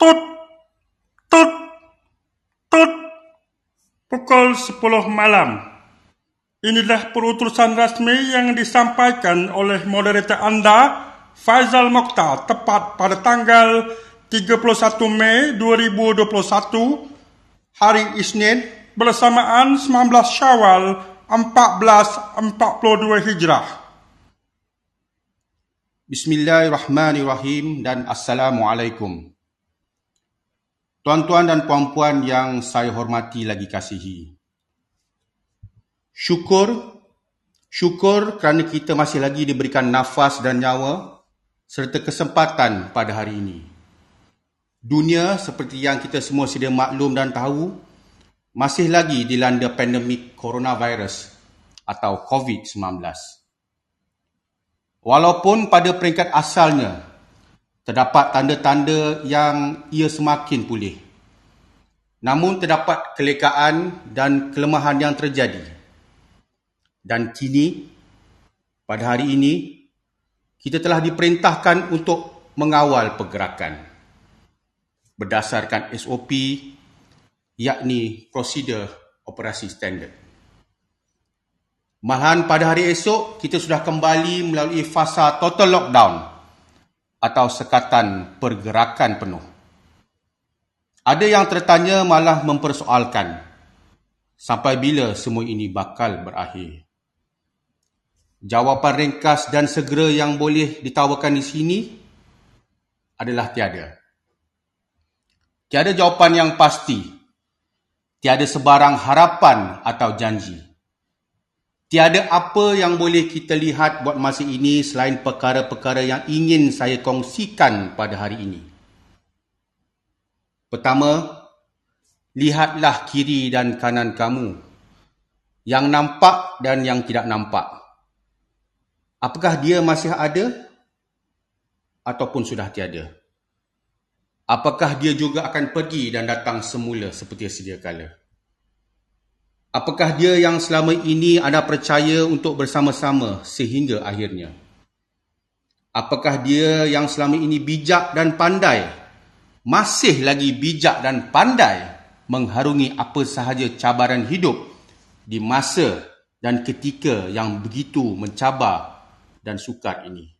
Tut, tut, tut. Pukul 10 malam. Inilah perutusan rasmi yang disampaikan oleh moderator anda, Faizal Mokhtar, tepat pada tanggal 31 Mei 2021, hari Isnin, bersamaan 19 Syawal 1442 Hijrah. Bismillahirrahmanirrahim dan Assalamualaikum. Tuan-tuan dan puan-puan yang saya hormati lagi kasihi. Syukur, syukur kerana kita masih lagi diberikan nafas dan nyawa serta kesempatan pada hari ini. Dunia seperti yang kita semua sedia maklum dan tahu, masih lagi dilanda pandemik coronavirus atau COVID-19. Walaupun pada peringkat asalnya terdapat tanda-tanda yang ia semakin pulih. Namun terdapat kelekaan dan kelemahan yang terjadi. Dan kini, pada hari ini, kita telah diperintahkan untuk mengawal pergerakan berdasarkan SOP yakni prosedur operasi standard. Malahan pada hari esok, kita sudah kembali melalui fasa total lockdown atau sekatan pergerakan penuh. Ada yang tertanya malah mempersoalkan sampai bila semua ini bakal berakhir. Jawapan ringkas dan segera yang boleh ditawarkan di sini adalah tiada. Tiada jawapan yang pasti. Tiada sebarang harapan atau janji. Tiada apa yang boleh kita lihat buat masa ini selain perkara-perkara yang ingin saya kongsikan pada hari ini. Pertama, lihatlah kiri dan kanan kamu. Yang nampak dan yang tidak nampak. Apakah dia masih ada ataupun sudah tiada? Apakah dia juga akan pergi dan datang semula seperti sedia kala? Apakah dia yang selama ini anda percaya untuk bersama-sama sehingga akhirnya? Apakah dia yang selama ini bijak dan pandai, masih lagi bijak dan pandai mengharungi apa sahaja cabaran hidup di masa dan ketika yang begitu mencabar dan sukar ini?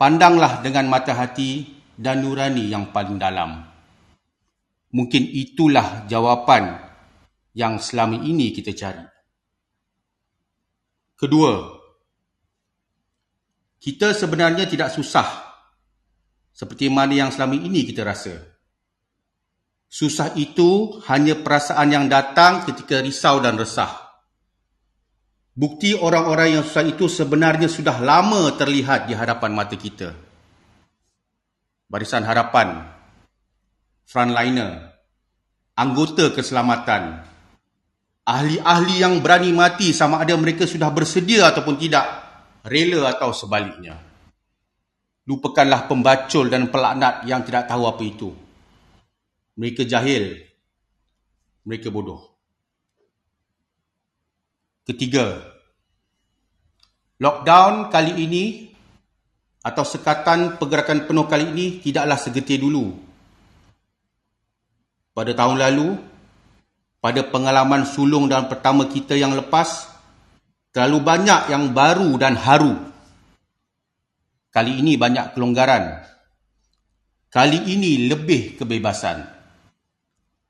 Pandanglah dengan mata hati dan nurani yang paling dalam. Mungkin itulah jawapan yang selama ini kita cari. Kedua, kita sebenarnya tidak susah seperti mana yang selama ini kita rasa. Susah itu hanya perasaan yang datang ketika risau dan resah. Bukti orang-orang yang susah itu sebenarnya sudah lama terlihat di hadapan mata kita. Barisan harapan, frontliner, anggota keselamatan, ahli-ahli yang berani mati sama ada mereka sudah bersedia ataupun tidak, rela atau sebaliknya. Lupakanlah pembacul dan pelaknat yang tidak tahu apa itu. Mereka jahil. Mereka bodoh. Ketiga, lockdown kali ini atau sekatan pergerakan penuh kali ini tidaklah segetir dulu. Pada tahun lalu, pada pengalaman sulung dan pertama kita yang lepas, terlalu banyak yang baru dan haru. Kali ini banyak kelonggaran. Kali ini lebih kebebasan.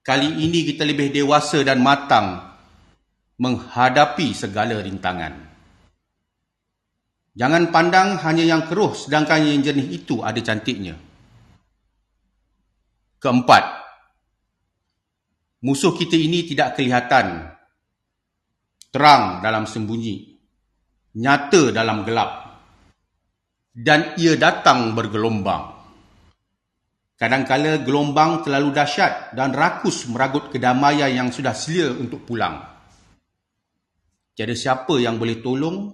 Kali ini kita lebih dewasa dan matang menghadapi segala rintangan. Jangan pandang hanya yang keruh sedangkan yang jernih itu ada cantiknya. Keempat, musuh kita ini tidak kelihatan terang dalam sembunyi nyata dalam gelap. Dan ia datang bergelombang. Kadangkala gelombang terlalu dahsyat dan rakus meragut kedamaian yang sudah selia untuk pulang. Tiada siapa yang boleh tolong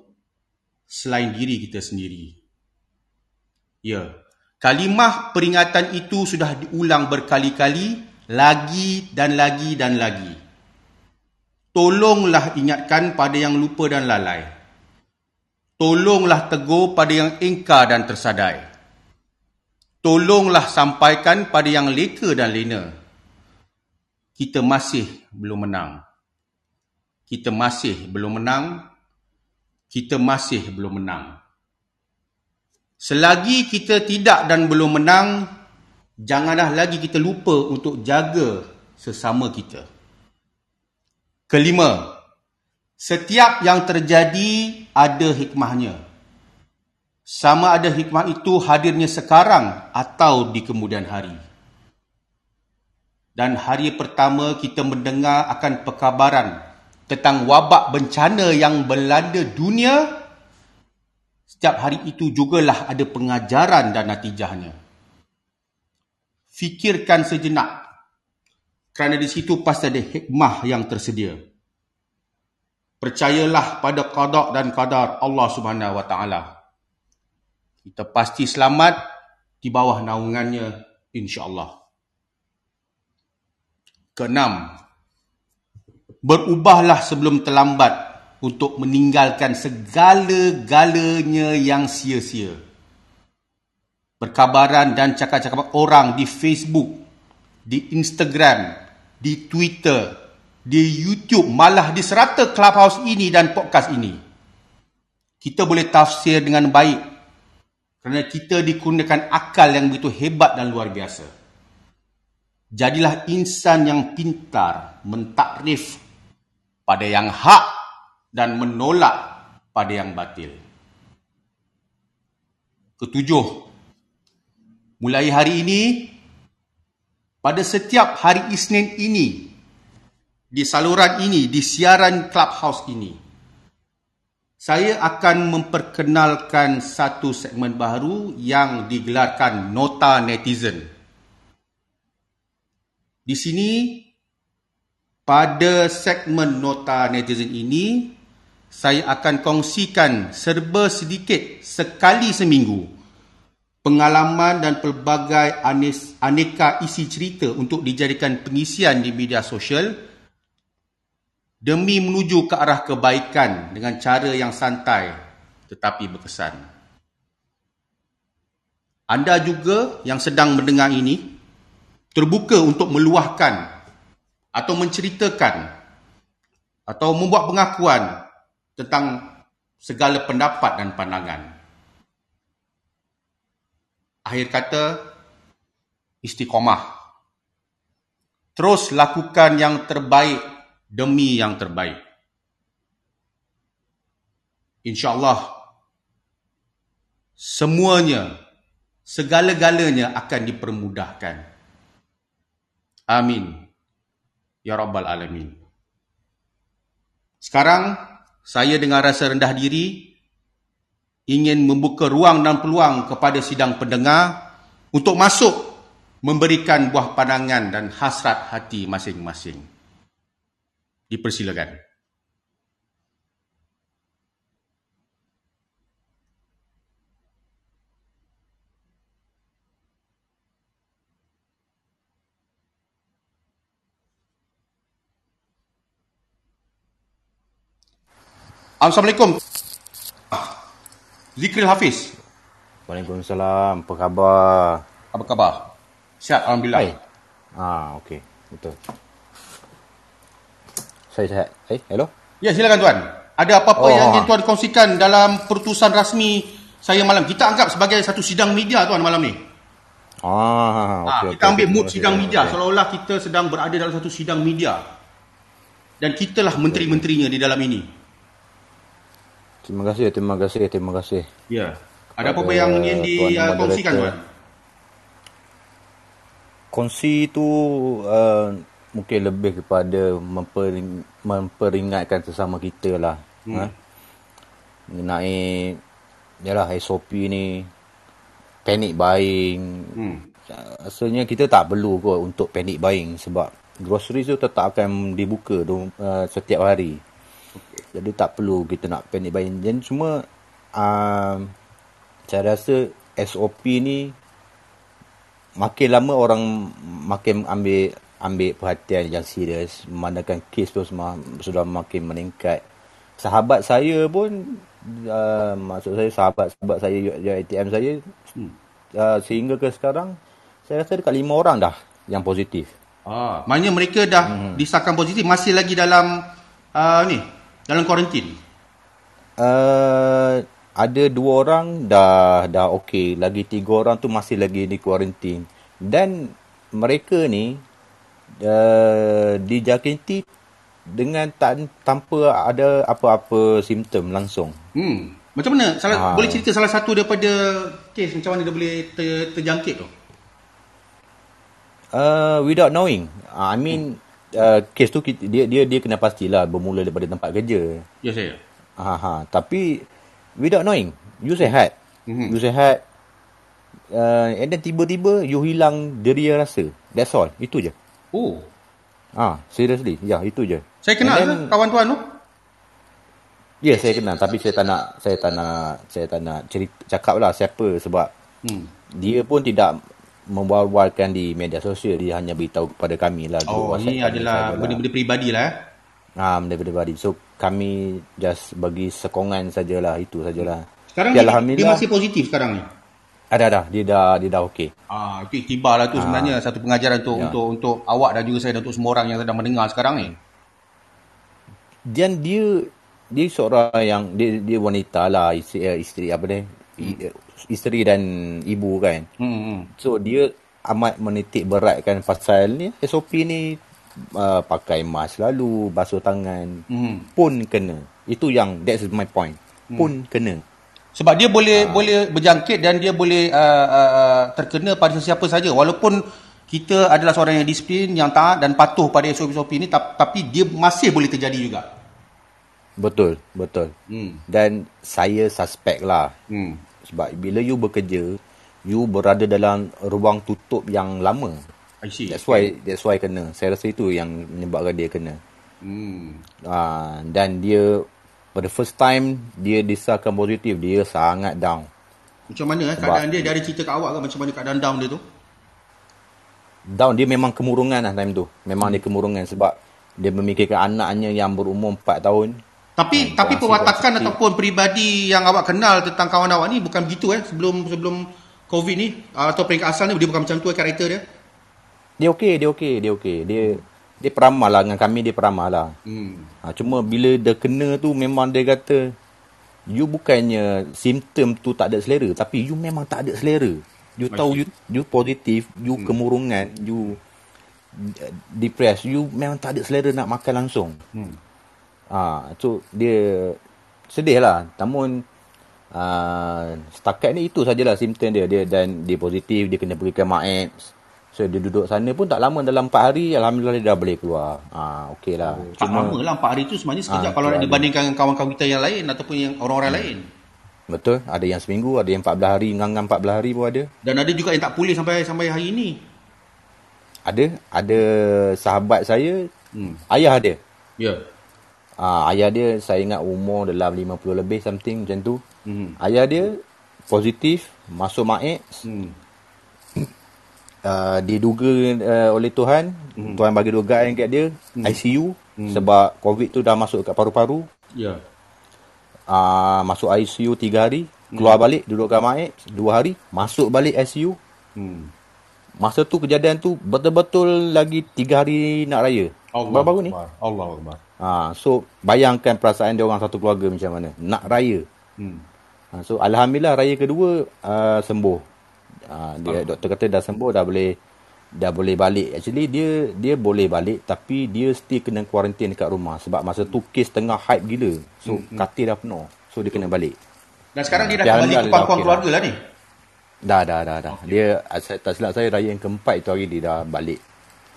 selain diri kita sendiri. Ya kalimah peringatan itu sudah diulang berkali-kali lagi dan lagi dan lagi. Tolonglah ingatkan pada yang lupa dan lalai. Tolonglah tegur pada yang ingkar dan tersadai. tolonglah sampaikan pada yang leka dan lena. Kita masih belum menang. Kita masih belum menang. Kita masih belum menang. Selagi kita tidak dan belum menang, janganlah lagi kita lupa untuk jaga sesama kita. Kelima, setiap yang terjadi ada hikmahnya. Sama ada hikmah itu hadirnya sekarang atau di kemudian hari. Dan hari pertama kita mendengar akan perkabaran tentang wabak bencana yang melanda dunia, setiap hari itu jugalah ada pengajaran dan natijahnya. Fikirkan sejenak kerana di situ pasti ada hikmah yang tersedia. Percayalah pada qada dan qadar Allah Subhanahu wa taala kita pasti selamat di bawah naungannya insya-Allah. Keenam, berubahlah sebelum terlambat untuk meninggalkan segala-galanya yang sia-sia. Perkabaran dan cakap-cakap orang di Facebook, di Instagram, di Twitter, di YouTube, malah di serata Clubhouse ini dan podcast ini. Kita boleh tafsir dengan baik kerana kita dikurniakan akal yang begitu hebat dan luar biasa. Jadilah insan yang pintar mentakrif pada yang hak dan menolak pada yang batil. Ketujuh, mulai hari ini, pada setiap hari Isnin ini, di saluran ini, di siaran Clubhouse ini, saya akan memperkenalkan satu segmen baru yang digelarkan Nota Netizen. Di sini, pada segmen Nota Netizen ini, saya akan kongsikan serba sedikit sekali seminggu pengalaman dan pelbagai aneka isi cerita untuk dijadikan pengisian di media sosial demi menuju ke arah kebaikan dengan cara yang santai tetapi berkesan. Anda juga yang sedang mendengar ini terbuka untuk meluahkan atau menceritakan atau membuat pengakuan tentang segala pendapat dan pandangan. Akhir kata, istiqomah. Terus lakukan yang terbaik demi yang terbaik. InsyaAllah, semuanya, segala-galanya akan dipermudahkan. Amin. Ya Rabbal Alamin. Sekarang, saya dengan rasa rendah diri, ingin membuka ruang dan peluang kepada sidang pendengar untuk masuk memberikan buah pandangan dan hasrat hati masing-masing. Dipersilakan. Assalamualaikum. Zikril Hafiz. Waalaikumsalam. Apa khabar? Apa khabar? Sihat alhamdulillah. Hai. Ah, okey. Betul. Saya sihat. Eh, hello? Ya, silakan tuan. Ada apa-apa oh. yang ingin tuan kongsikan dalam perutusan rasmi saya malam? Kita anggap sebagai satu sidang media tuan malam ni. Ah, okay, ha, kita okay, ambil okay, mood sidang okay, media okay. seolah-olah kita sedang berada dalam satu sidang media. Dan kitalah menteri-menterinya di dalam ini. Terima kasih, terima kasih, terima kasih. Ya. Ada apa-apa yang ingin dikongsikan tuan? Kongsi itu uh, mungkin lebih kepada mempering, memperingatkan sesama kita lah hmm. ha? mengenai yalah SOP ni panic buying hmm. asalnya kita tak perlu kot untuk panic buying sebab grocery tu tetap akan dibuka uh, setiap hari okay. jadi tak perlu kita nak panic buying dan cuma uh, saya rasa SOP ni makin lama orang makin ambil ambil perhatian yang serius memandangkan kes tu semua sudah makin meningkat sahabat saya pun uh, maksud saya sahabat-sahabat saya yang ATM saya hmm. uh, sehingga ke sekarang saya rasa dekat lima orang dah yang positif. Ah, maknanya mereka dah hmm. disahkan positif masih lagi dalam uh, ni, dalam kuarantin. Uh, ada dua orang dah dah okey, lagi tiga orang tu masih lagi di kuarantin. Dan mereka ni uh, dijangkiti dengan tan, tanpa ada apa-apa simptom langsung. Hmm. Macam mana? Salah, ha. Boleh cerita salah satu daripada kes macam mana dia boleh ter, terjangkit tu? Uh, without knowing. Uh, I mean, uh, kes tu dia dia dia kena pastilah bermula daripada tempat kerja. Ya saya. Ha ha. Tapi without knowing, you sehat. Mm-hmm. You sehat. Uh, and then tiba-tiba you hilang deria rasa. That's all. Itu je. Oh. Ah, seriously. Ya, itu je. Saya kenal then, kawan tuan tu. Ya, yeah, saya kenal tapi saya tak nak saya tak nak saya tak nak cerita cakaplah siapa sebab hmm. dia pun tidak membual-bualkan di media sosial dia hanya beritahu kepada kami lah oh ini adalah benda-benda peribadi lah eh? Ah benda-benda peribadi. So kami just bagi sekongan sajalah itu sajalah. Sekarang dia, dia masih positif sekarang ni? Ada ada. Dia dah dia dah okey. Ah itu tiba lah tu ah. sebenarnya satu pengajaran untuk ya. untuk untuk awak dan juga saya dan untuk semua orang yang sedang mendengar sekarang ni. Dan dia dia seorang yang dia dia wanita lah isteri, eh, isteri apa ni? Hmm isteri dan ibu kan. Hmm, hmm. So dia amat menitik beratkan pasal ni SOP ni uh, pakai mask lalu basuh tangan hmm. pun kena. Itu yang that's my point. Hmm. Pun kena. Sebab dia boleh uh. boleh berjangkit dan dia boleh uh, uh, uh, terkena pada sesiapa saja walaupun kita adalah seorang yang disiplin, yang taat dan patuh pada SOP-SOP ini tapi dia masih boleh terjadi juga. Betul, betul. Hmm. Dan saya suspect lah. Hmm. Sebab bila you bekerja, you berada dalam ruang tutup yang lama. I see. That's why that's why kena. Saya rasa itu yang menyebabkan dia kena. Hmm. Uh, dan dia pada first time dia disahkan positif, dia sangat down. Macam mana eh keadaan dia? Dia ada cerita kat awak ke macam mana keadaan down dia tu? Down dia memang kemurungan lah time tu. Memang hmm. dia kemurungan sebab dia memikirkan anaknya yang berumur 4 tahun. Tapi hmm, tapi perwatakan ataupun peribadi yang awak kenal tentang kawan awak ni bukan begitu eh sebelum sebelum COVID ni atau peringkat asal ni dia bukan macam tu eh karakter dia. Dia okey, dia okey, dia okey. Dia dia peramal lah dengan kami dia peramal lah. Hmm. Ha, cuma bila dia kena tu memang dia kata you bukannya simptom tu tak ada selera tapi you memang tak ada selera. You Masih. tahu you you positif, you hmm. kemurungan, you depressed, you memang tak ada selera nak makan langsung. Hmm. Ah, so dia sedih lah. Namun uh, setakat ni itu sajalah simptom dia. Dia dan dia positif, dia kena pergi ke MAEPS. So dia duduk sana pun tak lama dalam 4 hari alhamdulillah dia dah boleh keluar. Ah okey lah. Oh, Cuma lama lah 4 hari tu sebenarnya sekejap ah, kalau nak dibandingkan dengan kawan-kawan kita yang lain ataupun yang orang-orang hmm. lain. Betul, ada yang seminggu, ada yang 14 hari, ngang-ngang 14 hari pun ada. Dan ada juga yang tak pulih sampai sampai hari ini. Ada, ada sahabat saya, hmm. ayah dia. Ya. Yeah. Uh, ayah dia saya ingat umur dalam 50 lebih something macam tu. Hmm. Ayah dia positif masuk Maex. Hmm. Uh, diduga uh, oleh Tuhan, hmm. Tuhan bagi dugaan kat dia hmm. ICU hmm. sebab COVID tu dah masuk kat paru-paru. Ya. Yeah. Uh, masuk ICU 3 hari, keluar hmm. balik duduk kat Maex 2 hari, masuk balik ICU. Hmm. Masa tu kejadian tu betul-betul lagi 3 hari nak raya. Allah Baru-baru ni. Allah Akbar. Ha, so bayangkan perasaan dia orang satu keluarga macam mana. Nak raya. Hmm. Ha, so alhamdulillah raya kedua uh, sembuh. Ha, dia oh. doktor kata dah sembuh dah boleh dah boleh balik. Actually dia dia boleh balik tapi dia still kena kuarantin dekat rumah sebab masa tu kes tengah hype gila. So hmm. hmm. katil dah penuh. So dia kena balik. Dan sekarang dia dah kembali ke pangkuan keluarga lah ni. Dah dah dah dah. Okay. Dia tak silap saya raya yang keempat itu hari dia dah balik.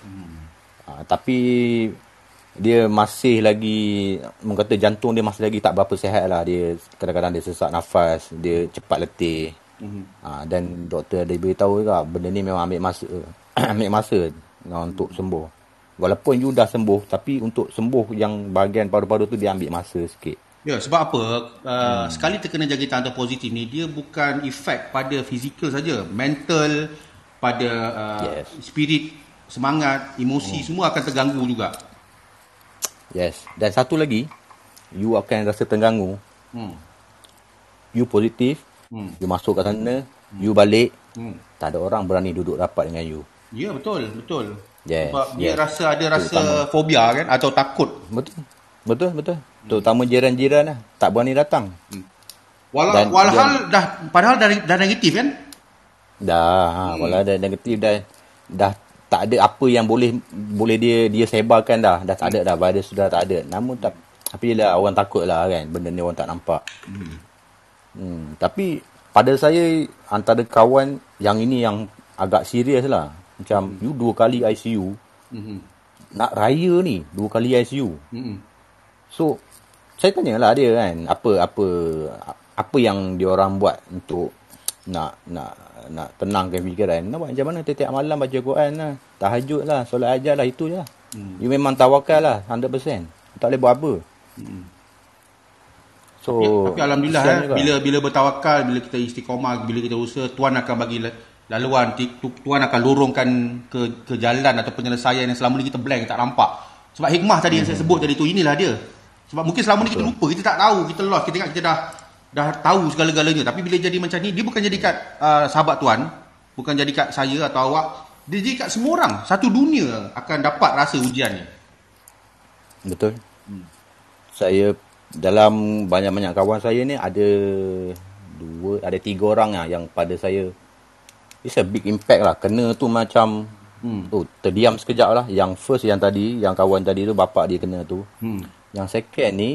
Hmm. Ha, tapi dia masih lagi mengata jantung dia masih lagi tak berapa sihat lah dia kadang-kadang dia sesak nafas dia cepat letih mm-hmm. ha, dan doktor ada beritahu juga benda ni memang ambil masa ambil masa nah, untuk sembuh walaupun you dah sembuh tapi untuk sembuh yang bahagian paru-paru tu dia ambil masa sikit ya sebab apa uh, hmm. sekali terkena jangkitan atau positif ni dia bukan efek pada fizikal saja mental pada uh, yes. spirit semangat emosi hmm. semua akan terganggu juga Yes. Dan satu lagi, you akan rasa terganggu. Hmm. You positif, hmm. you masuk kat sana, hmm. you balik, Hmm. Tak ada orang berani duduk rapat dengan you. Ya betul, betul. Yes, Sebab dia yes. rasa ada rasa Terutama. fobia kan atau takut. Betul. Betul, betul. Terutama jiran-jiran lah. Tak berani datang. Walau Dan- walhal dah padahal dah, dah negatif kan? Dah, ha, hmm. walau ada negatif dah dah tak ada apa yang boleh boleh dia dia sebarkan dah. Dah tak ada dah, virus sudah tak ada. Namun tak tapi lah orang takut lah kan benda ni orang tak nampak. Hmm. hmm. Tapi pada saya antara kawan yang ini yang agak serius lah. Macam you dua kali ICU, Hmm. nak raya ni dua kali ICU. Hmm. So saya tanyalah dia kan apa apa apa yang dia orang buat untuk nak nak nak tenangkan fikiran. Nak buat macam mana tiap-tiap malam baca Quran lah, tahajud lah, solat ajar lah itu je lah. Hmm. You memang tawakal lah 100%. Tak boleh buat apa. Hmm. So Ya, tapi alhamdulillah eh, juga. bila bila bertawakal, bila kita istiqamah, bila kita usaha, Tuhan akan bagi la- laluan, Tuhan akan lorongkan ke ke jalan atau penyelesaian yang selama ni kita blank, tak nampak. Sebab hikmah tadi yang saya sebut tadi tu inilah dia. Sebab mungkin selama ni kita lupa, kita tak tahu, kita lost, kita ingat kita dah dah tahu segala-galanya. Tapi bila jadi macam ni, dia bukan jadi kat uh, sahabat Tuhan, bukan jadi kat saya atau awak, dia jadi kat semua orang. Satu dunia akan dapat rasa ujian ni. Betul. Hmm. Saya dalam banyak-banyak kawan saya ni ada dua, ada tiga orang lah yang pada saya it's a big impact lah. Kena tu macam hmm. tu terdiam sekejap lah. Yang first yang tadi, yang kawan tadi tu bapak dia kena tu. Hmm. Yang second ni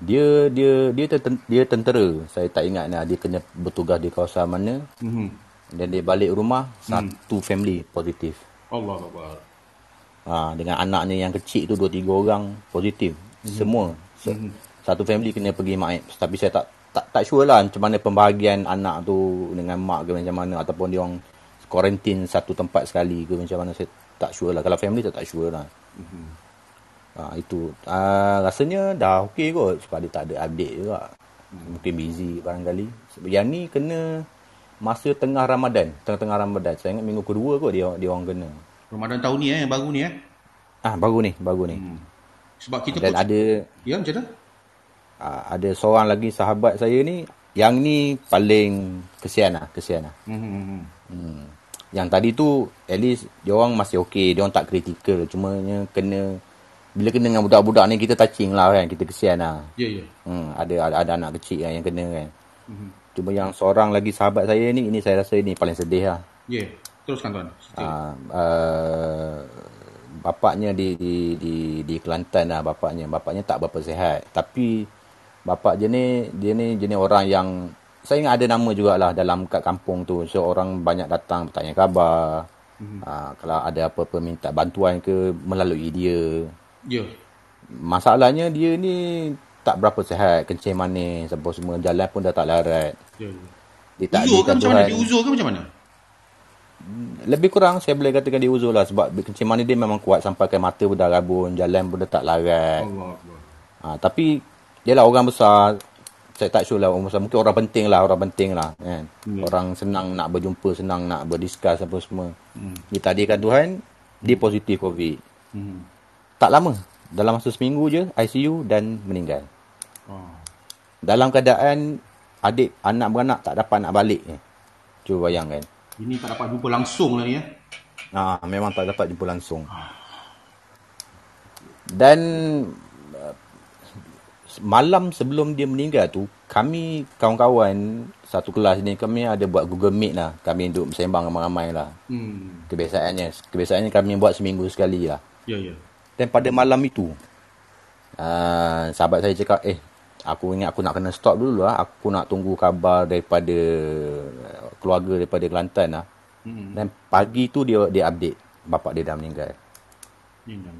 dia dia dia ten, dia tentera. Saya tak ingat lah dia kena bertugas di kawasan mana. Hmm. Dan dia balik rumah satu family positif. Allah Akbar. Ha, dengan anaknya yang kecil tu dua tiga orang positif. Mm-hmm. Semua. Se- mm-hmm. Satu family kena pergi mak tapi saya tak tak tak sure lah macam mana pembahagian anak tu dengan mak ke macam mana ataupun dia orang quarantine satu tempat sekali ke macam mana saya tak sure lah. Kalau family tak tak sure lah. Mm-hmm. Ha, itu uh, rasanya dah okey kot sebab dia tak ada update juga. Mungkin busy barangkali. Sebab yang ni kena masa tengah Ramadan, tengah-tengah Ramadan. Saya ingat minggu kedua kot dia dia orang kena. Ramadan tahun ni eh, yang baru ni eh. Ah baru ni, baru ni. Hmm. Sebab kita Dan pun ada Ya macam mana? uh, ada seorang lagi sahabat saya ni yang ni paling kesian lah, kesian lah. Hmm. Hmm. Yang tadi tu at least dia orang masih okey, dia orang tak kritikal, cuma nya kena bila kena dengan budak-budak ni kita touching lah kan, kita kesian lah. Ya ya. Hmm, ada, ada ada anak kecil kan yang kena kan. Hmm. Cuma yang seorang lagi sahabat saya ni ini saya rasa ini paling sedih lah. Ya. Teruskan tuan. Uh, uh, bapaknya di di di di Kelantan lah bapaknya. Bapaknya tak berapa sihat. Tapi bapak dia ni dia ni jenis orang yang saya ingat ada nama jugalah dalam kat kampung tu. So orang banyak datang bertanya khabar. Mm-hmm. Uh, kalau ada apa-apa minta bantuan ke melalui dia. Ya. Masalahnya dia ni tak berapa sihat, kencing manis, apa semua jalan pun dah tak larat. Ya. ya. Dia tak Uzur ke macam mana? Dia uzur ke macam mana? Lebih kurang saya boleh katakan dia uzur lah sebab kencing manis dia memang kuat sampai ke mata pun dah rabun, jalan pun dah tak larat. Allah. Ha, tapi dia lah orang besar. Saya tak sure lah orang besar. Mungkin orang penting lah, orang penting lah. Kan? Hmm. Orang senang nak berjumpa, senang nak berdiskus apa semua. Hmm. Ditadikan Tuhan, dia positif COVID. Hmm. Tak lama. Dalam masa seminggu je, ICU dan meninggal. Oh. Dalam keadaan adik, anak beranak tak dapat nak balik. Eh. Cuba bayangkan. Ini tak dapat jumpa langsung lah ni eh. Ah, memang tak dapat jumpa langsung. Dan uh, malam sebelum dia meninggal tu, kami kawan-kawan satu kelas ni kami ada buat Google Meet lah. Kami duduk bersembang ramai-ramai lah. Hmm. Kebiasaannya, kebiasaannya kami buat seminggu sekali lah. Ya ya. Dan pada malam itu, uh, sahabat saya cakap, eh, aku ingat aku nak kena stop dulu lah. Aku nak tunggu khabar daripada keluarga daripada Kelantan lah. Hmm. Dan pagi tu dia dia update bapak dia dah meninggal. Ini.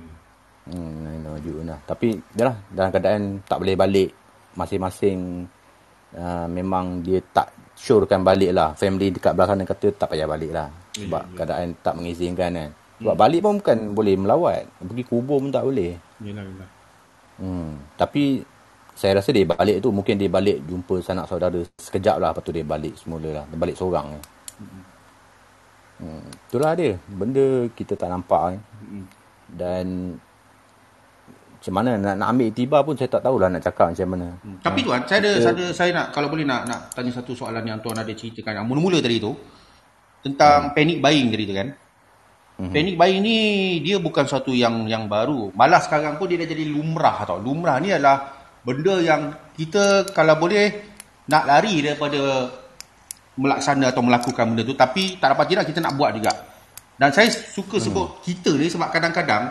Hmm, no, no, lah. Tapi dah lah, dalam keadaan tak boleh balik. Masing-masing uh, memang dia tak surekan balik lah. Family dekat belakang dia kata tak payah balik lah. Sebab Ya, keadaan tak mengizinkan kan. Sebab balik pun bukan boleh melawat. Pergi kubur pun tak boleh. Yalah yalah. Hmm. Tapi saya rasa dia balik tu mungkin dia balik jumpa sanak saudara sekejap lah. Lepas tu dia balik semula lah. Dia balik seorang. Hmm. Itulah dia. Benda kita tak nampak. Eh. Hmm. Dan macam mana nak, nak ambil tiba pun saya tak tahulah nak cakap macam mana. Hmm. Tapi tuan, saya ada, saya ada saya nak kalau boleh nak nak tanya satu soalan yang tuan ada ceritakan mula-mula tadi tu. tentang panic buying tadi tu kan. Panic buying ni dia bukan satu yang yang baru. Malah sekarang pun dia dah jadi lumrah tau. Lumrah ni adalah benda yang kita kalau boleh nak lari daripada melaksana atau melakukan benda tu tapi tak dapat tidak kita nak buat juga. Dan saya suka sebut kita ni sebab kadang-kadang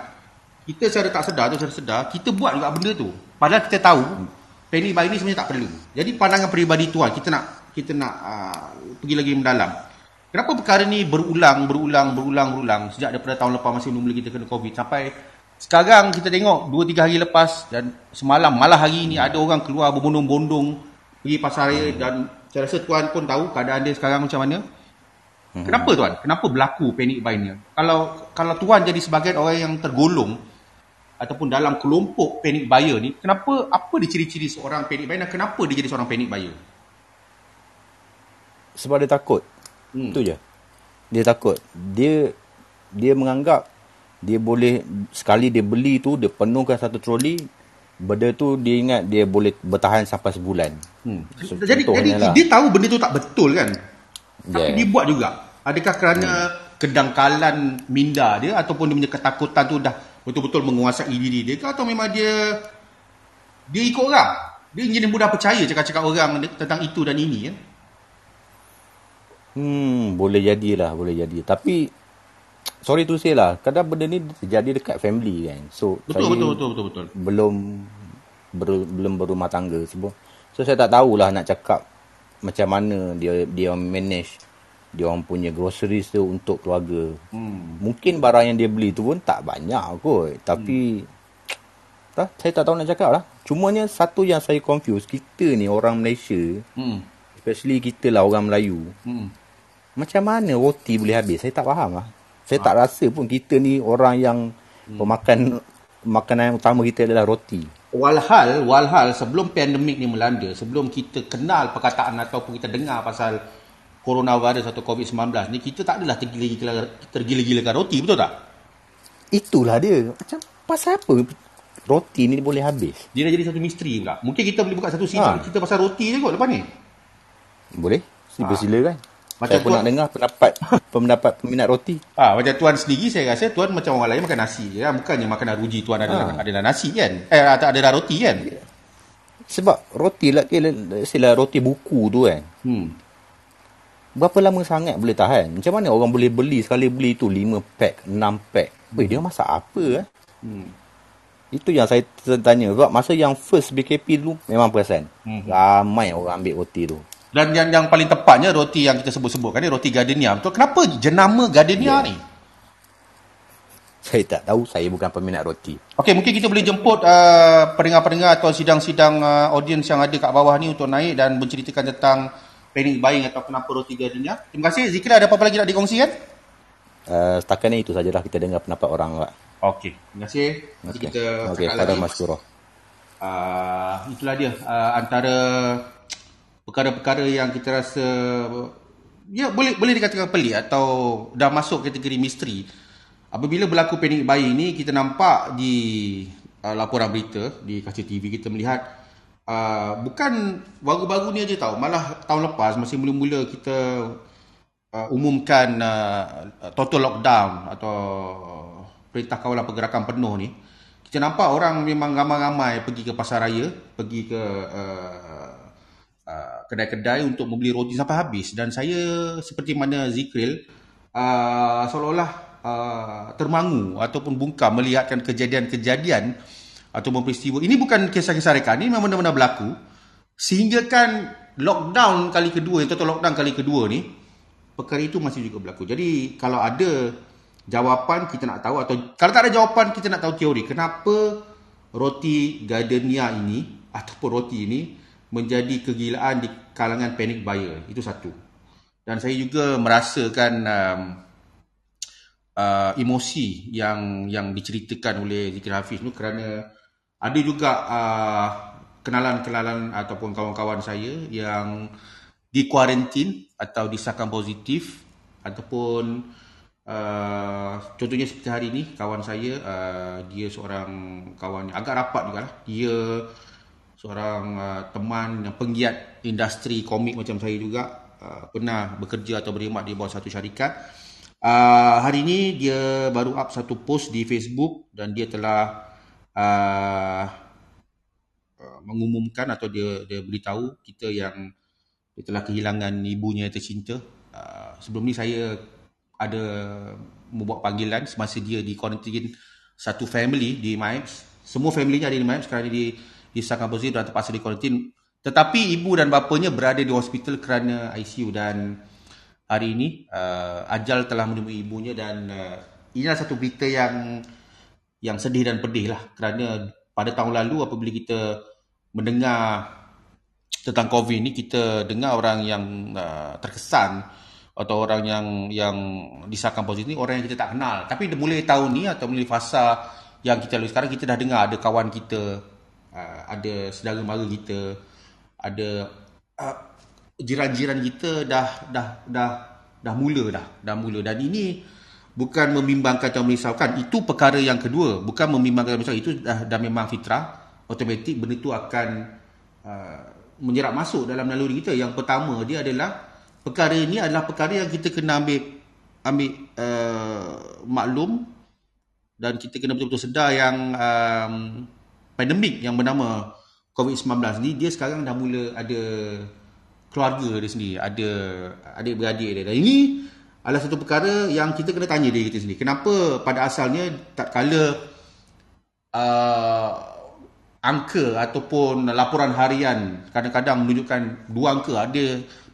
kita secara tak sedar atau secara sedar kita buat juga benda tu. Padahal kita tahu panic buying ni sebenarnya tak perlu. Jadi pandangan peribadi tuan kita nak kita nak uh, pergi lagi mendalam. Kenapa perkara ni berulang, berulang, berulang, berulang sejak daripada tahun lepas masa mula kita kena COVID sampai sekarang kita tengok 2-3 hari lepas dan semalam malah hari ni ada orang keluar berbondong-bondong pergi pasar raya dan saya rasa tuan pun tahu keadaan dia sekarang macam mana. Kenapa tuan? Kenapa berlaku panic buying ni? Kalau kalau tuan jadi sebahagian orang yang tergolong ataupun dalam kelompok panic buyer ni, kenapa apa dia ciri-ciri seorang panic buyer dan kenapa dia jadi seorang panic buyer? Sebab dia takut. Hmm. Itu je. Dia takut. Dia dia menganggap dia boleh sekali dia beli tu dia penuhkan satu troli benda tu dia ingat dia boleh bertahan sampai sebulan. Hmm. So, jadi jadi lah. dia tahu benda tu tak betul kan? Tapi Yeah. dia buat juga. Adakah kerana kedangkalan minda dia ataupun dia punya ketakutan tu dah betul-betul menguasai diri dia ke atau memang dia dia ikut orang? Dia jadi mudah percaya cakap-cakap orang tentang itu dan ini kan? Hmm, boleh jadilah, boleh jadi. Tapi sorry to say lah, kadang benda ni terjadi dekat family kan. So Betul saya betul betul betul betul. belum ber, belum berumah tangga semua. So saya tak tahulah nak cakap macam mana dia dia manage dia orang punya groceries tu untuk keluarga. Hmm. Mungkin barang yang dia beli tu pun tak banyak kot. Tapi tak, saya tak tahu nak cakap lah. Cumanya satu yang saya confuse, kita ni orang Malaysia, Hmm. especially kita lah orang Melayu, Hmm. Macam mana roti boleh habis? Saya tak faham lah. Saya tak rasa pun kita ni orang yang pemakan makanan yang utama kita adalah roti. Walhal, walhal sebelum pandemik ni melanda, sebelum kita kenal perkataan ataupun kita dengar pasal coronavirus atau COVID-19 ni, kita tak adalah tergila-gila tergila-gilakan roti, betul tak? Itulah dia. Macam pasal apa roti ni boleh habis? Dia dah jadi satu misteri pula. Mungkin kita boleh buka satu sidang Ha. kita pasal roti je kot lepas ni. Boleh? Sila silakan. Macam Saya pun tuan- nak dengar pendapat pendapat peminat roti. Ah, macam tuan sendiri saya rasa tuan macam orang lain makan nasi je kan. Bukannya makanan ruji tuan adalah, Ha. adalah nasi kan. Eh atau adalah roti kan. Sebab roti lah, kira, sila roti buku tu kan. Hmm. Berapa lama sangat boleh tahan? Macam mana orang boleh beli sekali beli tu 5 pack, 6 pack? Weh, dia masak apa eh? Hmm. Itu yang saya tanya. Sebab masa yang first BKP dulu memang perasan. Hmm. Ramai orang ambil roti tu. Dan yang yang paling tepatnya roti yang kita sebut-sebutkan ni roti gardenia. Betul kenapa jenama gardenia Ya. ni? Saya tak tahu, saya bukan peminat roti. Okey, mungkin kita boleh jemput uh, pendengar-pendengar atau sidang-sidang uh, audiens yang ada kat bawah ni untuk naik dan menceritakan tentang panic buying atau kenapa roti gardenia. Terima kasih. Zikra ada apa-apa lagi nak dikongsikan? Uh, setakat ni itu sajalah kita dengar pendapat orang. Pak. Okey, terima kasih. Nanti Okey, kita okay, cakap pada lagi. Mas Surah. uh, itulah dia uh, antara perkara-perkara yang kita rasa ya boleh boleh dikatakan pelik atau dah masuk kategori misteri. Apabila berlaku panic buying ni kita nampak di uh, laporan berita di kaca TV kita melihat uh, bukan baru-baru ni aja tahu malah tahun lepas masih mula-mula kita uh, umumkan uh, total lockdown atau perintah kawalan pergerakan penuh ni kita nampak orang memang ramai-ramai pergi ke pasar raya pergi ke uh, uh, kedai-kedai untuk membeli roti sampai habis. Dan saya seperti mana Zikril uh, seolah-olah uh, termangu ataupun bungkam melihatkan kejadian-kejadian ataupun peristiwa. Ini bukan kisah-kisah reka ini memang benar-benar berlaku. Sehingga kan lockdown kali kedua yang total lockdown kali kedua ni perkara itu masih juga berlaku. Jadi kalau ada jawapan kita nak tahu atau kalau tak ada jawapan kita nak tahu teori kenapa roti gardenia ini ataupun roti ini menjadi kegilaan di kalangan panic buyer. Itu satu. Dan saya juga merasakan um, uh, emosi yang yang diceritakan oleh Zikir Hafiz tu kerana ada juga uh, kenalan-kenalan ataupun kawan-kawan saya yang di kuarantin atau disahkan positif ataupun uh, contohnya seperti hari ini kawan saya uh, dia seorang kawan yang agak rapat juga lah dia seorang uh, teman yang penggiat industri komik macam saya juga uh, pernah bekerja atau berkhidmat di bawah satu syarikat. Uh, hari ini dia baru up satu post di Facebook dan dia telah uh, uh, mengumumkan atau dia dia beritahu kita yang dia telah kehilangan ibunya tercinta. Uh, sebelum ni saya ada membuat panggilan semasa dia di quarantine satu family di MIPES. Semua family ada di MIPES kerana di disahkan positif dan terpaksa di quarantine tetapi ibu dan bapanya berada di hospital kerana ICU dan hari ini uh, Ajal telah menemui ibunya dan uh, inilah satu berita yang yang sedih dan pedih lah. Kerana pada tahun lalu apabila kita mendengar tentang COVID ni kita dengar orang yang uh, terkesan atau orang yang yang disahkan positif ni orang yang kita tak kenal. Tapi mulai tahun ni atau mulai fasa yang kita lalui sekarang kita dah dengar ada kawan kita uh, ada saudara mara kita ada uh, jiran-jiran kita dah dah dah dah mula dah dah mula. Dan ini bukan membimbangkan atau merisaukan. Itu perkara yang kedua. Bukan membimbangkan atau itu dah dah memang fitrah. Automatik benda itu akan uh, menyerap masuk dalam naluri kita. Yang pertama dia adalah perkara ini adalah perkara yang kita kena ambil ambil uh, maklum. Dan kita kena betul-betul sedar yang um, pandemik yang bernama COVID-19 ni dia sekarang dah mula ada keluarga dia sendiri, ada adik-beradik dia. Dan ini adalah satu perkara yang kita kena tanya diri kita sendiri. Kenapa pada asalnya tak kala uh, angka ataupun laporan harian kadang-kadang menunjukkan dua angka, ada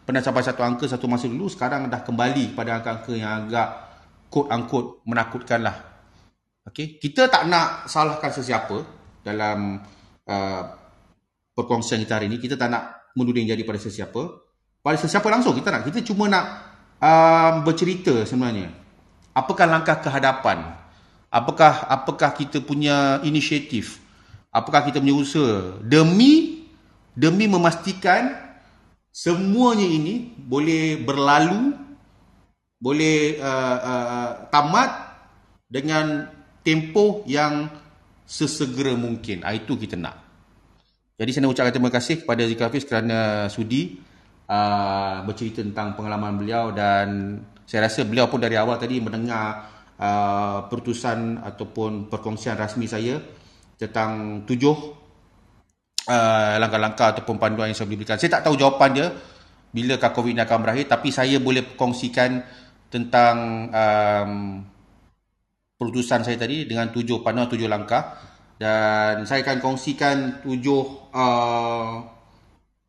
pernah sampai satu angka satu masa dulu, sekarang dah kembali pada angka-angka yang agak quote-unquote menakutkan lah. Okay? Kita tak nak salahkan sesiapa dalam uh, perkongsian kita hari ini. Kita tak nak menuding jadi pada sesiapa. Pada sesiapa langsung kita nak. Kita cuma nak um, bercerita sebenarnya. Apakah langkah kehadapan? Apakah apakah kita punya inisiatif? Apakah kita punya usaha? Demi demi memastikan semuanya ini boleh berlalu, boleh uh, uh, tamat dengan tempoh yang sesegera mungkin. Ah, itu kita nak. Jadi saya nak ucapkan terima kasih kepada Zika Hafiz kerana sudi uh, bercerita tentang pengalaman beliau dan saya rasa beliau pun dari awal tadi mendengar uh, pertusan ataupun perkongsian rasmi saya tentang tujuh uh, langkah-langkah ataupun panduan yang saya berikan. Saya tak tahu jawapan dia bila COVID ini akan berakhir tapi saya boleh kongsikan tentang um, pertusan saya tadi dengan tujuh panduan, tujuh langkah. Dan saya akan kongsikan tujuh uh,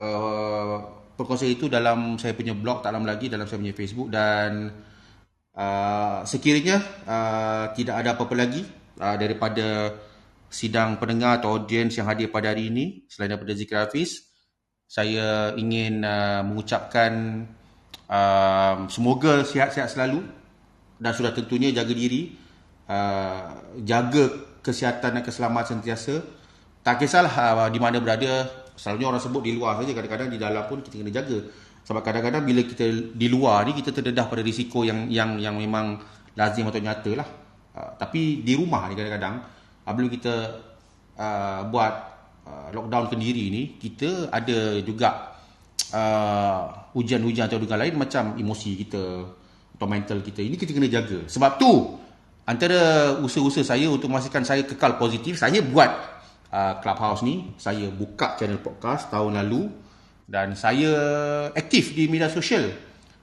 uh, itu dalam saya punya blog tak lama lagi dalam saya punya Facebook. Dan uh, sekiranya uh, tidak ada apa-apa lagi uh, daripada sidang pendengar atau audiens yang hadir pada hari ini selain daripada Zikir Hafiz saya ingin uh, mengucapkan uh, semoga sihat-sihat selalu. Dan sudah tentunya jaga diri uh, jaga kesihatan dan keselamatan sentiasa. Tak kisahlah uh, di mana berada, selalunya orang sebut di luar saja, kadang-kadang di dalam pun kita kena jaga. Sebab kadang-kadang bila kita di luar ni kita terdedah pada risiko yang yang yang memang lazim atau nyata lah. Uh, tapi di rumah ni kadang-kadang uh, bila kita uh, buat uh, lockdown kendiri ni, kita ada juga uh, hujan-hujan atau dengan lain macam emosi kita atau mental kita. Ini kita kena jaga. Sebab tu antara usaha-usaha saya untuk memastikan saya kekal positif, saya buat uh, Clubhouse ni, saya buka channel podcast tahun lalu dan saya aktif di media sosial.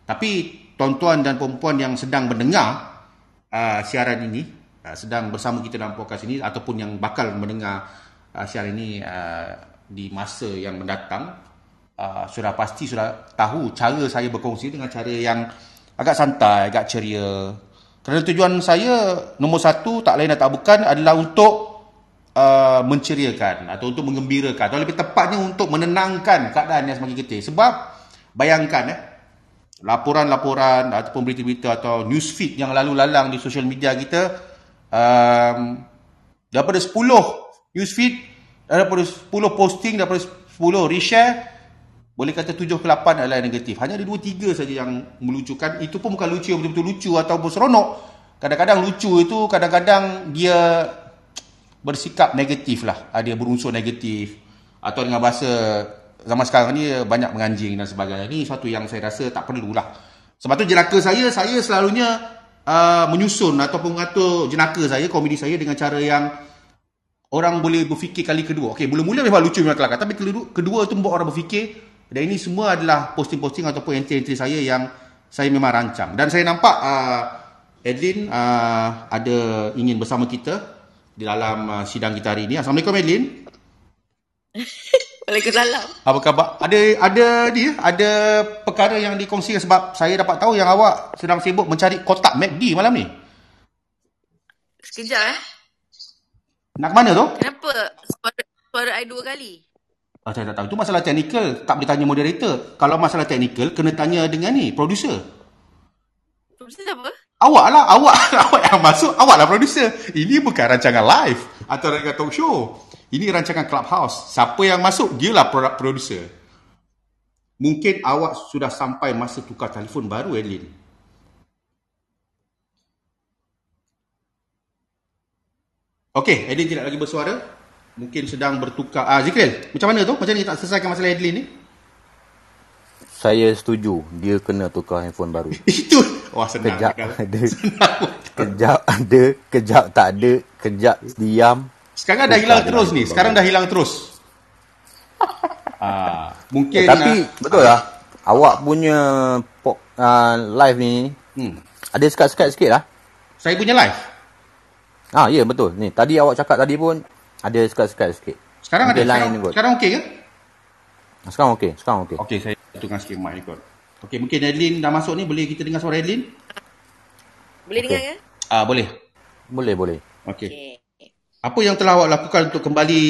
Tapi tuan-tuan dan perempuan yang sedang mendengar uh, siaran ini, uh, sedang bersama kita dalam podcast ini ataupun yang bakal mendengar uh, siaran ini uh, di masa yang mendatang, uh, sudah pasti sudah tahu cara saya berkongsi dengan cara yang agak santai, agak ceria, kerana tujuan saya nombor satu tak lain dan tak bukan adalah untuk uh, menceriakan atau untuk mengembirakan atau lebih tepatnya untuk menenangkan keadaan yang semakin getih. Sebab bayangkan eh, laporan-laporan ataupun berita-berita atau newsfeed yang lalu lalang di social media kita um, daripada 10 newsfeed daripada 10 posting daripada 10 reshare boleh kata tujuh ke lapan adalah negatif. Hanya ada dua tiga saja yang melucukan. Itu pun bukan lucu betul-betul lucu ataupun seronok. Kadang-kadang lucu itu kadang-kadang dia bersikap negatif lah. Dia berunsur negatif. Atau dengan bahasa zaman sekarang ni banyak menganjing dan sebagainya. Ini satu yang saya rasa tak perlulah. Sebab tu jenaka saya, saya selalunya uh, menyusun ataupun mengatur jenaka saya, komedi saya dengan cara yang orang boleh berfikir kali kedua. Okey, mula-mula memang lucu memang kelakar. Tapi kedua, kedua tu membuat orang berfikir. Dan ini semua adalah posting-posting ataupun entry-entry saya yang saya memang rancang. Dan saya nampak uh, Edlin uh, ada ingin bersama kita di dalam uh, sidang kita hari ini. Assalamualaikum Edlin. Waalaikumsalam. Apa khabar? Ada ada dia, ada perkara yang dikongsikan sebab saya dapat tahu yang awak sedang sibuk mencari kotak MACD malam ni. Sekejap eh. Nak mana tu? Kenapa suara, suara I dua kali? Ah, saya tak tahu. Itu masalah teknikal. Tak boleh tanya moderator. Kalau masalah teknikal, kena tanya dengan ni, producer. Producer siapa? Awak lah. Awak, awak yang masuk. Awak lah producer. Ini bukan rancangan live. Atau rancangan talk show. Ini rancangan clubhouse. Siapa yang masuk, dia lah producer. Mungkin awak sudah sampai masa tukar telefon baru, Edlin. Okey, Edlin tidak lagi bersuara. Mungkin sedang bertukar. Ah, Zikril, macam mana tu? Macam ni tak selesaikan masalah Edlin ni? Saya setuju. Dia kena tukar handphone baru. Itu. Wah, senang. Kejap Kan? ada. Kejap ada. Kejap tak ada. Kejap diam. Sekarang dah hilang terus ni. Sekarang dah hilang terus. ah, mungkin Eh, tapi ah, betul lah. Awak punya pop, uh, live ni Hmm. ada sekat-sekat sikit lah. Saya punya live. Ah, ya betul. Ni tadi awak cakap tadi pun ada sekat-sekat sikit. Sekarang ada. Mungkin lain Sekarang, kot. sekarang okey ke? Sekarang okey, sekarang okey. Okey, saya tukar sikit mic ni kot. Okey, mungkin Adeline dah masuk ni. Boleh kita dengar suara Adeline? Boleh Okey. dengar ke? Ah, boleh. Boleh, boleh. Okey. Okey. Apa yang telah awak lakukan untuk kembali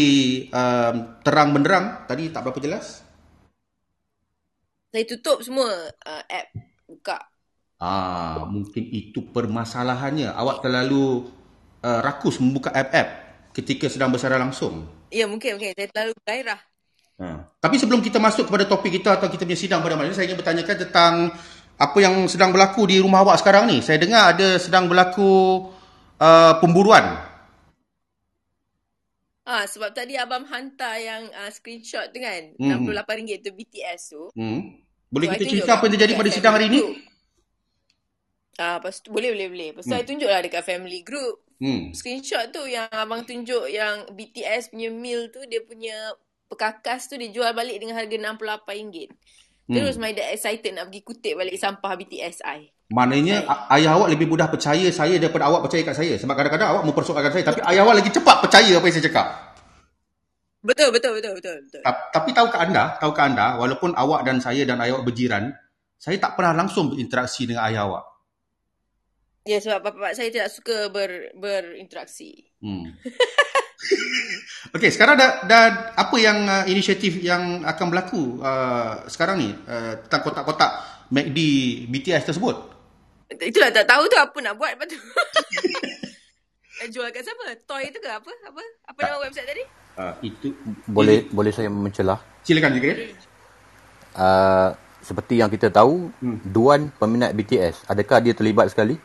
um, terang benderang? Tadi tak berapa jelas. Saya tutup semua uh, app buka. Ah, mungkin itu permasalahannya. Awak terlalu uh, rakus membuka app-app ketika sedang bersiaran langsung. Ya mungkin mungkin saya terlalu gairah. Ha. Tapi sebelum kita masuk kepada topik kita atau kita punya sidang pada malam ini, saya ingin bertanyakan tentang apa yang sedang berlaku di rumah awak sekarang ni. Saya dengar ada sedang berlaku uh, pemburuan. Ah sebab tadi abang hantar yang uh, screenshot tu kan Hmm. RM68 tu BTS tu. Hmm. Boleh So, kita cerita apa yang terjadi pada sidang hari ini? group. Ah, lepas tu, boleh boleh boleh. Lepas tu Hmm. saya tunjuklah dekat family group. Hmm. Screenshot tu yang abang tunjuk yang BTS punya meal tu dia punya perkakas tu dijual balik dengan harga RM68. Terus my dad excited nak pergi kutip balik sampah BTS I. Maknanya a- ayah awak lebih mudah percaya saya daripada awak percaya kat saya. Sebab kadang-kadang awak mempersoalkan saya. Tapi ayah awak lagi cepat percaya apa yang saya cakap. Betul betul betul betul betul. Ta- Tapi tahukah anda, tahukah anda, walaupun awak dan saya dan ayah awak berjiran, saya tak pernah langsung berinteraksi dengan ayah awak. Ya sebab bapak saya tidak suka ber, berinteraksi. Hmm. Okey, sekarang dah, dah apa yang uh, inisiatif yang akan berlaku uh, sekarang ni uh, tentang kotak-kotak MACD BTS tersebut? Itulah tak tahu tu apa nak buat lepas tu. Jual kat siapa? Toy tu ke apa? Apa? Apa nama website tadi? Uh, itu Boleh boleh saya mencelah. silakan Zikri. Uh, seperti yang kita tahu, Hmm. Duan peminat BTS. Adakah dia terlibat sekali?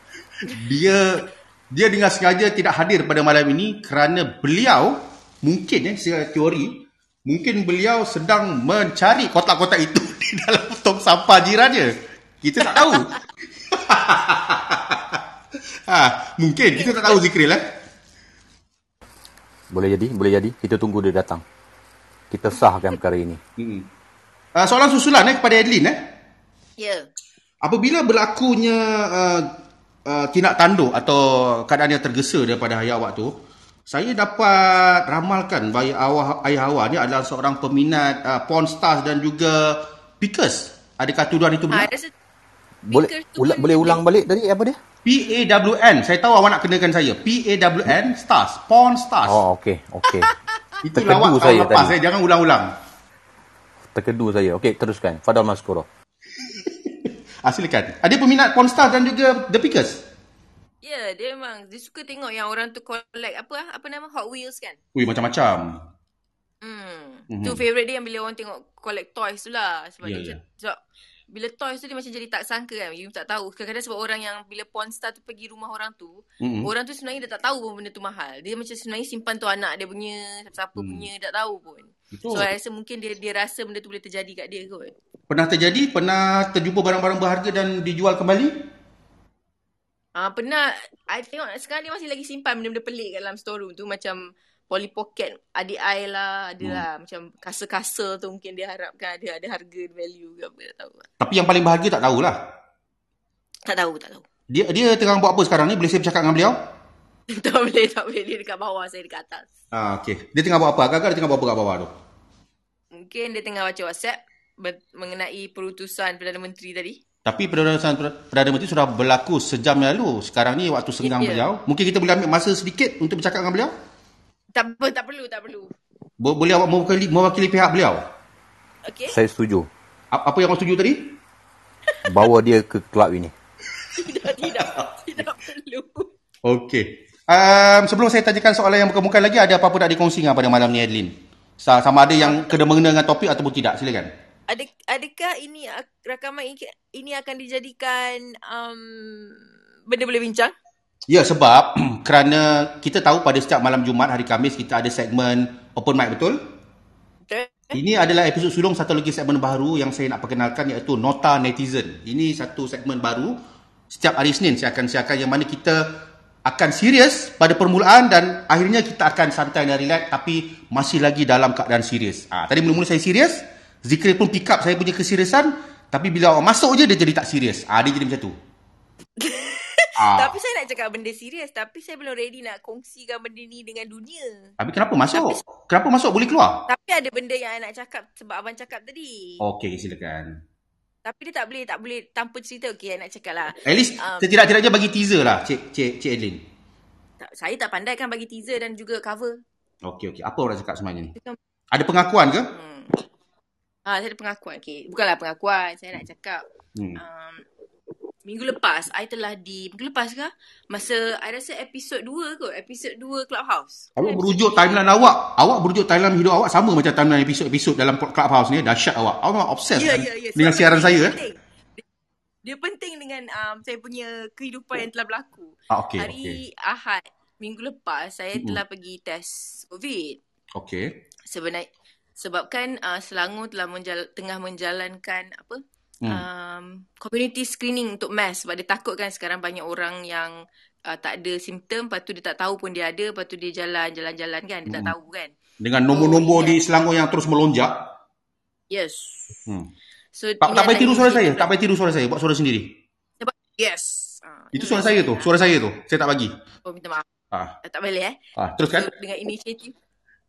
Dia dia dengan sengaja tidak hadir pada malam ini kerana beliau mungkin eh secara teori mungkin beliau sedang mencari kotak-kotak itu di dalam tong sampah jirannya. Kita tak tahu. ha, mungkin kita tak tahu Zikril eh. Boleh jadi, boleh jadi. Kita tunggu dia datang. Kita sahkan perkara ini. Hmm. Uh, soalan susulan eh kepada Adeline eh. Ya. Apabila berlakunya uh, uh, tindak tanduk atau keadaan yang tergesa daripada ayah awak tu, saya dapat ramalkan bahawa awak, ayah awak ni adalah seorang peminat uh, porn stars dan juga pickers. Adakah tuduhan itu Ha, benar? rasa Boleh ula, pun boleh ulang balik tadi apa dia? P-A-W-N. Saya tahu awak nak kenakan saya. P-A-W-N stars. Porn stars. Oh, okey, okey. itu lawak saya lepas. tadi. Saya jangan ulang-ulang. Terkedu saya. Okey, teruskan. Fadal Maskuro. Ah, silakan. Ada peminat porn stars dan juga the pickers? Ya, dia memang dia suka tengok yang orang tu collect apa ah? apa nama Hot Wheels kan. Ui, macam-macam. Hmm. Mhm. Tu favourite dia yang bila orang tengok collect toys tu lah sebab Ya, dia ya. sebab bila toys tu dia macam jadi tak sangka kan. You tak tahu. Kadang-kadang sebab orang yang bila porn star tu pergi rumah orang tu, Mm-mm. orang tu sebenarnya dia tak tahu pun benda tu mahal. Dia macam sebenarnya simpan tu anak dia punya, siapa-siapa Hmm. punya, tak tahu pun. Betul. So, I rasa mungkin dia dia rasa benda tu boleh terjadi kat dia kot. Pernah terjadi? Pernah terjumpa barang-barang berharga dan dijual kembali? Ah pernah I tengok sekarang dia masih lagi simpan benda-benda pelik kat dalam storeroom tu macam Polly Pocket adik I lah ada Hmm. lah macam kasa-kasa tu mungkin dia harapkan ada ada harga value ke apa tak tahu lah. Tapi yang paling bahagia tak tahulah. Tak tahu tak tahu. Dia dia tengah buat apa sekarang ni? Boleh saya bercakap dengan beliau? tak boleh tak boleh dia dekat bawah saya dekat atas. Ah, okey. Dia tengah buat apa? Agak-agak dia tengah buat apa kat bawah tu? Mungkin dia tengah baca WhatsApp ber- mengenai perutusan Perdana Menteri tadi. Tapi Perdana, Perdana Menteri sudah berlaku sejam yang lalu. Sekarang ni waktu senggang Ya. beliau. Mungkin kita boleh ambil masa sedikit untuk bercakap dengan beliau? Tak apa tak perlu tak perlu. Bo- Boleh awak mewakili, mewakili pihak beliau? Okey. Saya setuju. A- Apa yang awak setuju tadi? Bawa dia ke kelab ini. tidak tidak tidak perlu. Okey. Um, sebelum saya tanyakan soalan yang bukan-bukan lagi, ada apa-apa nak dikongsi pada malam ni, Adeline? Sa- Sama ada yang kena mengena dengan topik ataupun tidak. Silakan. Ada adakah ini ak- rakaman ini, ini akan dijadikan um, benda boleh bincang? Ya, sebab kerana kita tahu pada setiap malam Jumaat, hari Khamis, kita ada segmen open mic, betul? Betul? Ini adalah episod sulung satu lagi segmen baru yang saya nak perkenalkan iaitu Nota Netizen. Ini satu segmen baru. Setiap hari Senin saya akan siarkan yang mana kita akan serius pada permulaan dan akhirnya kita akan santai dan relax tapi masih lagi dalam keadaan serius. Ah, tadi mula-mula saya serius, Zikri pun pick up saya punya keseriusan tapi bila awak masuk je dia jadi tak serius. Ah, dia jadi macam tu. ah, Tapi saya nak cakap benda serius tapi saya belum ready nak kongsikan benda ni dengan dunia. tapi kenapa masuk? Kenapa masuk boleh keluar? Tapi ada benda yang I nak cakap sebab abang cakap tadi. Okey, silakan. Tapi dia tak boleh tak boleh tanpa cerita okey nak cakap lah. At least Um, setidak-tidaknya bagi teaser lah Cik Cik Cik Adeline. Tak, saya tak pandai kan bagi teaser dan juga cover. Okey okey. Apa orang cakap sebenarnya ni? Ada pengakuan ke? Hmm. Ah, saya ada pengakuan. Okey, bukanlah pengakuan. Saya nak cakap Hmm. um, minggu lepas I telah di minggu lepas ke masa I rasa episod 2 kot episod 2 Clubhouse Awak berujuk timeline awak. Awak berujuk timeline hidup awak sama macam timeline episod-episod dalam Clubhouse ni. Dahsyat awak. Awak memang obses Ya, kan ya, ya. dengan siaran saya. Eh? penting. Dia, dia penting dengan um, saya punya kehidupan yang telah berlaku. Ah, okey, Hari okey. Ahad minggu lepas saya Mm-mm. telah pergi test COVID. Okey. Sebenarnya sebabkan uh, Selangor telah menjal, tengah menjalankan apa? Hmm. Um, community screening untuk mass sebab dia takut kan sekarang banyak orang yang uh, tak ada simptom lepas tu dia tak tahu pun dia ada lepas tu dia jalan jalan-jalan kan dia tak Mm-mm. tahu kan. Dengan nombor-nombor Oh, di. Selangor yang terus melonjak. Yes. Hmm. So Tak, tak payah tiru suara saya. Tak payah tiru suara saya. Buat suara sendiri. Yes. Uh, Itu suara saya tu. Suara saya tu. Saya tak bagi. Oh minta maaf. Ah, tak boleh eh. ah teruskan. So dengan inisiatif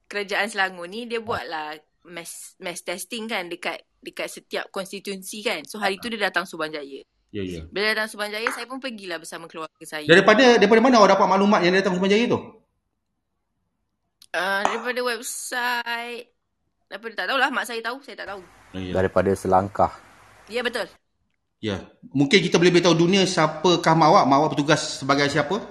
kerajaan Selangor ni dia buatlah mass mass testing kan dekat dekat setiap konstituensi kan. So hari tu dia datang Subanjaya. Ya, ya. Bila datang Subanjaya saya pun pergilah bersama keluarga saya. Daripada daripada mana awak dapat maklumat yang datang Subanjaya tu? Uh, daripada website daripada tak tahulah mak saya tahu saya tak tahu. Ya. Daripada selangkah. Ya betul. Ya. Mungkin kita boleh beritahu dunia siapakah mak awak? Mak awak bertugas sebagai siapa?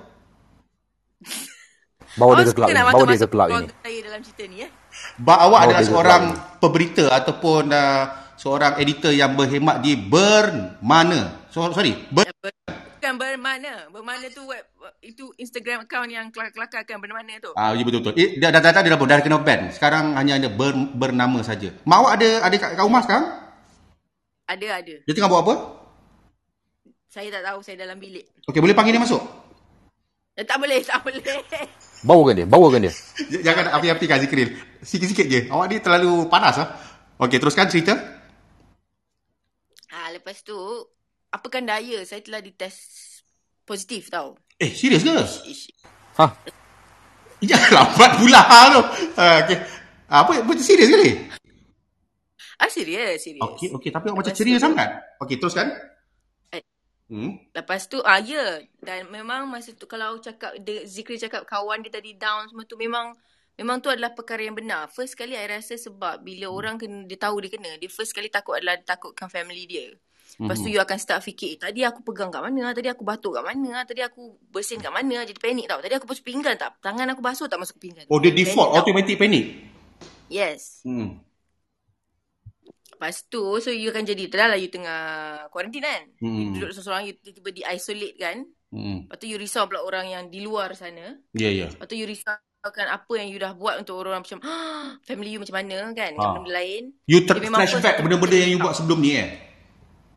Bawa dia ke suka kelab. Bawa dia ke kelab ini. saya dalam cerita ni eh. Bak awak Oh, adalah seorang keluar. pemberita ataupun uh, seorang editor yang berkhidmat di Bermana. So, sorry, Ber Ya, Bukan bermana. Bermana tu web itu Instagram account yang kelakar-kelakar kan bermana tu. Ah, ya betul betul. Eh, dah dah dah, dah, dah, dah, dah kena ban. Sekarang hanya ada ber, bernama saja. Mak awak ada ada kat, kat rumah sekarang? Ada ada. Dia tengah buat apa? Saya tak tahu saya dalam bilik. Okey, boleh panggil dia masuk? Eh, tak boleh, tak boleh. Bawakan dia. Bawakan dia. Jangan api-api kan Zikril. Sikit-sikit je. Awak ni terlalu panas ah. Okey, teruskan cerita. ha, lepas tu apakan daya saya telah dites positif tau. Eh, serius ke? Ha? Jangan lambat pula tu. Ah, okey. Apa betul serius ke ni? Ah serius, serius. Okey, okey, tapi awak macam ceria tu- sangat. Okey, teruskan. Hmm. Lepas tu ah ya dan memang masa tu kalau cakap dia, Zikri cakap kawan dia tadi down semua tu memang memang tu adalah perkara yang benar. First kali I rasa sebab bila Hmm. orang kena dia tahu dia kena, dia first kali takut adalah takutkan family dia. Lepas tu Mhm. you akan start fikir, eh, tadi aku pegang kat mana? Tadi aku batuk kat mana? Tadi aku bersin kat mana? Jadi panik tau. Tadi aku basuh pinggan tak? Tangan aku basuh tak masuk pinggan? Oh, dia default automatic panic. Yes. Hmm. Lepas tu, so you akan jadi, dah lah you tengah quarantine kan? Hmm. You duduk seorang-seorang, you tiba-tiba di-isolate kan? Hmm. Lepas tu you risau pula orang yang di luar sana. Ya, ya. Lepas tu you risaukan apa yang you dah buat untuk orang macam, "Ah, family you macam mana kan? Dengan Ah. benda lain. You ter- flashback benda-benda yang you buat sebelum ni eh?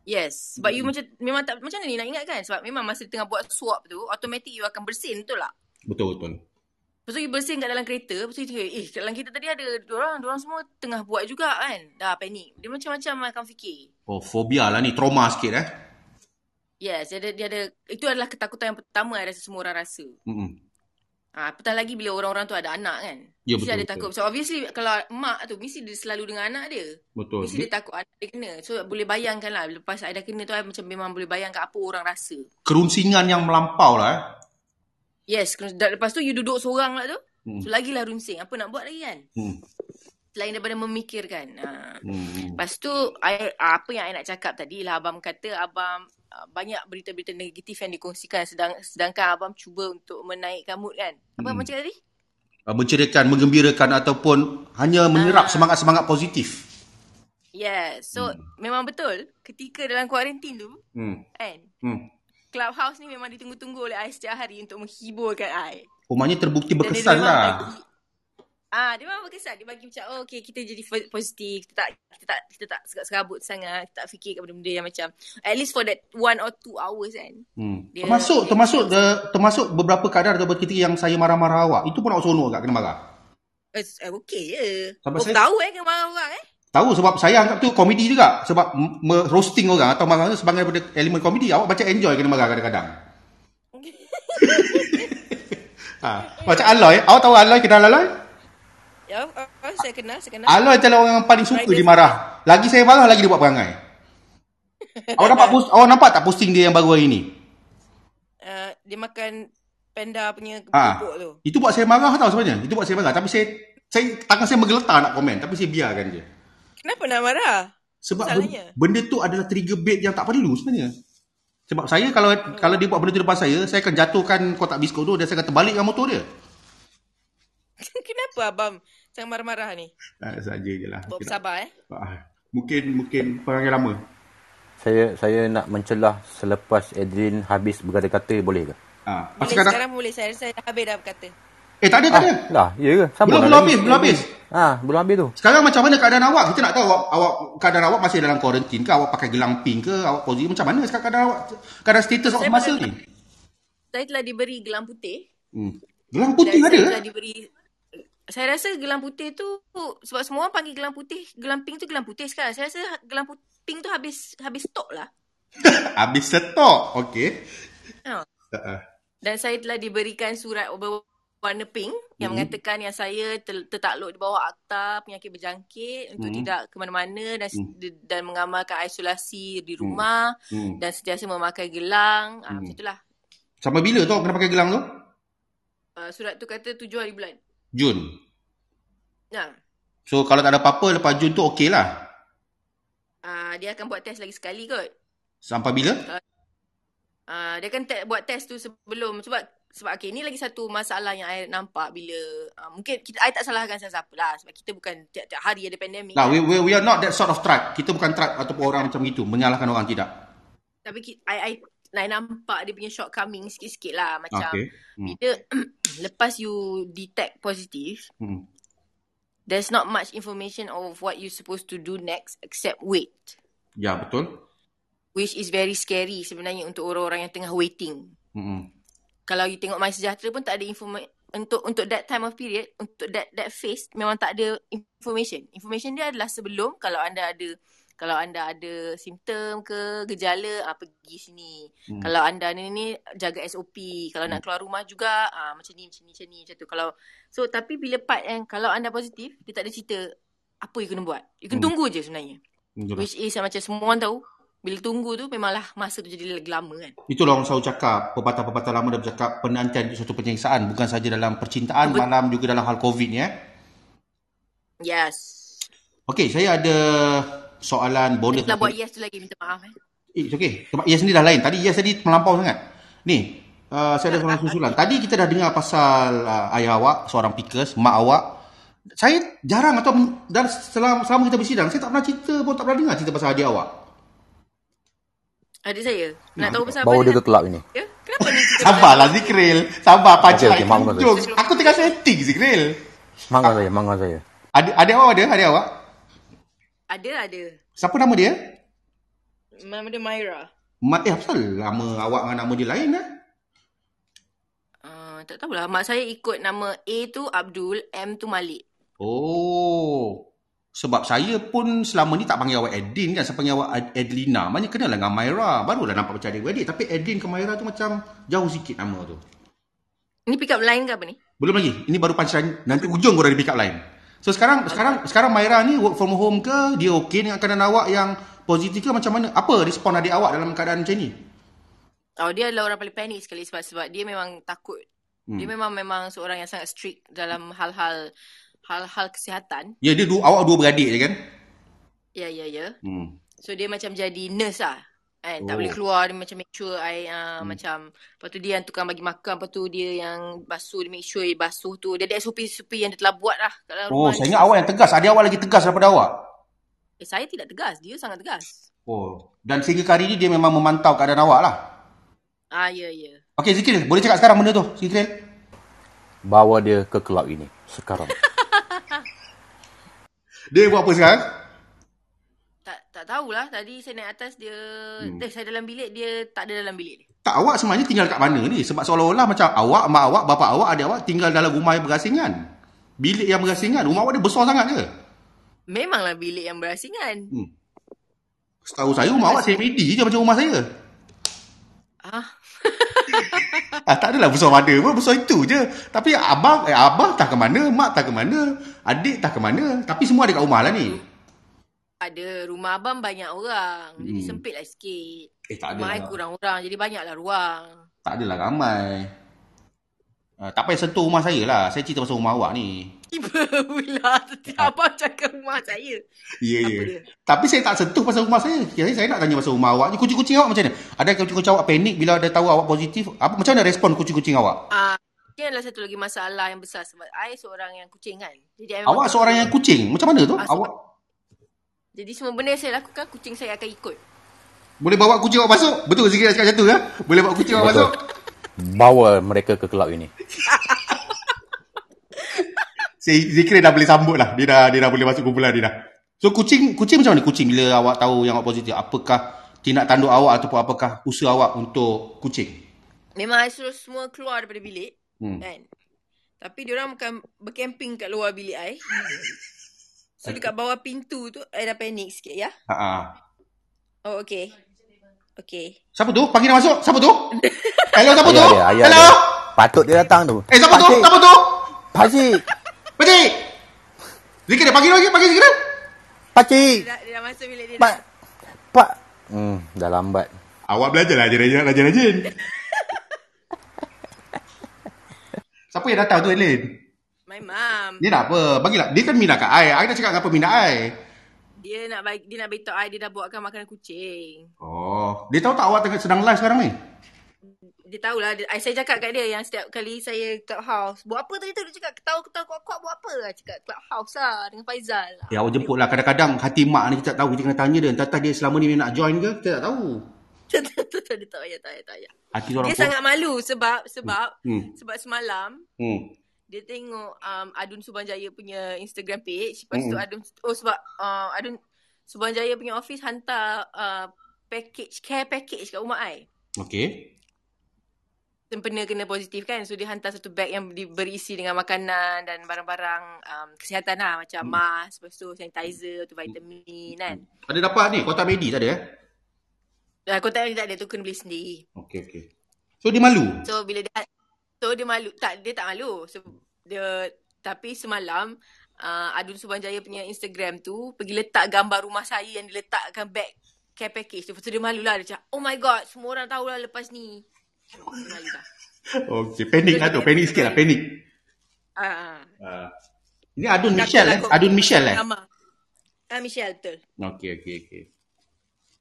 Yes. Sebab you macam, memang tak, macam mana ni nak ingat kan? Sebab memang masa tengah buat swap tu, automatic you akan bersin, betul tak? Betul, betul. Lepas tu you bersin kat dalam kereta, lepas tu you tengok, eh kat dalam kereta tadi ada orang, orang semua tengah buat juga kan. Dah panik. Dia macam-macam akan fikir. Oh, fobia lah ni. Trauma sikit eh. Yes, dia ada, dia ada, itu adalah ketakutan yang pertama yang rasa semua orang rasa. Hmm. Ha, apatah lagi bila orang-orang tu ada anak kan. Ya, mesti betul, ada betul. takut. So obviously kalau mak tu mesti dia selalu dengan anak dia. Betul. Mesti dia takut anak dia kena. So boleh bayangkan lah lepas I dah kena tu I macam memang boleh bayangkan apa orang rasa. Kerunsingan yang melampau lah eh. Yes, lepas tu you duduk seorang lah tu. Hmm. So lagilah runsing. Apa nak buat lagi kan? Hmm. Selain daripada memikirkan. Ha. Hmm. Lepas tu I, apa yang I nak cakap tadi lah abang kata abang uh, banyak berita-berita negatif yang dikongsikan sedang, sedangkan abang cuba untuk menaikkan mood kan. Apa Hmm. abang cakap tadi? Menceriakan, menggembirakan ataupun hanya menyerap Ah. semangat-semangat positif. Yes. So Hmm. memang betul ketika dalam kuarantin tu Hmm. kan Hmm. Clubhouse ni memang ditunggu-tunggu oleh I setiap hari untuk menghiburkan I. Rumahnya terbukti dia berkesan memang lah. Bagi, ah, dia memang berkesan. Dia bagi macam, oh, okay, kita jadi positif. Kita tak, kita tak, kita tak serabut sangat. Kita tak fikirkan benda-benda yang macam, at least for that one or two hours kan. Hmm. Dia- termasuk termasuk de, termasuk beberapa kadar atau ketika yang saya marah-marah awak. Itu pun awak seronok agak kena marah. Eh, eh, okay je. Sampai Kau saya- tahu eh, kemana orang eh. Tahu sebab saya anggap tu komedi juga. Sebab roasting orang atau marah tu sebagai elemen komedi. Awak macam enjoy kena marah kadang-kadang. ha. Macam Aloy. Awak tahu Aloy? Kenal Aloy? Ya, oh, saya kenal, saya kenal. Aloy adalah orang yang paling suka Friday. dimarah. Lagi saya marah, lagi dia buat perangai. awak nampak post, awak nampak tak posting dia yang baru hari ni? Uh, dia makan panda punya Ha. bubuk tu. Itu buat saya marah tau sebenarnya. Itu buat saya marah. Tapi saya, saya tangan saya menggeletar nak komen. Tapi saya biarkan je. Kenapa nak marah? Sebab Salahnya? ben- benda tu adalah trigger bait yang tak perlu sebenarnya. Sebab saya kalau kalau dia buat benda tu depan saya, saya akan jatuhkan kotak biskut tu dan saya akan terbalikkan motor dia. Kenapa abang jangan marah-marah ni? Ah, saja je lah. Tidak- bersabar eh. Ah, mungkin mungkin perangai lama. Saya saya nak mencelah selepas Adrian habis berkata-kata boleh ke? Ah, Boleh pasal kadang, sekarang boleh saya saya dah habis dah berkata. Eh tak ada tak ada. Lah, ya ke? Sambung Belum belum habis, belum habis. Ha, belum habis tu. Sekarang macam mana keadaan awak? Kita nak tahu awak, awak keadaan awak masih dalam kuarantin ke? Awak pakai gelang pink ke? Awak positif macam mana sekarang keadaan awak? Keadaan status awak pada- ni? Saya telah diberi gelang putih. Hmm. Gelang putih dan ada? saya telah diberi saya rasa gelang putih tu sebab semua orang panggil gelang putih, gelang pink tu gelang putih sekarang. Saya rasa gelang put- pink tu habis habis stok lah. Habis stok. Okey. Ha. Uh, Dan saya telah diberikan surat berwarna pink yang Hmm. mengatakan yang saya ter- tertakluk di bawah akta penyakit berjangkit untuk Hmm. tidak ke mana-mana dan Hmm. dan mengamalkan isolasi di rumah hmm. dan sentiasa memakai gelang. Ah Hmm. macam itulah. Sampai bila tu kena pakai gelang tu? Uh, surat tu kata tujuh hari bulan. Jun. Nah, So kalau tak ada apa-apa lepas Jun tu okey lah. uh, dia akan buat test lagi sekali kot. Sampai bila? Uh, dia akan te- buat test tu sebelum sebab sebab okay, ni lagi satu masalah yang I nampak bila uh, mungkin kita I tak salahkan siapa-siapa lah sebab kita bukan tiap-tiap hari ada pandemik. Nah, we, we, we are not that sort of tribe. Kita bukan tribe ataupun orang macam itu. Menyalahkan orang tidak. Tapi I, I, I nampak dia punya shortcoming sikit-sikit lah. Macam Okey. Hmm. bila lepas you detect positif, Hmm. there's not much information of what you supposed to do next except wait. Ya, betul. Which is very scary sebenarnya untuk orang-orang yang tengah waiting. Hmm. Kalau you tengok My Sejahtera pun tak ada information untuk untuk that time of period, untuk that that phase memang tak ada information. Information dia adalah sebelum kalau anda ada kalau anda ada simptom ke gejala ah pergi sini. Hmm. Kalau anda ni ni jaga SOP. Kalau nak keluar rumah juga ah macam ni macam ni macam ni macam tu. Kalau so tapi bila part yang kalau anda positif dia tak ada cerita apa you kena buat. You kena Hmm. tunggu je sebenarnya. Betul. Which is macam semua orang tahu bila tunggu tu memanglah masa tu jadi lagi lama kan. Itulah orang selalu cakap, pepatah-pepatah lama dah bercakap, penantian itu suatu penyiksaan. Bukan saja dalam percintaan, Bet- malam juga dalam hal COVID ni. Eh. Yes. Okey, saya ada soalan bonus. Kita buat yes tu lagi minta maaf eh. Eh, okay. Sebab yes ni dah lain. Tadi yes tadi melampau sangat. Ni, uh, saya ada soalan susulan. Tadi kita dah dengar pasal uh, ayah awak, seorang pickers, mak awak saya jarang atau dan selama, selama kita bersidang, saya tak pernah cerita pun tak pernah dengar cerita pasal adik awak. Adik saya. Nak tahu pasal Bawa apa dia ni? ke kelab ini. Ya? Kenapa ni Sabarlah Zikril. Sabar pacar. Maafkan saya. Jom. Aku tengah setting Zikril. Semangat saya, semangat saya. Adik, adik awak ada? Adik awak? Ada, ada. Siapa nama dia? Nama dia Myra. Mat, eh, apa nama awak dengan nama dia lain eh? Uh, tak tahulah. Mak saya ikut nama A tu Abdul, M tu Malik. Oh. Sebab saya pun selama ni tak panggil awak Edin kan. Saya panggil awak Ad- Edlina. Maknanya kenal lah dengan Myra. Barulah nampak macam adik-beradik. Tapi Edin ke Myra tu macam jauh sikit nama tu. Ini pick up line ke apa ni? Belum lagi. Ini baru punchline. Nanti ujung korang di pick up line. So sekarang sekarang sekarang Myra ni work from home ke? Dia okey dengan keadaan awak yang positif ke macam mana? Apa respon adik awak dalam keadaan macam ni? Oh, dia adalah orang paling panik sekali sebab sebab dia memang takut. Hmm. Dia memang memang seorang yang sangat strict dalam hal-hal hal-hal kesihatan. Ya dia dua, awak dua beradik je kan? Ya, ya, ya. Hmm. So dia macam jadi nurse lah. Kan? Tak Oh. boleh keluar dia macam make sure I uh, Hmm. macam lepas tu dia yang tukang bagi makan, lepas tu dia yang basuh dia make sure dia basuh tu. Dia ada SOP-SOP yang dia telah buat lah kat dalam Oh, rumah saya ingat awak yang tegas. Adik awak lagi tegas daripada awak. Eh, saya tidak tegas. Dia sangat tegas. Oh. Dan sehingga ke hari ni dia memang memantau keadaan awak lah. Ah, ya, ya. Okey Zikril, boleh cakap sekarang benda tu, Zikril? Bawa dia ke kelab ini. Sekarang. Dia buat apa sekarang? Tak tak tahulah. Tadi saya naik atas dia... Hmm. Eh, saya dalam bilik, dia tak ada dalam bilik dia. Tak, awak sebenarnya tinggal kat mana ni? Sebab seolah-olah macam awak, mak awak, bapa awak, adik awak tinggal dalam rumah yang berasingan. Bilik yang berasingan. Rumah awak dia besar sangat ke? Memanglah bilik yang berasingan. Hmm. Setahu saya rumah awak CMD je macam rumah saya. Ah, Ah, tak adalah besar pada pun, besar itu je. Tapi abang, eh, abah tak ke mana, mak tak ke mana, adik tak ke mana. Tapi semua ada kat rumah lah ni. ada rumah abang banyak orang. Jadi Hmm. sempit lah sikit. Eh, tak Rumah adalah. kurang orang. Jadi banyaklah ruang. Tak adalah ramai. Uh, tak payah sentuh rumah saya lah. Saya cerita pasal rumah awak ni. Tiba pula abang cakap rumah saya. Ya, ya. dia? Tapi saya tak sentuh pasal rumah saya. Kira saya nak tanya pasal rumah awak ni. Kucing-kucing awak macam mana? Ada kucing-kucing awak panik bila ada tahu awak positif? Apa Macam mana respon kucing-kucing awak? Ah, Ini adalah satu lagi masalah yang besar sebab I seorang yang kucing kan. Jadi Awak seorang yang kucing? Macam mana tu? Ah, sebab- Awak Jadi semua benda yang saya lakukan kucing saya akan ikut. boleh bawa kucing awak masuk? Betul Zikir nak cakap macam tu ya? Boleh bawa kucing awak masuk? Bawa mereka ke kelab ini. Si Zikir dah boleh sambut lah. Dia dah, dia dah boleh masuk kumpulan dia dah. So kucing kucing macam mana kucing bila awak tahu yang awak positif? Apakah tindak tanduk awak ataupun apakah usaha awak untuk kucing? Memang I suruh semua keluar daripada bilik. Hmm. Kan? Tapi diorang bukan bercamping kat luar bilik I. So dekat bawah pintu tu I dah panik sikit ya. Ha ah. Oh okay. Okay. Siapa tu? Panggil dia masuk. Siapa tu? Hello, siapa tu? Ayah dia, ayah Hello? dia. Patut dia datang tu. Eh, siapa tu? Pakcik, Siapa tu? Pakcik. Pakcik! Zikir dia panggil lagi, panggil Zikir. Pakcik. Dia dah, dia dah masuk bilik dia. Pak. dah. Pak. Hmm, dah lambat. Awak belajar lah rajin-rajin. rajin-rajin. Siapa yang datang tu, Ellen? My mum. Dia nak apa? Bagilah. Dia kan minat kat I. I dah cakap apa minat I. Dia nak bagi, dia nak beritahu I dia dah buatkan makanan kucing. Oh. Dia tahu tak awak tengah sedang live sekarang ni? Dia tahulah. Dia, saya cakap kat dia yang setiap kali saya clubhouse. Buat apa tadi tu? Dia cakap ketawa-ketawa kuat-kuat buat apa lah. Cakap clubhouse lah dengan Faizal lah. Ya, awak jemput lah. Kadang-kadang hati mak ni kita tak tahu. Kita kena tanya dia. Entah-entah dia selama ni nak join ke? Kita tak tahu. dia tak payah, tak payah, tak payah. Hati Dia sangat malu sebab, sebab, Hmm. sebab semalam Hmm. dia tengok um, Adun Subanjaya punya Instagram page. Lepas tu Mm-mm. Adun, oh sebab uh, Adun Subanjaya punya office hantar uh, package, care package kat rumah I. Okay. Sempena kena positif kan. So dia hantar satu bag yang berisi dengan makanan dan barang-barang um, kesihatan lah. Macam Hmm. mask, lepas tu sanitizer, tu vitamin kan. Ada dapat ni? Kotak medi tak ada eh? Dan kotak ni tak ada tu kena beli sendiri. Okay, okay. So, dia malu? So bila dia so dia malu tak dia tak malu. So dia tapi semalam uh, Adun Subanjaya punya Instagram tu pergi letak gambar rumah saya yang diletakkan bag care package tu. Tu dia malu lah. Dia cakap, oh my god, semua orang tahu lah lepas ni. Okay, panik lah tu. Panik sikit lah, panik. Ah, Uh, ini Adun Michelle eh? Adun Michelle eh? Nama. Ah, Michelle betul. Okey, okey, okey.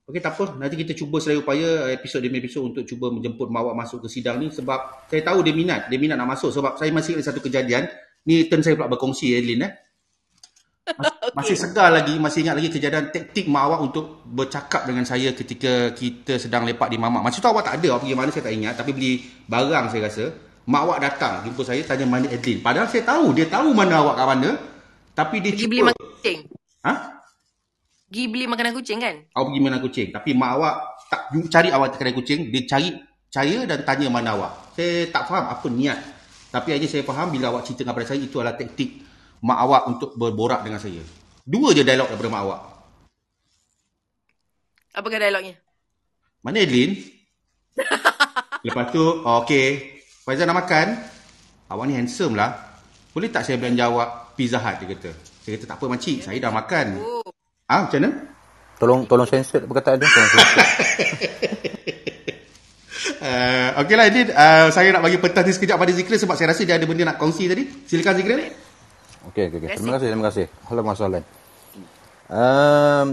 Okey, tak apa. Nanti kita cuba selai upaya episod demi episod untuk cuba menjemput Mawak masuk ke sidang ni sebab saya tahu dia minat. Dia minat nak masuk sebab saya masih ada satu kejadian. Ni turn saya pula berkongsi, Elin eh. Masih segar lagi, masih ingat lagi kejadian taktik mak awak untuk bercakap dengan saya ketika kita sedang lepak di mamak. Masa tu awak tak ada, awak pergi mana saya tak ingat. Tapi beli barang saya rasa. Mak awak datang jumpa saya tanya mana Adeline. Padahal saya tahu, dia tahu mana awak kat mana. Tapi dia Pergi cuba. beli makan kucing. Ha? Pergi beli makanan kucing kan? Awak pergi mana kucing. Tapi mak awak tak cari awak di kedai kucing. Dia cari saya dan tanya mana awak. Saya tak faham apa niat. Tapi hanya saya faham bila awak cerita kepada saya itu adalah taktik mak awak untuk berborak dengan saya. Dua je dialog daripada mak awak. Apakah dialognya? Mana Adeline? Lepas tu, oh, okay. Faizal nak makan? Awak ni handsome lah. Boleh tak saya belanja awak pizza hut, dia kata. Saya kata, tak apa makcik, saya dah makan. Oh. Ah, macam mana? Tolong tolong sensor perkataan dia. Tolong sensor. Uh, okay lah, Adeline. Uh, saya nak bagi pentas ni sekejap pada Zikri sebab saya rasa dia ada benda nak kongsi tadi. Silakan Zikri. Okey, okey, okey. Terima kasih, terima kasih. Halo Mas Solan. Um,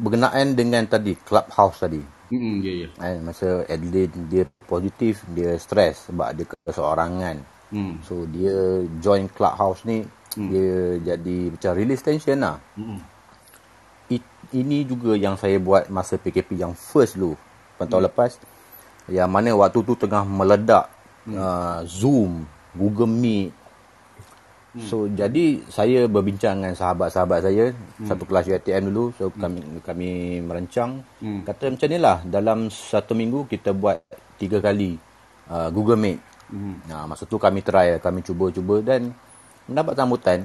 berkenaan dengan tadi clubhouse tadi. Hmm, ya, ya. Eh, masa Adelaide dia positif, dia stres sebab dia keseorangan. Hmm. So dia join clubhouse ni hmm. dia jadi macam release tension lah. Hmm. It, ini juga yang saya buat masa PKP yang first dulu. Tahun hmm. lepas yang mana waktu tu tengah meledak hmm. uh, Zoom, Google Meet. Hmm. So jadi saya berbincang dengan sahabat-sahabat saya hmm. satu kelas UiTM dulu so hmm. kami kami merancang hmm. kata macam ni lah dalam satu minggu kita buat tiga kali uh, Google Meet. Hmm. Nah masa tu kami try kami cuba-cuba dan mendapat sambutan.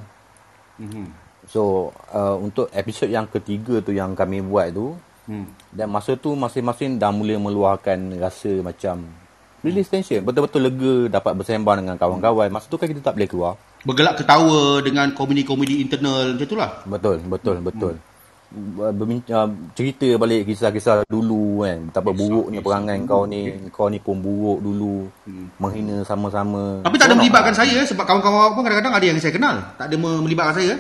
Hmm. So uh, untuk episod yang ketiga tu yang kami buat tu hmm. dan masa tu masing-masing dah mula meluahkan rasa macam release tension betul-betul lega dapat bersembang dengan kawan-kawan masa tu kan kita tak boleh keluar Bergelak ketawa dengan komedi-komedi internal macam tu lah. betul betul betul hmm. Berbincang, cerita balik kisah-kisah dulu kan betapa buruknya perangai kau ni kau ni pun buruk dulu menghina sama-sama Tapi tak ada melibatkan lah. saya sebab kawan-kawan awak pun kadang-kadang ada yang saya kenal. Tak ada melibatkan saya.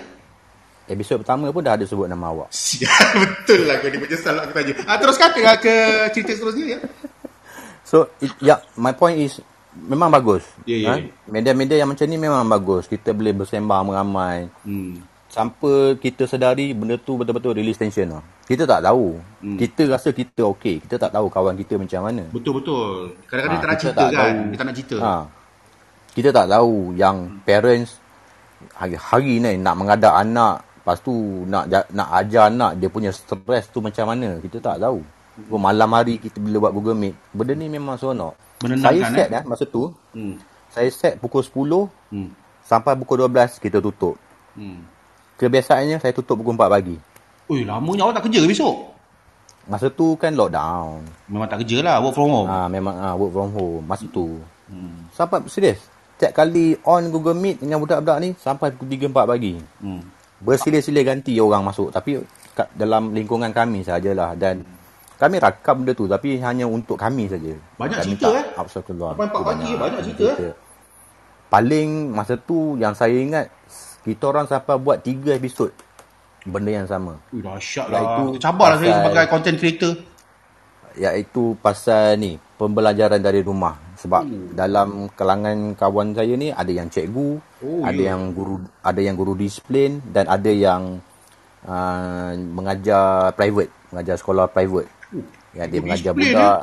episod pertama pun dah ada sebut nama awak Sial, betul lah kau ni menyesal lah aku tanya. Ah, teruskan ke, ke cerita seterusnya ya. So, it, ya, my point is memang bagus. Ya, ya, Ha? ya. Media-media yang macam ni memang bagus. Kita boleh bersembang ramai. Hmm. Sampai kita sedari benda tu betul-betul release tension lah. Kita tak tahu. Hmm. Kita rasa kita okey. Kita tak tahu kawan kita macam mana. Betul-betul. Kadang-kadang Ha, dia tak nak kita cerita tak kan. tahu. Dia tak nak cerita. Ha. Kita tak tahu yang parents hari-hari ni nak mengadak anak. Lepas tu nak nak ajar anak dia punya stres tu macam mana. Kita tak tahu. Hmm. Malam hari kita bila buat Google Meet. Benda ni memang seronok. Menenangkan, Saya set eh? dah masa tu. Hmm. Saya set pukul 10 Hmm. sampai pukul 12 kita tutup. Hmm. Kebiasaannya saya tutup pukul 4 pagi. Ui, lamanya awak tak kerja ke besok? Masa tu kan lockdown. Memang tak kerja lah, work from home. Ah memang ah work from home masa tu. Hmm. Sampai serius. Setiap kali on Google Meet dengan budak-budak ni sampai pukul 3 4 pagi. Hmm. Bersilih-silih ganti orang masuk tapi kat dalam lingkungan kami sajalah dan kami rakam benda tu tapi hanya untuk kami saja. Banyak kami cerita, tak eh? keluar. Sampai empat pagi, banyak cerita, eh? Paling masa tu yang saya ingat kita orang sampai buat 3 episod benda yang sama. Ui, dahsyat Lah, itu Cabarlah saya sebagai content creator. iaitu pasal ni pembelajaran dari rumah sebab Hmm. dalam kalangan kawan saya ni ada yang cikgu Oh, ada ya. yang guru ada yang guru disiplin dan ada yang uh, mengajar private mengajar sekolah private yang dia mengajar budak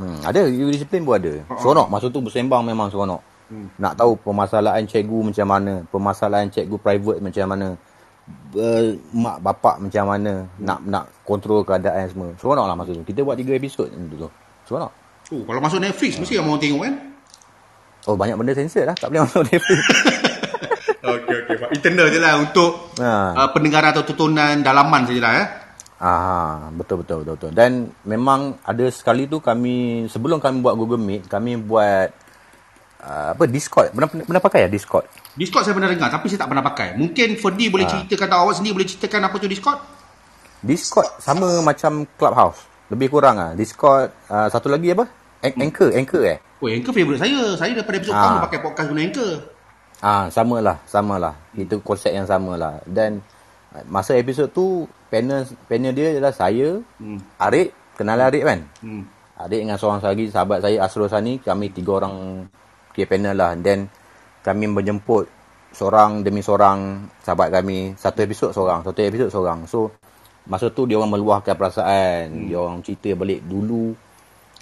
hmm, ada guru disiplin pun ada seronok masa tu bersembang memang seronok Hmm. nak tahu permasalahan cikgu macam mana permasalahan cikgu private macam mana uh, mak bapak macam mana nak nak kontrol keadaan semua. Seronok lah masa tu. Kita buat 3 episod tu. Seronok. Oh, kalau masuk Netflix mesti orang tengok kan? Oh banyak benda sensor lah. Tak boleh masuk Netflix. Okey okey. Internal je lah untuk ha. uh, pendengaran atau tontonan dalaman sajalah eh. Ah, betul betul betul betul. Dan memang ada sekali tu kami sebelum kami buat Google Meet, kami buat uh, apa Discord. Pernah pernah pakai ya Discord? Discord saya pernah dengar tapi saya tak pernah pakai. Mungkin Ferdi boleh ceritakan atau awak sendiri boleh ceritakan apa tu Discord? Discord sama macam Clubhouse. Lebih kurang ah. Discord uh, satu lagi apa? An- Anchor, Anchor eh? Oh, Anchor favourite saya. Saya daripada episod Ah. pertama pakai podcast guna Anchor. Ah, samalah, samalah. Itu konsep yang samalah. Dan ah, masa episod tu panel panel dia adalah saya, Hmm. Arik, kenal Arik kan? Hmm. Arik dengan seorang lagi sahabat saya Asrul Sani, kami tiga orang kira panel lah. Dan kami menjemput seorang demi seorang sahabat kami satu episod seorang satu episod seorang so masa tu dia orang meluahkan perasaan hmm. dia orang cerita balik dulu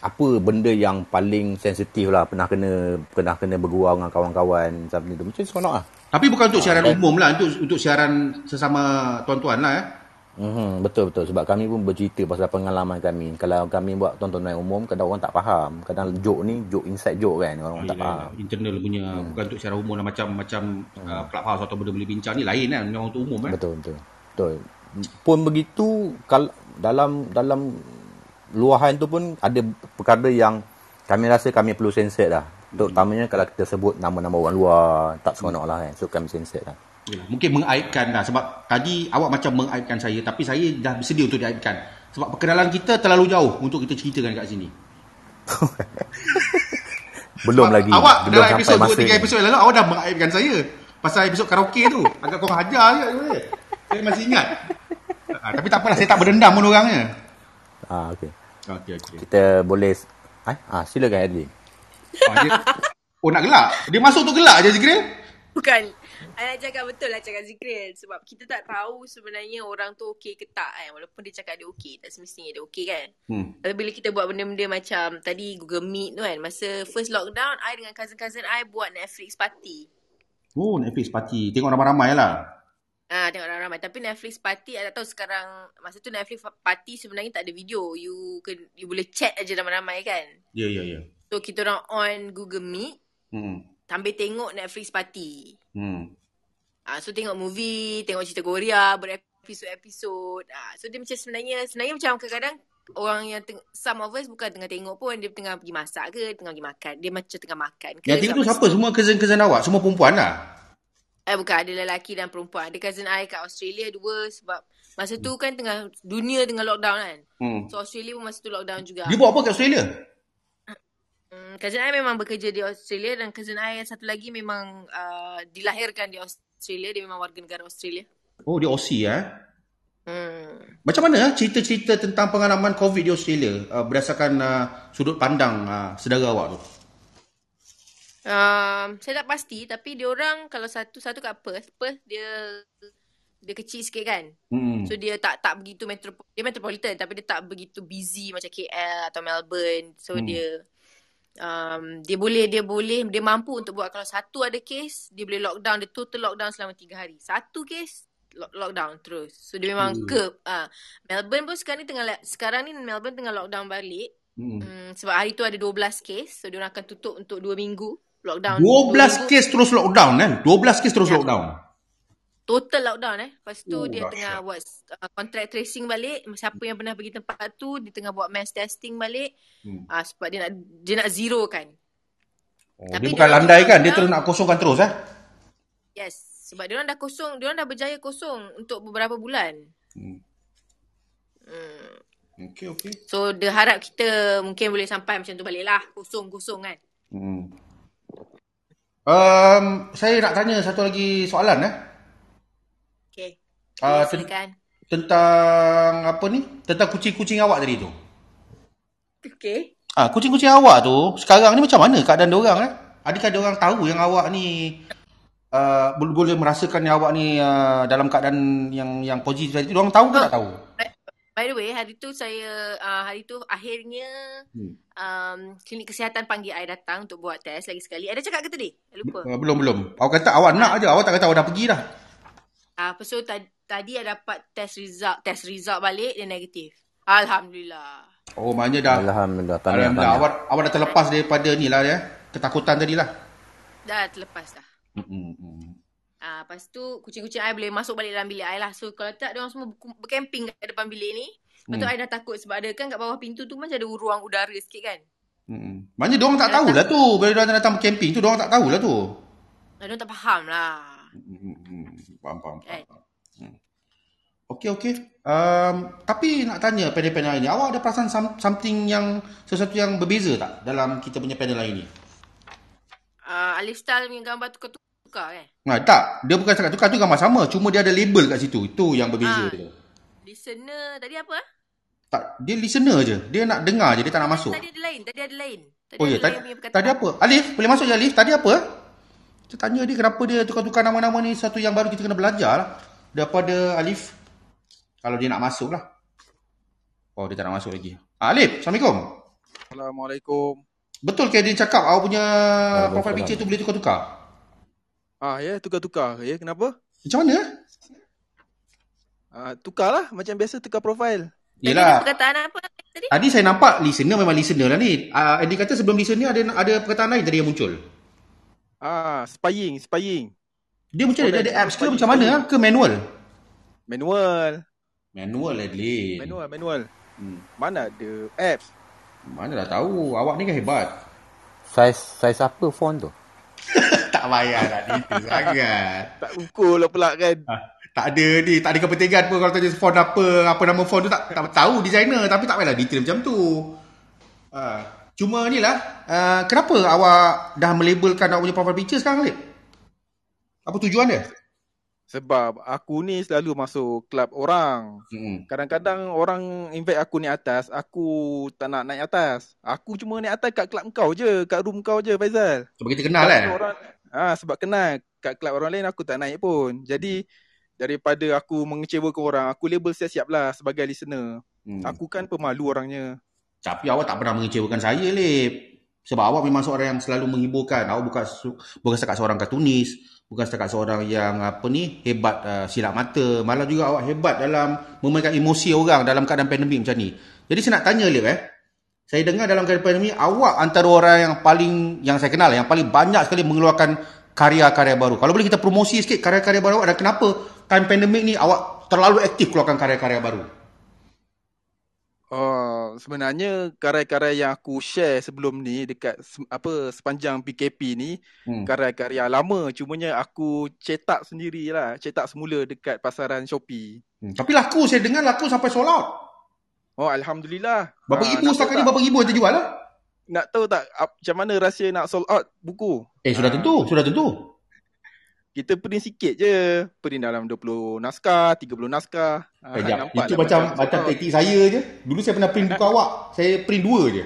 apa benda yang paling sensitif lah pernah kena pernah kena bergurau dengan kawan-kawan macam tu macam seronok lah Tapi bukan untuk siaran umum lah, untuk untuk siaran sesama tuan-tuan lah eh. Hmm, betul betul sebab kami pun bercerita pasal pengalaman kami. Kalau kami buat tontonan umum kadang orang tak faham. Kadang joke ni joke inside joke kan orang tak faham. Yelah, internal punya hmm. bukan untuk siaran umum lah macam macam hmm. uh, clubhouse atau benda boleh bincang ni lain kan memang untuk umum eh. Betul betul. Betul. Pun begitu kalau dalam dalam luahan tu pun ada perkara yang kami rasa kami perlu sensor lah. Terutamanya kalau kita sebut nama-nama orang luar tak seronok lah kan. So kami sensor lah. Yelah, mungkin mengaibkan lah sebab tadi awak macam mengaibkan saya tapi saya dah bersedia untuk diaibkan. Sebab perkenalan kita terlalu jauh untuk kita ceritakan kat sini. belum Sebab lagi. Awak belum dalam episod 2 masa 3 ni. episod yang lalu awak dah mengaibkan saya. Pasal episod karaoke tu. Agak kau hajar je sebenarnya. Saya masih ingat. Ha, tapi tak apalah saya tak berdendam pun orangnya. Ah okey. Okey okey. Kita boleh eh ah silakan Adli. Oh, dia, oh nak gelak? Dia masuk tu gelak je Zikril? Bukan. Nak cakap betul lah cakap Zikril. Sebab kita tak tahu sebenarnya orang tu okey ke tak kan. Walaupun dia cakap dia okey. Tak semestinya dia okey kan. Hmm. Tapi bila kita buat benda-benda macam tadi Google Meet tu kan. Masa first lockdown, I dengan cousin-cousin I buat Netflix party. Oh Netflix party. Tengok ramai-ramai lah. Ah, tengok ramai-ramai. Tapi Netflix party, I tak tahu sekarang, masa tu Netflix party sebenarnya tak ada video. You can, you boleh chat aja ramai-ramai kan. Ya ya ya. So, kita orang on Google Meet, Hmm. sambil tengok Netflix party. Hmm. Ah, so, tengok movie, tengok cerita Korea, berepisod-episod. Ah, so, dia macam sebenarnya, sebenarnya macam kadang-kadang orang yang teng- some of us bukan tengah tengok pun dia tengah pergi masak ke tengah pergi makan dia macam tengah makan ke Yang tengok tu siapa? Semua cousin-cousin awak? Semua perempuan lah? Eh bukan ada lelaki dan perempuan. Ada cousin I kat Australia dua sebab masa tu kan tengah dunia tengah lockdown kan. Hmm. So Australia pun masa tu lockdown juga. Dia buat apa kat Australia? Hmm, cousin I memang bekerja di Australia dan cousin I yang satu lagi memang uh, dilahirkan di Australia. Dia memang warga negara Australia. Oh dia Aussie eh? Hmm. Macam mana eh, cerita-cerita tentang pengalaman COVID di Australia uh, berdasarkan uh, sudut pandang uh, saudara awak tu? Um, saya tak pasti tapi dia orang kalau satu satu kat Perth, Perth dia dia kecil sikit kan. Hmm. So dia tak tak begitu metro dia metropolitan tapi dia tak begitu busy macam KL atau Melbourne. So Hmm. hmm. dia um, dia boleh dia boleh dia mampu untuk buat kalau satu ada kes dia boleh lockdown dia total lockdown selama tiga hari. Satu kes lock, lockdown terus. So dia memang Hmm. curb. Ah, Melbourne pun sekarang ni tengah sekarang ni Melbourne tengah lockdown balik. Hmm. Hmm, sebab hari tu ada 12 kes. So dia orang akan tutup untuk 2 minggu lockdown. 12 dua minggu. kes terus lockdown kan? 12 kes terus Ya. lockdown. Total lockdown eh. Lepas tu Oh, dia dahsyat. tengah buat uh, contact tracing balik. Siapa yang pernah pergi tempat tu, dia tengah buat mass testing balik. Hmm. Uh, sebab dia nak dia nak zero kan. Oh, Tapi dia bukan dia landai kan? Dia terus nak kosongkan terus eh? Yes. Sebab dia orang dah kosong, dia orang dah berjaya kosong untuk beberapa bulan. Hmm. Hmm. Okey okey. So dia harap kita mungkin boleh sampai macam tu balik lah. Kosong-kosong kan. Hmm. Um, saya nak tanya satu lagi soalan eh. Uh, ten- silakan. Tentang apa ni? Tentang kucing-kucing awak tadi tu. Okay. Ah, kucing-kucing awak tu sekarang ni macam mana keadaan dia orang eh? Adakah dia orang tahu yang awak ni uh, boleh boleh merasakan yang awak ni uh, dalam keadaan yang yang positif tadi? Dia orang tahu ke tak tahu? By the way, hari tu saya, uh, hari tu akhirnya Hmm. um, klinik kesihatan panggil I datang untuk buat test lagi sekali. Ada cakap ke tadi? Lupa. Uh, belum belum. Awak kata awak nak aje, awak tak kata awak dah pergi dah. Ah, uh, so tadi, tadi I dapat test result, test result balik dia negatif. Alhamdulillah. Oh, maknanya dah Alhamdulillah. Tahniah, Alhamdulillah tahniah. awak awak dah terlepas daripada ni lah ya. Ketakutan tadi lah. Dah terlepas dah. Hmm, hmm. Ah, lepas tu kucing-kucing I boleh masuk balik dalam bilik I lah. So kalau tak, dia orang semua bercamping kat depan bilik ni. Lepas tu Hmm. I dah takut sebab ada kan kat bawah pintu tu macam ada ruang udara sikit kan. Hmm. Maknanya dia orang tak tahulah tu bila dia orang datang camping tu dia orang tak tahulah tu. Dia orang tak faham lah. Hmm, hmm. Faham, faham, Kan? Hmm. Okey, okey. Um, tapi nak tanya panel-panel ini, awak ada perasan some, something yang, sesuatu yang berbeza tak dalam kita punya panel lain ni? Ah, Alif Style punya gambar tukar-tukar kan. Nah, tak. Dia bukan cakap tukar tu gambar sama. Cuma dia ada label kat situ. Itu yang berbeza Ah. dia. Listener tadi apa? ah? Tak, dia listener je. Dia nak dengar je. Dia tak nak masuk. Tadi ada lain. Tadi ada lain. Tadi Oh ya, tadi, tadi apa? Alif, boleh masuk je Alif. Tadi apa? Kita tanya dia kenapa dia tukar-tukar nama-nama ni satu yang baru kita kena belajar lah. Daripada Alif. Kalau dia nak masuk lah. Oh, dia tak nak masuk lagi. Ah, Alif, Assalamualaikum. Assalamualaikum. Betul ke dia cakap awak punya profile picture tu boleh tukar-tukar? Ah ya, tukar-tukar. Ya, kenapa? Macam mana? Ah, tukarlah macam biasa tukar profil. Tadi ada Yelah. perkataan apa tadi? Tadi saya nampak listener memang listener lah ni. Uh, Andy kata sebelum listener ada ada perkataan lain tadi yang muncul. Ah, spying, spying. Dia macam Oh, ada, ada dia- apps ke dia- macam mana ah? Ke manual? Manual. Manual Adlin. Manual, manual. Hmm. Mana ada apps? Mana dah tahu. Awak ni kan hebat. Saiz saiz apa font tu? tak payah nak detail sangat. Tak ukur lah pula kan. Tak ada ni, tak ada kepentingan pun kalau tanya font apa, apa nama font tu tak, tak tahu designer tapi tak payahlah detail macam tu. Ha. Cuma ni lah, uh, kenapa awak dah melabelkan awak punya profile picture sekarang Lip? Apa tujuan dia? Sebab aku ni selalu masuk klub orang. Hmm. Kadang-kadang orang invite aku naik atas, aku tak nak naik atas. Aku cuma naik atas kat klub kau je, kat room kau je Faizal. Sebab kita kenal Sebab kan? Orang, ah sebab kenal kat kelab orang lain aku tak naik pun. Jadi daripada aku mengecewakan orang, aku label siap-siap lah sebagai listener. Hmm. Aku kan pemalu orangnya. Tapi awak tak pernah mengecewakan saya, Lip. Sebab awak memang seorang yang selalu menghiburkan. Awak bukan bukan setakat seorang kartunis, bukan setakat seorang yang apa ni hebat uh, silap mata. Malah juga awak hebat dalam memainkan emosi orang dalam keadaan pandemik macam ni. Jadi saya nak tanya, Lip eh. Saya dengar dalam keadaan pandemik, awak antara orang yang paling, yang saya kenal, yang paling banyak sekali mengeluarkan karya-karya baru. Kalau boleh kita promosi sikit karya-karya baru awak dan kenapa time pandemik ni awak terlalu aktif keluarkan karya-karya baru? Oh, sebenarnya karya-karya yang aku share sebelum ni dekat apa sepanjang PKP ni Hmm. karya-karya lama cumanya aku cetak sendirilah, cetak semula dekat pasaran Shopee. Hmm. Tapi laku, saya dengar laku sampai sold out. Oh alhamdulillah. Berapa Ah, ribu setakat ni berapa ribu yang terjual lah? Nak tahu tak ap- macam mana rahsia nak sold out buku? Eh sudah Ah. tentu, sudah tentu. Kita print sikit je. Print dalam 20 naskah, 30 naskah. Nampak Itu lah macam macam taktik saya je. Dulu saya pernah print buku awak. Saya print dua je.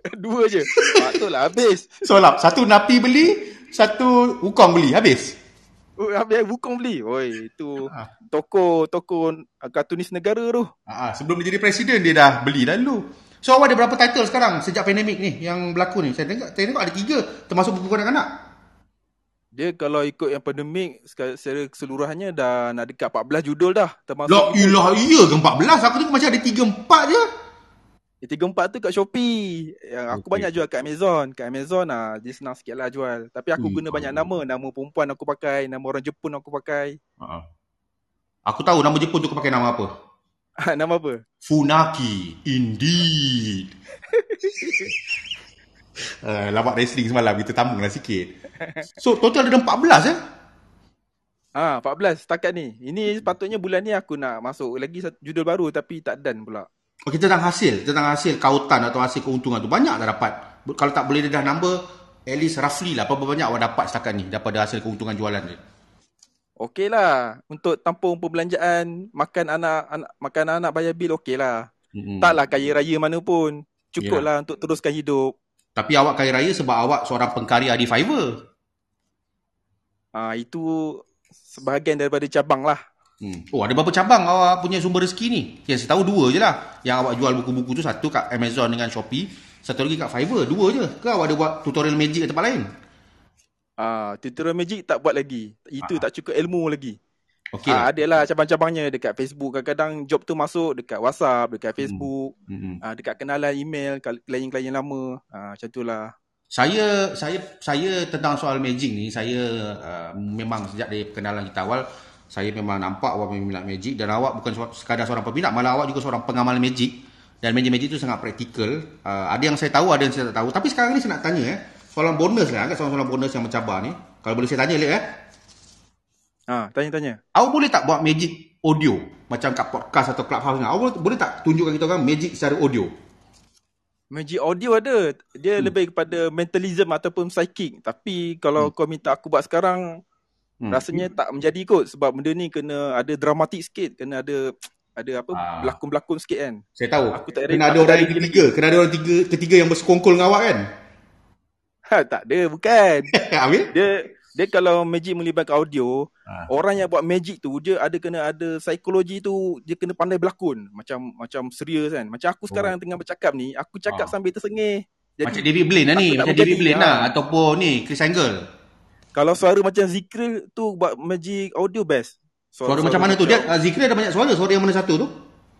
Dua je. Patut lah habis. Solap. Satu napi beli, satu wukong beli. Habis. Oh, habis bukong beli. Oi, itu Ah. toko toko kartunis negara tu. Ah, sebelum dia jadi presiden, dia dah beli dulu. So awak ada berapa title sekarang sejak pandemik ni yang berlaku ni? Saya tengok, saya tengok ada tiga. Termasuk buku kanak-kanak. Dia kalau ikut yang pandemik secara keseluruhannya dah nak dekat 14 judul dah. Termasuk La ilah iya ke 14? Aku tengok macam ada tiga empat je. Yang tiga empat tu kat Shopee. Yang aku Okey. banyak jual kat Amazon. Kat Amazon ah dia senang sikit lah jual. Tapi aku Ui, guna banyak nama. Nama perempuan aku pakai. Nama orang Jepun aku pakai. Ah. Aku tahu nama Jepun tu kau pakai nama apa. nama apa? Funaki. Indeed. uh, lawak wrestling semalam kita tambung lah sikit. So total ada 14 eh? Ah, 14 setakat ni. Ini sepatutnya bulan ni aku nak masuk lagi satu judul baru tapi tak done pula. Okey tentang hasil, tentang hasil kautan atau hasil keuntungan tu banyak dah dapat. Kalau tak boleh dedah number, at least roughly lah berapa banyak awak dapat setakat ni daripada hasil keuntungan jualan dia. Okey lah. Untuk tampung perbelanjaan, makan anak, anak makan anak bayar bil okey lah. Hmm. Taklah kaya raya mana pun. Cukup lah untuk teruskan hidup. Tapi awak kaya raya sebab awak seorang pengkarya di Fiverr. Ah itu sebahagian daripada cabang lah. Hmm. Oh ada berapa cabang awak punya sumber rezeki ni? Yang saya tahu dua je lah. Yang awak jual buku-buku tu satu kat Amazon dengan Shopee. Satu lagi kat Fiverr. Dua je. Ke awak ada buat tutorial magic kat tempat lain? Ah, tutorial magic tak buat lagi. Itu Ah. tak cukup ilmu lagi. Okey. Ah, ada lah cabang-cabangnya dekat Facebook. Kadang-kadang job tu masuk dekat WhatsApp, dekat Facebook, Hmm. ah, dekat kenalan email, klien-klien lama. Ah, macam tu lah. Saya saya saya tentang soal magic ni saya uh, memang sejak dari perkenalan kita awal saya memang nampak awak memang minat magic dan awak bukan se- sekadar seorang peminat malah awak juga seorang pengamal magic dan magic-magic itu sangat praktikal. Uh, ada yang saya tahu ada yang saya tak tahu. Tapi sekarang ni saya nak tanya eh soalan bonus lah agak soalan-soalan bonus yang mencabar ni. Kalau boleh saya tanya Lek eh. Ah, tanya-tanya. Awak boleh tak buat magic audio macam kat podcast atau clubhouse ni? Awak boleh, tak tunjukkan kita orang magic secara audio? Magic audio ada. Dia Hmm. lebih kepada mentalism ataupun psychic. Tapi kalau kau minta aku buat sekarang, Hmm. rasanya tak menjadi kot. Sebab benda ni kena ada dramatik sikit. Kena ada ada apa Ah. berlakon-berlakon sikit kan. Saya tahu. Aku tak kena ada orang yang ketiga, kena ada orang tiga, ketiga yang bersekongkol dengan awak kan? Ha, tak ada, bukan. Habis? Dia Dia kalau magic melibatkan audio, Ah. orang yang buat magic tu dia ada kena ada psikologi tu, dia kena pandai berlakon. Macam macam serius kan. Macam aku sekarang tengah bercakap ni, aku cakap Ah. sambil tersengih. Macam David Blaine lah ni. Macam David Blaine ah. lah. Ataupun ni, Chris Angle. Kalau suara macam Zikril tu buat magic audio best. Suara macam mana tu? Dia uh, Zikri ada banyak suara. Suara yang mana satu tu?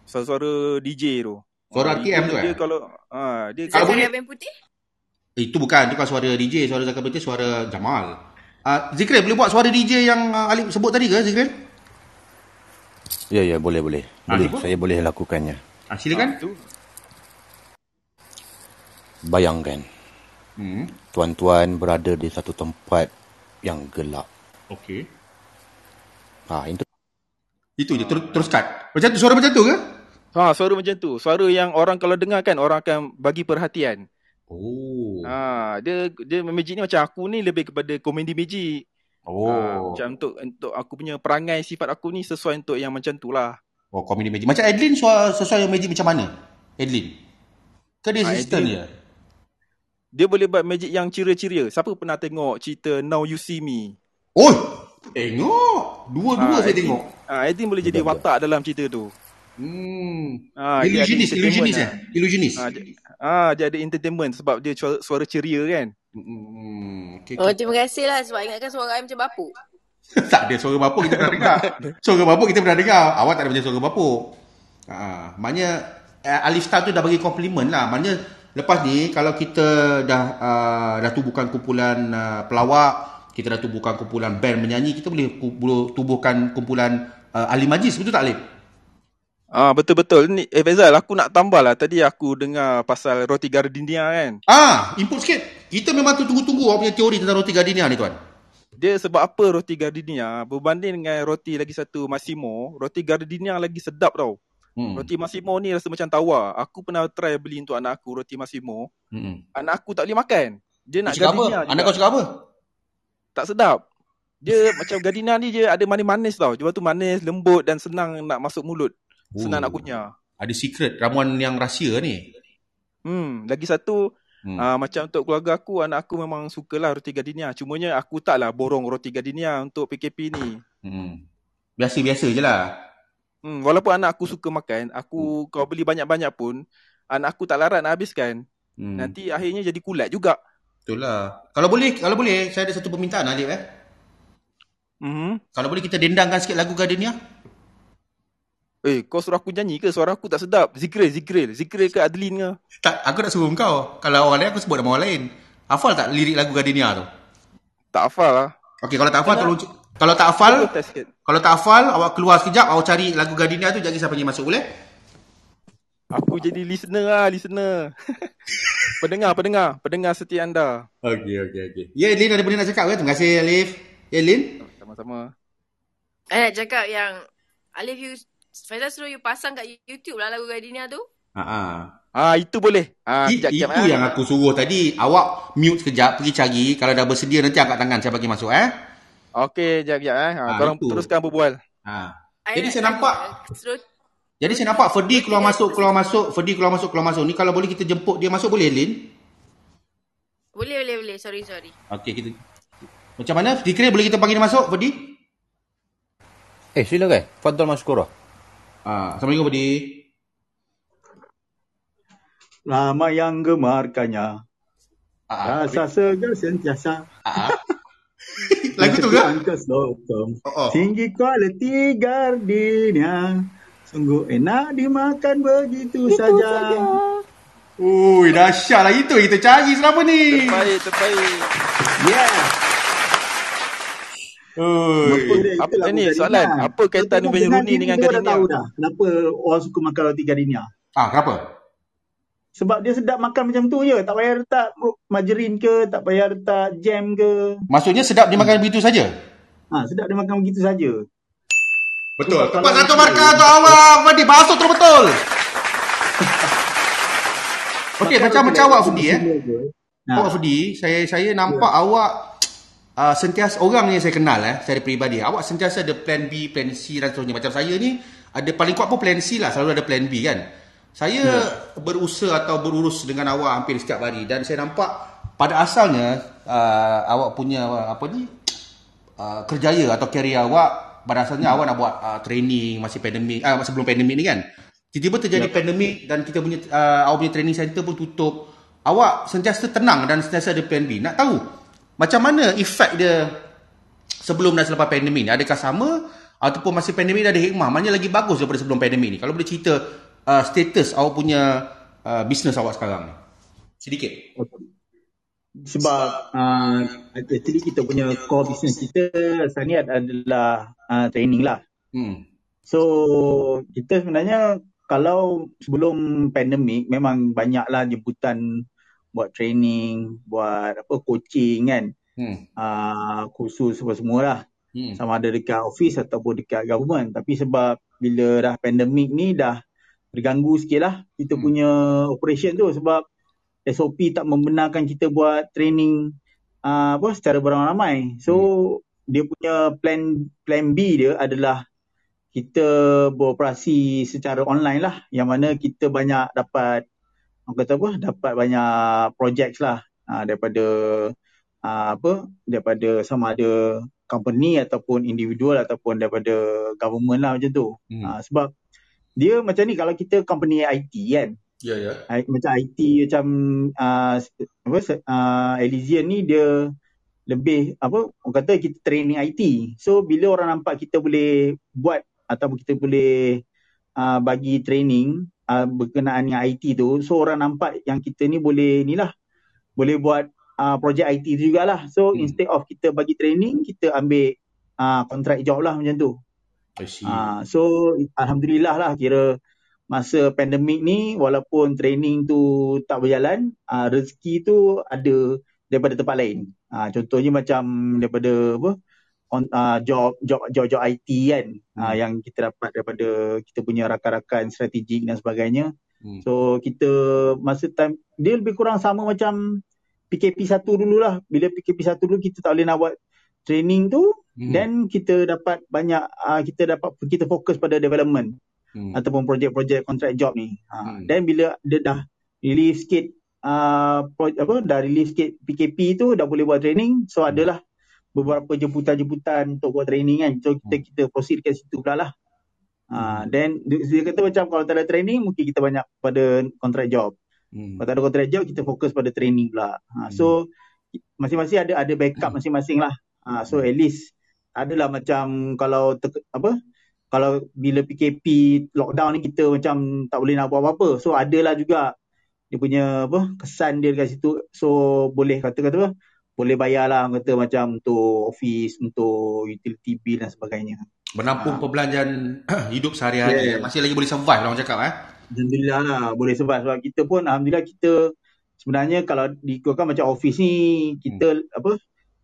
suara DJ tu. Suara Ah, RTM tu, dia eh? kalau ah dia Kalau kalau boleh- Zakaria Ben Putih? Eh, Itu bukan. Itu kan suara DJ. Suara Zakar Betul, suara Jamal. Uh, Zikri, boleh buat suara DJ yang uh, Alif sebut tadi ke, Zikri? Ya, ya, boleh, boleh. Ah, Boleh, cuba. saya boleh lakukannya. Ah, silakan. tu Bayangkan, Hmm. tuan-tuan berada di satu tempat yang gelap. Okey. Ha, itu Itu je. Terus, terus cut. Macam tu, suara macam tu ke? Ha, suara macam tu. Suara yang orang kalau dengar kan orang akan bagi perhatian. Oh. Ha, dia dia magic ni macam aku ni lebih kepada komedi magic. Ha, Oh. macam untuk untuk aku punya perangai sifat aku ni sesuai untuk yang macam tu lah. Oh, comedy magic. Macam suara, sesuai magic macam mana? Adeline? Ke dia Ah, assistant Adeline- je? Dia boleh buat magic yang ceria-ceria. Siapa pernah tengok cerita Now You See Me? Oh! Tengok! Dua-dua Ah, saya Adeline- tengok. Ah, Aidin boleh jadi watak dalam cerita tu. Hmm. Ah, illusionist, illusionist entertainment eh? Illusionist. Ah, dia, ah, dia ada entertainment sebab dia suara, suara ceria kan. Hmm. Okay, Oh, okay. terima kasih lah sebab ingatkan suara I macam bapuk. tak ada suara bapuk kita pernah dengar. Suara bapuk kita pernah dengar. Awak tak ada macam suara bapuk. Ha, maknanya uh, Alif Star tu dah bagi komplimen lah. Maknanya lepas ni kalau kita dah uh, dah tubuhkan kumpulan uh, pelawak, kita dah tubuhkan kumpulan band menyanyi, kita boleh tubuhkan kumpulan uh, ahli majlis. Betul tak Alif? Ah betul-betul ni eh Faizal aku nak tambah lah tadi aku dengar pasal roti gardenia kan. Ah, input sikit. Kita memang tu tunggu-tunggu awak punya teori tentang roti gardenia ni tuan. Dia sebab apa roti gardenia berbanding dengan roti lagi satu Massimo, roti gardenia lagi sedap tau. Hmm. Roti Massimo ni rasa macam tawar. Aku pernah try beli untuk anak aku roti Massimo. Hmm. Anak aku tak boleh makan. Dia nak cakap apa? gardenia. Anak kau cakap apa? tak sedap. Dia macam gardenia ni dia ada manis-manis tau. Lepas tu manis, lembut dan senang nak masuk mulut. Senang Oh. nak kunyah. Ada secret ramuan yang rahsia ni. Hmm, lagi satu Hmm. hmm. uh, macam untuk keluarga aku, anak aku memang sukalah roti gardenia. Cumanya aku taklah borong roti gardenia untuk PKP ni. Hmm. Biasa-biasa je lah. Hmm, walaupun anak aku suka makan, aku kau beli banyak-banyak pun, anak aku tak larat nak habiskan. Hmm. Nanti akhirnya jadi kulat juga. Betul lah. Kalau boleh, kalau boleh, saya ada satu permintaan Alif eh. Mhm. Kalau boleh kita dendangkan sikit lagu Gardenia. Eh, kau suruh aku nyanyi ke? Suara aku tak sedap. Zikril, Zikril. Zikril ke Adeline ke? Tak, aku nak suruh kau. Kalau orang lain aku sebut nama orang lain. Hafal tak lirik lagu Gardenia tu? Tak hafal lah. Okey, kalau tak hafal tolong kalau tak hafal, kalau tak hafal awak keluar sekejap, awak cari lagu Gardenia tu jangan siapa yang masuk boleh? Aku jadi listener lah, listener. pendengar, pendengar. Pendengar setia anda. Okey, okey, okey. Ya, Elin ada benda nak cakap ke? Terima kasih Alif. Ya, Elin? Sama-sama. I nak cakap yang Alif you Faizal suruh you pasang kat YouTube lah lagu Gardenia tu. Ha ah. Ah, itu boleh. Ah, I, kejap, itu kejap, yang aku suruh tadi. Awak mute sekejap, pergi cari. Kalau dah bersedia nanti angkat tangan saya bagi masuk eh. Okey, jap, jap. Eh. Ah, Ah, korang itu. teruskan berbual. Ha. I Jadi saya nampak Jadi saya nampak Ferdi keluar masuk keluar masuk, Ferdi keluar masuk keluar masuk. Ni kalau boleh kita jemput dia masuk boleh Lin? Boleh boleh boleh. Sorry sorry. Okey kita Macam mana? Dikira boleh kita panggil dia masuk Ferdi? Eh, silakan. Fadal Maskura. Ah, Assalamualaikum Ferdi. Lama yang gemarkannya Ah, ah. Rasa segar sentiasa Ah. Lagu tu ke? Oh, oh. Tinggi kualiti gardenia Sungguh enak dimakan begitu saja. Ui, dahsyat lah itu kita cari selama ni. Terbaik, terbaik. Yeah. Ui. Apa ni soalan? Apa kaitan Wayne Rooney dengan Gardenia? Gardenia? tahu dah kenapa orang suka makan roti Gardenia. Ah, kenapa? Sebab dia sedap makan macam tu je. Tak payah letak margarin ke, tak payah letak jam ke. Maksudnya sedap dimakan begitu saja? Ha, sedap dia makan begitu saja. Betul. Sebab Tepat kalau satu markah untuk awak. Fadi, basuh terus betul. Okey, Makan macam roti macam awak Fudi eh. Ha. Awak Fudi, saya saya nampak awak uh, sentiasa orang yang saya kenal eh, saya peribadi. Awak sentiasa ada plan B, plan C dan seterusnya. Macam saya ni ada paling kuat pun plan C lah, selalu ada plan B kan. Saya berusaha atau berurus dengan awak hampir setiap hari dan saya nampak pada asalnya uh, awak punya apa ni uh, kerjaya atau career awak pada asalnya awak nak buat uh, training masih pandemik uh, sebelum pandemik ni kan. Tiba-tiba terjadi Yep. pandemik dan kita punya uh, awak punya training center pun tutup. Awak sentiasa tenang dan sentiasa ada plan B. Nak tahu macam mana efek dia sebelum dan selepas pandemik ni? Adakah sama ataupun masih pandemik dah ada hikmah? Mana lagi bagus daripada sebelum pandemik ni? Kalau boleh cerita uh, status awak punya uh, bisnes awak sekarang ni. Sedikit. Sebab uh, actually kita punya core business kita sekarang ni adalah uh, training lah. Hmm. So kita sebenarnya kalau sebelum pandemik memang banyaklah jemputan buat training, buat apa coaching kan. Hmm. Uh, kursus apa semua lah. Hmm. Sama ada dekat office ataupun dekat government. Tapi sebab bila dah pandemik ni dah terganggu sikit lah kita Hmm. punya operation tu sebab SOP tak membenarkan kita buat training uh, apa secara beramai-ramai. So dia punya plan plan B dia adalah kita beroperasi secara online lah yang mana kita banyak dapat orang kata apa dapat banyak projects lah uh, daripada uh, apa daripada sama ada company ataupun individual ataupun daripada government lah macam tu. Hmm. Uh, sebab dia macam ni kalau kita company IT kan Ya, ya. I- macam IT macam uh, apa uh, Elysian ni dia lebih apa orang kata kita training IT. So bila orang nampak kita boleh buat ataupun kita boleh uh, bagi training uh, berkenaan dengan IT tu, so orang nampak yang kita ni boleh ni lah boleh buat uh, projek IT tu jugalah. So Hmm. instead of kita bagi training, kita ambil uh, contract job lah macam tu. Ah, so alhamdulillah lah kira masa pandemik ni walaupun training tu tak berjalan, ah, rezeki tu ada daripada tempat lain. Ah, contohnya macam daripada apa? On, ah, job job job job IT kan ah, Hmm. yang kita dapat daripada kita punya rakan-rakan strategik dan sebagainya. Hmm. So kita masa time dia lebih kurang sama macam PKP 1 dululah. Bila PKP 1 dulu kita tak boleh nak buat training tu Hmm. then kita dapat banyak uh, kita dapat kita fokus pada development Hmm. ataupun projek-projek contract job ni. Hmm. Ha, then bila dia dah relief sikit uh, pro, apa dah relief sikit PKP tu dah boleh buat training. So Hmm. adalah beberapa jemputan-jemputan untuk buat training kan. So kita Hmm. kita proceed kat situ pula lah. Uh, then dia kata macam kalau tak ada training mungkin kita banyak pada contract job. Hmm. Kalau tak ada contract job kita fokus pada training pula. Ha, so masing-masing ada ada backup masing-masing lah. Ha, so at least adalah macam kalau ter, apa kalau bila PKP lockdown ni kita macam tak boleh nak buat apa-apa. So adalah juga dia punya apa kesan dia dekat situ. So boleh kata-kata apa boleh bayar lah orang kata macam untuk office, untuk utility bill dan sebagainya. Menampung Ah. perbelanjaan hidup sehari-hari. Yeah. Masih lagi boleh survive lah orang cakap eh. Alhamdulillah lah boleh sebab sebab kita pun alhamdulillah kita sebenarnya kalau dikuatkan macam office ni kita hmm. apa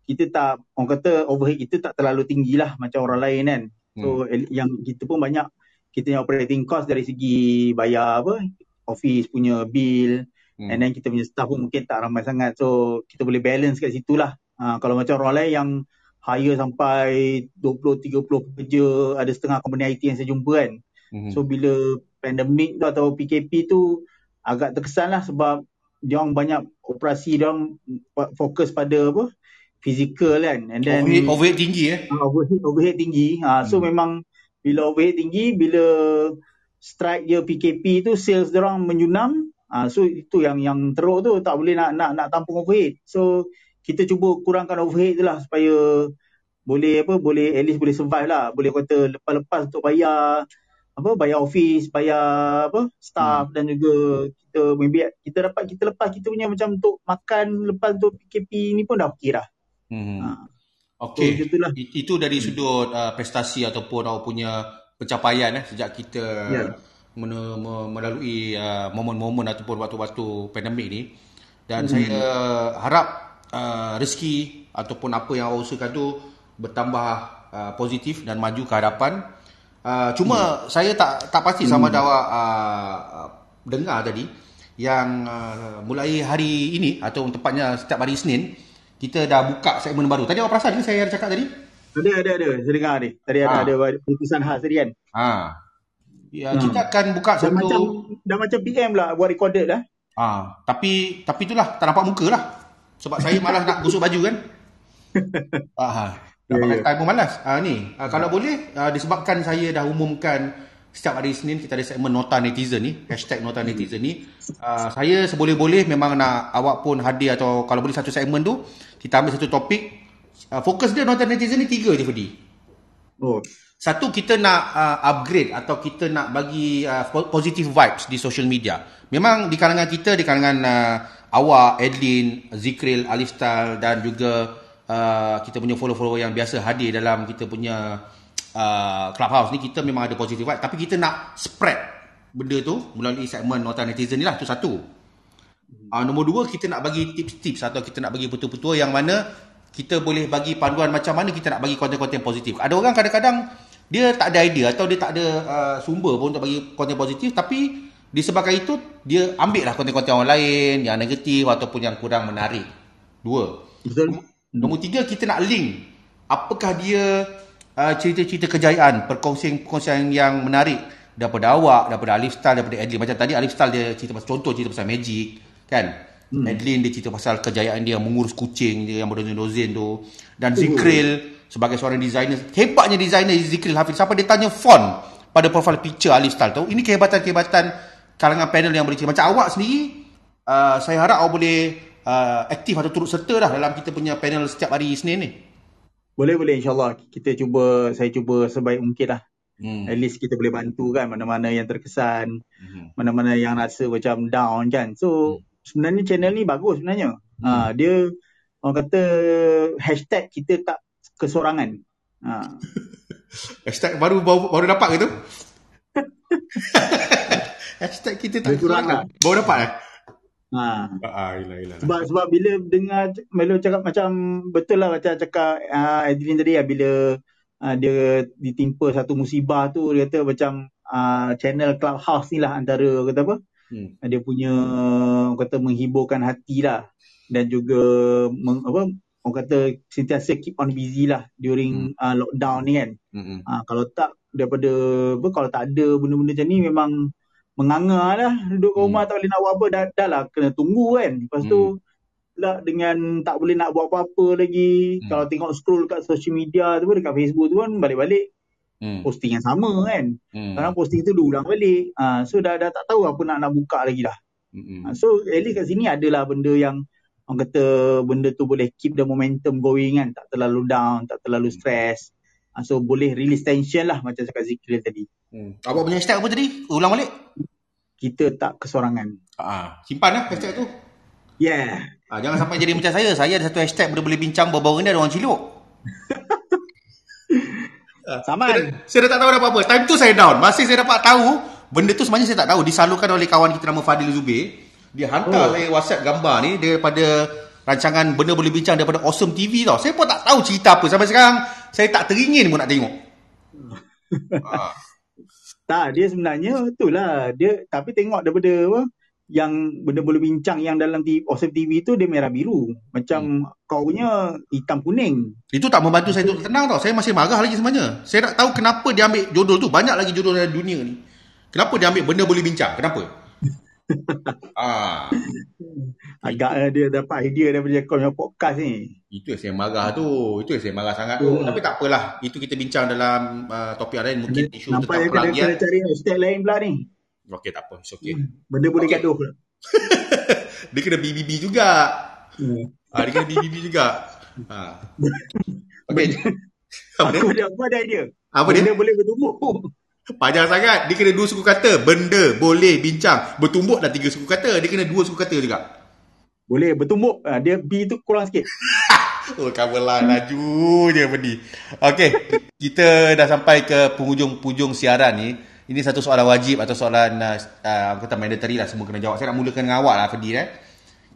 kita tak orang kata overhead kita tak terlalu tinggi lah macam orang lain kan. So hmm. yang kita pun banyak kita punya operating cost dari segi bayar apa office punya bill Hmm. and then kita punya staff pun mungkin tak ramai sangat so kita boleh balance kat situ lah. Ha, kalau macam orang lain yang hire sampai 20 30 pekerja ada setengah company IT yang saya jumpa kan. Hmm. So bila pandemik tu atau PKP tu agak terkesan lah sebab dia orang banyak operasi dia orang fokus pada apa fizikal kan and then overhead, overhead tinggi eh. uh, overhead, overhead tinggi uh, so Hmm. memang bila overhead tinggi bila strike dia PKP tu sales dia orang menyunam uh, so itu yang yang teruk tu tak boleh nak nak nak tampung overhead so kita cuba kurangkan overhead tu lah supaya boleh apa boleh at least boleh survive lah boleh kata lepas-lepas untuk bayar apa bayar office bayar apa staff hmm. dan juga kita maybe kita dapat kita lepas kita punya macam untuk makan lepas untuk PKP ni pun dah okey dah Hmm. ha. Okey. So, itulah. It- Itu dari sudut uh, prestasi ataupun awak punya pencapaian eh sejak kita Ya. Melalui uh, momen-momen ataupun waktu-waktu pandemik ni. Dan Hmm. saya harap uh, rezeki ataupun apa yang awak usahakan tu bertambah uh, positif dan maju ke hadapan. Uh, cuma Hmm. saya tak tak pasti sama ada awak uh, uh, dengar tadi yang uh, mulai hari ini atau tepatnya setiap hari Isnin kita dah buka segmen baru. Tadi awak perasan ke saya ada cakap tadi? Ada ada ada saya dengar ni. Tadi ada Ah. ada putusan khas tadi kan. Ha. Ya, Hmm. kita akan buka Dah satu macam dah macam PM lah buat recorded dah. ha, tapi tapi itulah tak nampak muka lah. Sebab saya malah nak gosok baju kan. Ah. Dapatkan ya. time pun malas. Ah ni, ah, kalau boleh uh, disebabkan saya dah umumkan setiap hari Isnin kita ada segmen nota netizen ni, hashtag nota netizen ni. Uh, saya seboleh-boleh memang nak awak pun hadir atau kalau boleh satu segmen tu kita ambil satu topik. Uh, fokus dia nota netizen ni tiga je Fadi. Oh, Satu kita nak uh, upgrade atau kita nak bagi uh, po- positive vibes di social media. Memang di kalangan kita, di kalangan uh, awak, Edlin, Zikril, Alistal dan juga uh, kita punya follow-follower yang biasa hadir dalam kita punya uh, clubhouse ni kita memang ada positive vibe tapi kita nak spread benda tu melalui segmen nota netizen ni lah tu satu. Uh, nombor dua kita nak bagi tips-tips atau kita nak bagi petua-petua yang mana kita boleh bagi panduan macam mana kita nak bagi konten-konten positif. Ada orang kadang-kadang dia tak ada idea atau dia tak ada uh, sumber pun untuk bagi konten positif tapi disebabkan itu dia ambil lah konten-konten orang lain yang negatif ataupun yang kurang menarik. Dua. betul. Nombor tiga kita nak link apakah dia uh, cerita-cerita kejayaan, perkongsian-perkongsian yang menarik daripada awak, daripada Alif Style, daripada Adlin. Macam tadi Alif Style dia cerita pasal contoh cerita pasal magic, kan? Hmm. Adlin dia cerita pasal kejayaan dia mengurus kucing dia yang berdozen-dozen tu. Dan Zikril sebagai seorang designer, hebatnya designer Zikril Hafiz. Siapa dia tanya font pada profile picture Alif Style tu. Ini kehebatan-kehebatan kalangan panel yang boleh. Macam awak sendiri, uh, saya harap awak boleh uh, aktif atau turut serta lah dalam kita punya panel setiap hari Isnin ni. Boleh boleh insyaAllah kita cuba saya cuba sebaik mungkin lah. Hmm. At least kita boleh bantu kan mana-mana yang terkesan, Hmm. mana-mana yang rasa macam down kan. So sebenarnya channel ni bagus sebenarnya. Ha, dia orang kata hashtag kita tak kesorangan. Ha. Hashtag baru baru, baru dapat ke tu? Hashtag kita tak kurang kurang Baru dapat eh? Ha. Ah, ilah, ilah. Sebab sebab bila dengar Melo cakap macam betul lah macam cakap uh, Adrian tadi lah bila uh, dia ditimpa satu musibah tu dia kata macam uh, channel Clubhouse ni lah antara kata apa Hmm. dia punya kata menghiburkan hati lah dan juga meng, apa orang kata sentiasa keep on busy lah during uh, lockdown ni kan Hmm. uh, kalau tak daripada apa kalau tak ada benda-benda macam ni memang menganga lah duduk kat rumah tak boleh nak buat apa dah, dah lah kena tunggu kan lepas tu pula dengan tak boleh nak buat apa-apa lagi Hmm. kalau tengok scroll kat social media tu pun dekat Facebook tu kan balik-balik Hmm. posting yang sama kan Hmm. sekarang posting tu diulang balik uh, so dah dah tak tahu apa nak nak buka lagi dah Hmm. uh, so at least kat sini adalah benda yang orang kata benda tu boleh keep the momentum going kan tak terlalu down tak terlalu stress uh, so boleh release tension lah macam cakap Zikril tadi Hmm. Awak punya hashtag apa tadi? Ulang balik. kita tak kesorangan Ah, simpan lah hashtag tu. yeah Ah, jangan sampai jadi macam saya. Saya ada satu hashtag boleh boleh bincang bawa-bawa ni ada orang ciluk. Saman Saya, saya dah tak tahu apa-apa. Time tu saya down. Masih saya dapat tahu, benda tu sebenarnya saya tak tahu. Disalurkan oleh kawan kita nama Fadil Zubir. Dia hantar oh. saya WhatsApp gambar ni daripada rancangan Benda Boleh Bincang daripada Awesome TV tau. Saya pun tak tahu cerita apa. Sampai sekarang, saya tak teringin pun nak tengok. ah. tak dia sebenarnya itulah dia tapi tengok daripada apa yang benda boleh bincang yang dalam TV, Awesome TV tu dia merah biru macam hmm. kau punya hitam kuning Itu tak membantu saya untuk tenang tau. Saya masih marah lagi sebenarnya. Saya nak tahu kenapa dia ambil judul tu. Banyak lagi judul dalam dunia ni. Kenapa dia ambil benda boleh bincang? Kenapa? Ah, agak dia dapat idea daripada kau punya podcast ni itu yang saya marah tu. Itu yang saya marah sangat tu. Tapi tak apalah. Itu kita bincang dalam uh, topik lain. Mungkin isu nampak tentang dia pelagian. kena cari hashtag lain pula ni Okey, tak apa. It's okay. benda boleh Okey. gaduh pula dia kena BBB juga. hmm. Ah, dia kena BBB juga. Ah. Okey. Apa dia? aku dia apa ada idea Apa dia? benda boleh bertumbuh Panjang sangat. Dia kena dua suku kata. Benda boleh bincang. Bertumbuk dah tiga suku kata. Dia kena dua suku kata juga. boleh bertumbuk Ah, dia B tu kurang sikit Oh, cover lah. Laju je Bedi. Okey. Kita dah sampai ke penghujung-penghujung siaran ni. Ini satu soalan wajib atau soalan uh, uh, kata mandatory lah semua kena jawab. Saya nak mulakan dengan awak lah Fadi eh.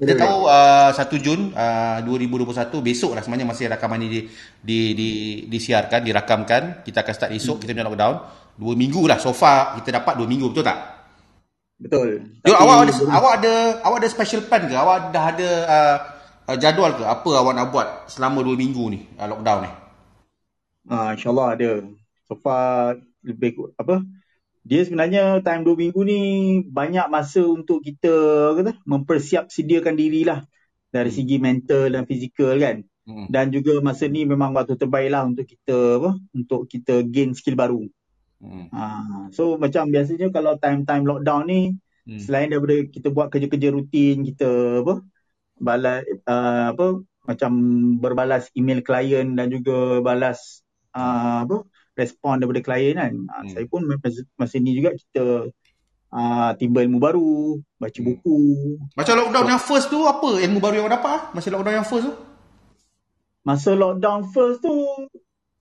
Kita tahu uh, 1 Jun uh, 2021 besok lah sebenarnya masih rakaman ini di, di, di, disiarkan, dirakamkan. Kita akan start esok kita punya lockdown. Dua minggu lah so far kita dapat dua minggu betul tak? betul Yo, Tapi awak ada boleh- awak ada awak ada special plan ke? Awak dah ada uh, uh, jadual ke? Apa awak nak buat selama dua minggu ni uh, lockdown ni? Ah, InsyaAllah ada. So far lebih apa dia sebenarnya time 2 minggu ni banyak masa untuk kita kata mempersiap sediakan dirilah dari Hmm. segi mental dan fizikal kan. Hmm. dan juga masa ni memang waktu terbaik lah untuk kita apa untuk kita gain skill baru. Hmm. Ha, so macam biasanya kalau time-time lockdown ni Hmm. selain daripada kita buat kerja-kerja rutin kita apa balas uh, apa macam berbalas email klien dan juga balas uh, apa respon daripada klien kan. Hmm. Saya pun masa, masa ni juga kita uh, timba ilmu baru, baca Hmm. buku. Macam lockdown yang first tu apa ilmu baru yang awak dapat? Masa lockdown yang first tu? Masa lockdown first tu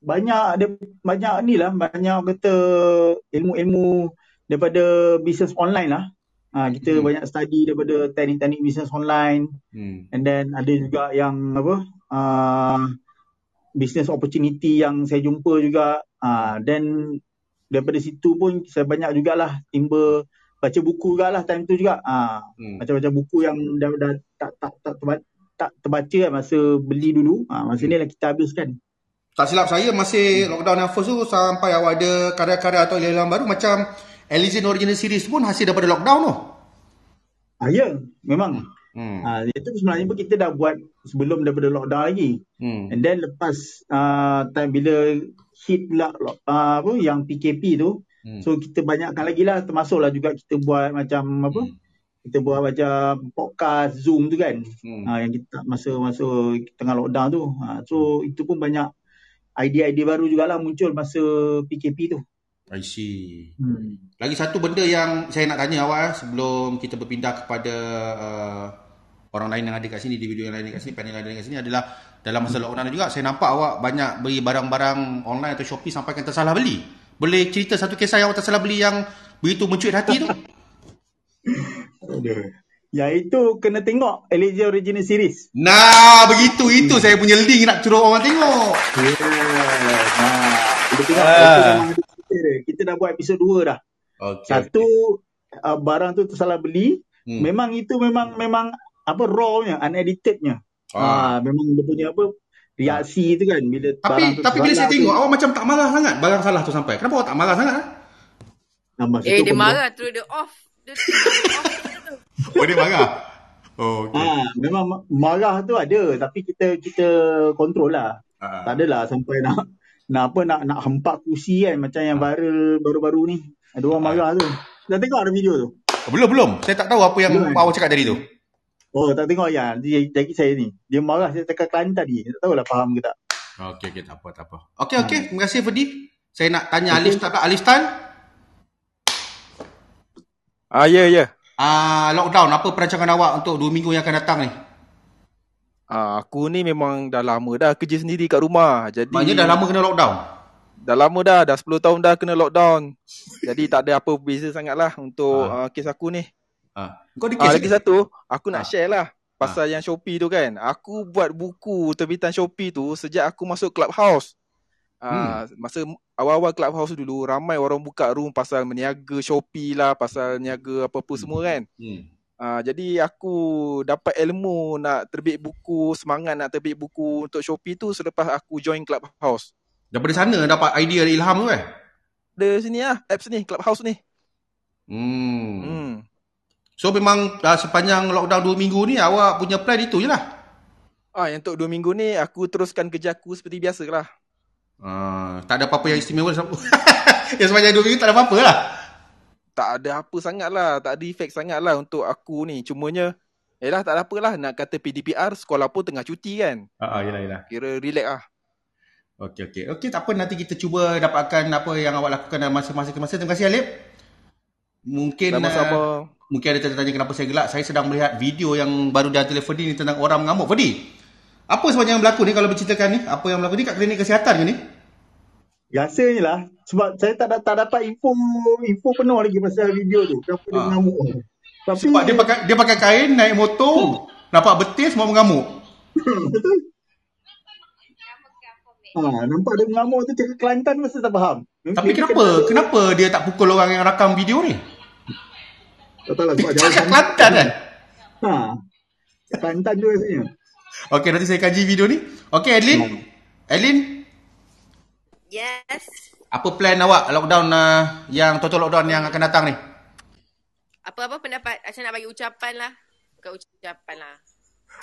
banyak ada banyak ni lah banyak kata ilmu-ilmu daripada bisnes online lah. Ha, kita Hmm. banyak study daripada teknik-teknik bisnes online Hmm. and then ada juga yang apa uh, business opportunity yang saya jumpa juga uh, then daripada situ pun saya banyak jugalah timba baca buku jugalah time tu juga uh, Hmm. macam-macam buku yang dah, dah tak tak tak terbaca, tak terbaca kan masa beli dulu uh, masa ni lah kita habiskan Tak silap saya masih lockdown yang first tu sampai awak ada karya-karya atau ilham baru macam Elysian Original Series pun hasil daripada lockdown tu. ah, ya memang Hmm. uh, itu sebenarnya pun kita dah buat sebelum daripada lockdown lagi Hmm. And then lepas uh, time bila hit pula uh, apa yang PKP tu, Hmm. so kita banyakkan lagi lah termasuklah juga kita buat macam apa? Hmm. Kita buat macam podcast Zoom tu kan. Hmm. Uh, yang kita masa-masa tengah lockdown tu. Uh, so itu pun banyak idea-idea baru jugalah muncul masa PKP tu. I see. Hmm. Lagi satu benda yang saya nak tanya awak eh, sebelum kita berpindah kepada uh, orang lain yang ada kat sini, di video yang lain kat sini, panel yang ada kat sini adalah dalam masa lockdown juga saya nampak awak banyak beli barang-barang online atau Shopee sampai kan tersalah beli. Boleh cerita satu kisah yang awak tersalah beli yang begitu mencuit hati tu? Yang itu kena tengok Elijah Original Series. Nah, begitu. Itu saya punya link nak suruh orang tengok. Yeah. Nah, kita tengok Ah. kita, dah buat episod 2 dah. Okay. Satu uh, barang tu tersalah beli, Hmm. memang itu memang memang apa rawnya, uneditednya. Ah. Ah. memang dia punya apa reaksi tu kan bila barang Tapi tu tapi bila saya tengok tu. awak macam tak marah sangat barang salah tu sampai. Kenapa awak tak marah sangat? eh? Ah, Eh tu dia marah terus dia off. Dia dia off tu. Oh dia marah. Oh, okay. Ah, memang ma- marah tu ada tapi kita kita kontrol lah. Ah. Tak adalah sampai nak nak apa nak nak hempak kursi kan macam yang viral baru-baru ni. Ada orang Ah. marah tu. Dah tengok ada video tu? Belum belum. Saya tak tahu apa yang Belum, awak cakap tadi tu. Oh, tak tengok ya. Dia jadi saya ni. Dia marah saya tekan Kelantan tadi. Tak tahulah faham ke tak. Okey okey tak apa tak apa. Okey okey, terima kasih Ferdi. Saya nak tanya Alif tak Alif Tan. Ah ya ya. Ah lockdown apa perancangan awak untuk 2 minggu yang akan datang ni? Ah aku ni memang dah lama dah kerja sendiri kat rumah. Jadi Maknanya dah lama kena lockdown. dah lama dah, dah 10 tahun dah kena lockdown. Jadi tak ada apa beza sangat lah untuk Ah. ah. kes aku ni. Ah. Kau ada kes lagi satu, aku nak Ah. share lah pasal yang Shopee tu kan. Aku buat buku terbitan Shopee tu sejak aku masuk Clubhouse. Ah, masa awal-awal Clubhouse dulu ramai orang buka room pasal meniaga Shopee lah, pasal niaga apa-apa semua kan. Hmm. Ah, jadi aku dapat ilmu nak terbit buku, semangat nak terbit buku untuk Shopee tu selepas aku join Clubhouse. Daripada sana dapat idea dari ilham tu eh? Dari sini lah, apps ni, Clubhouse ni. Hmm. Hmm. So memang uh, sepanjang lockdown 2 minggu ni awak punya plan itu je lah. Ah, yang untuk 2 minggu ni aku teruskan kerja aku seperti biasa lah. Uh, tak ada apa-apa yang istimewa. yang sepanjang 2 minggu tak ada apa-apa lah. tak ada apa sangat lah, tak ada efek sangat lah untuk aku ni. Cumanya, yelah tak ada apa lah. Nak kata PDPR, sekolah pun tengah cuti kan. Ah, uh, yelah, yelah. Kira relax lah. Okey, okey. Okey, tak apa. Nanti kita cuba dapatkan apa yang awak lakukan dalam masa-masa ke masa. Terima kasih, Alip. Mungkin Sama-sama. Uh, mungkin ada tanya-tanya kenapa saya gelak. Saya sedang melihat video yang baru dia hantar Ferdi ni tentang orang mengamuk. Ferdi, apa sebenarnya yang berlaku ni kalau berceritakan ni? Apa yang berlaku ni kat klinik kesihatan ke ni? Rasanya lah sebab saya tak, tak dapat info info penuh lagi pasal video tu. Kenapa dia Ah. mengamuk. Tapi Sebab dia pakai dia pakai kain, naik motor, nampak betis, semua mengamuk. Betul? Ha, nampak dia mengamuk tu cakap Kelantan masa tak faham. Tapi Dia kenapa? kata- Kenapa dia tak pukul orang yang rakam video ni? Tak tahu lah sebab jauh Cakap. Kelantan kan? Ha. Kelantan tu rasanya. Okey, nanti saya kaji video ni. Okey, Adeline. Adeline, Yes. apa plan awak lockdown uh, yang total lockdown yang akan datang ni? Apa-apa pendapat? Saya nak bagi ucapan lah. Bukan ucapan lah.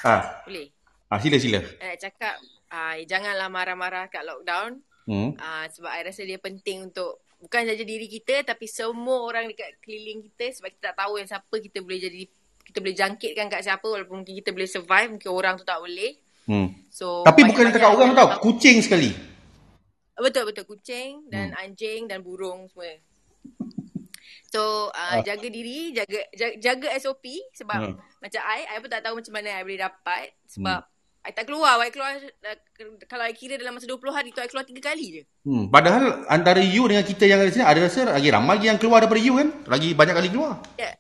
Ha. Boleh? Ah, sila sila. I nak cakap uh, janganlah marah-marah kat lockdown Hmm. uh, sebab I rasa dia penting untuk bukan saja diri kita tapi semua orang dekat keliling kita sebab kita tak tahu yang siapa kita boleh jadi kita boleh jangkitkan kat siapa walaupun mungkin kita boleh survive mungkin orang tu tak boleh. Hmm. So Tapi bukan dekat orang tau, kucing sekali. Betul betul kucing dan hmm. anjing dan burung semua. So uh, jaga diri, jaga, jaga jaga SOP sebab Hmm. macam I, I pun tak tahu macam mana I boleh dapat sebab hmm. I tak keluar. I keluar uh, kalau I kira dalam masa 20 hari tu I keluar 3 kali je. Hmm. Padahal antara you dengan kita yang ada di sini ada rasa lagi ramai lagi yang keluar daripada you kan? Lagi banyak kali keluar. Yeah.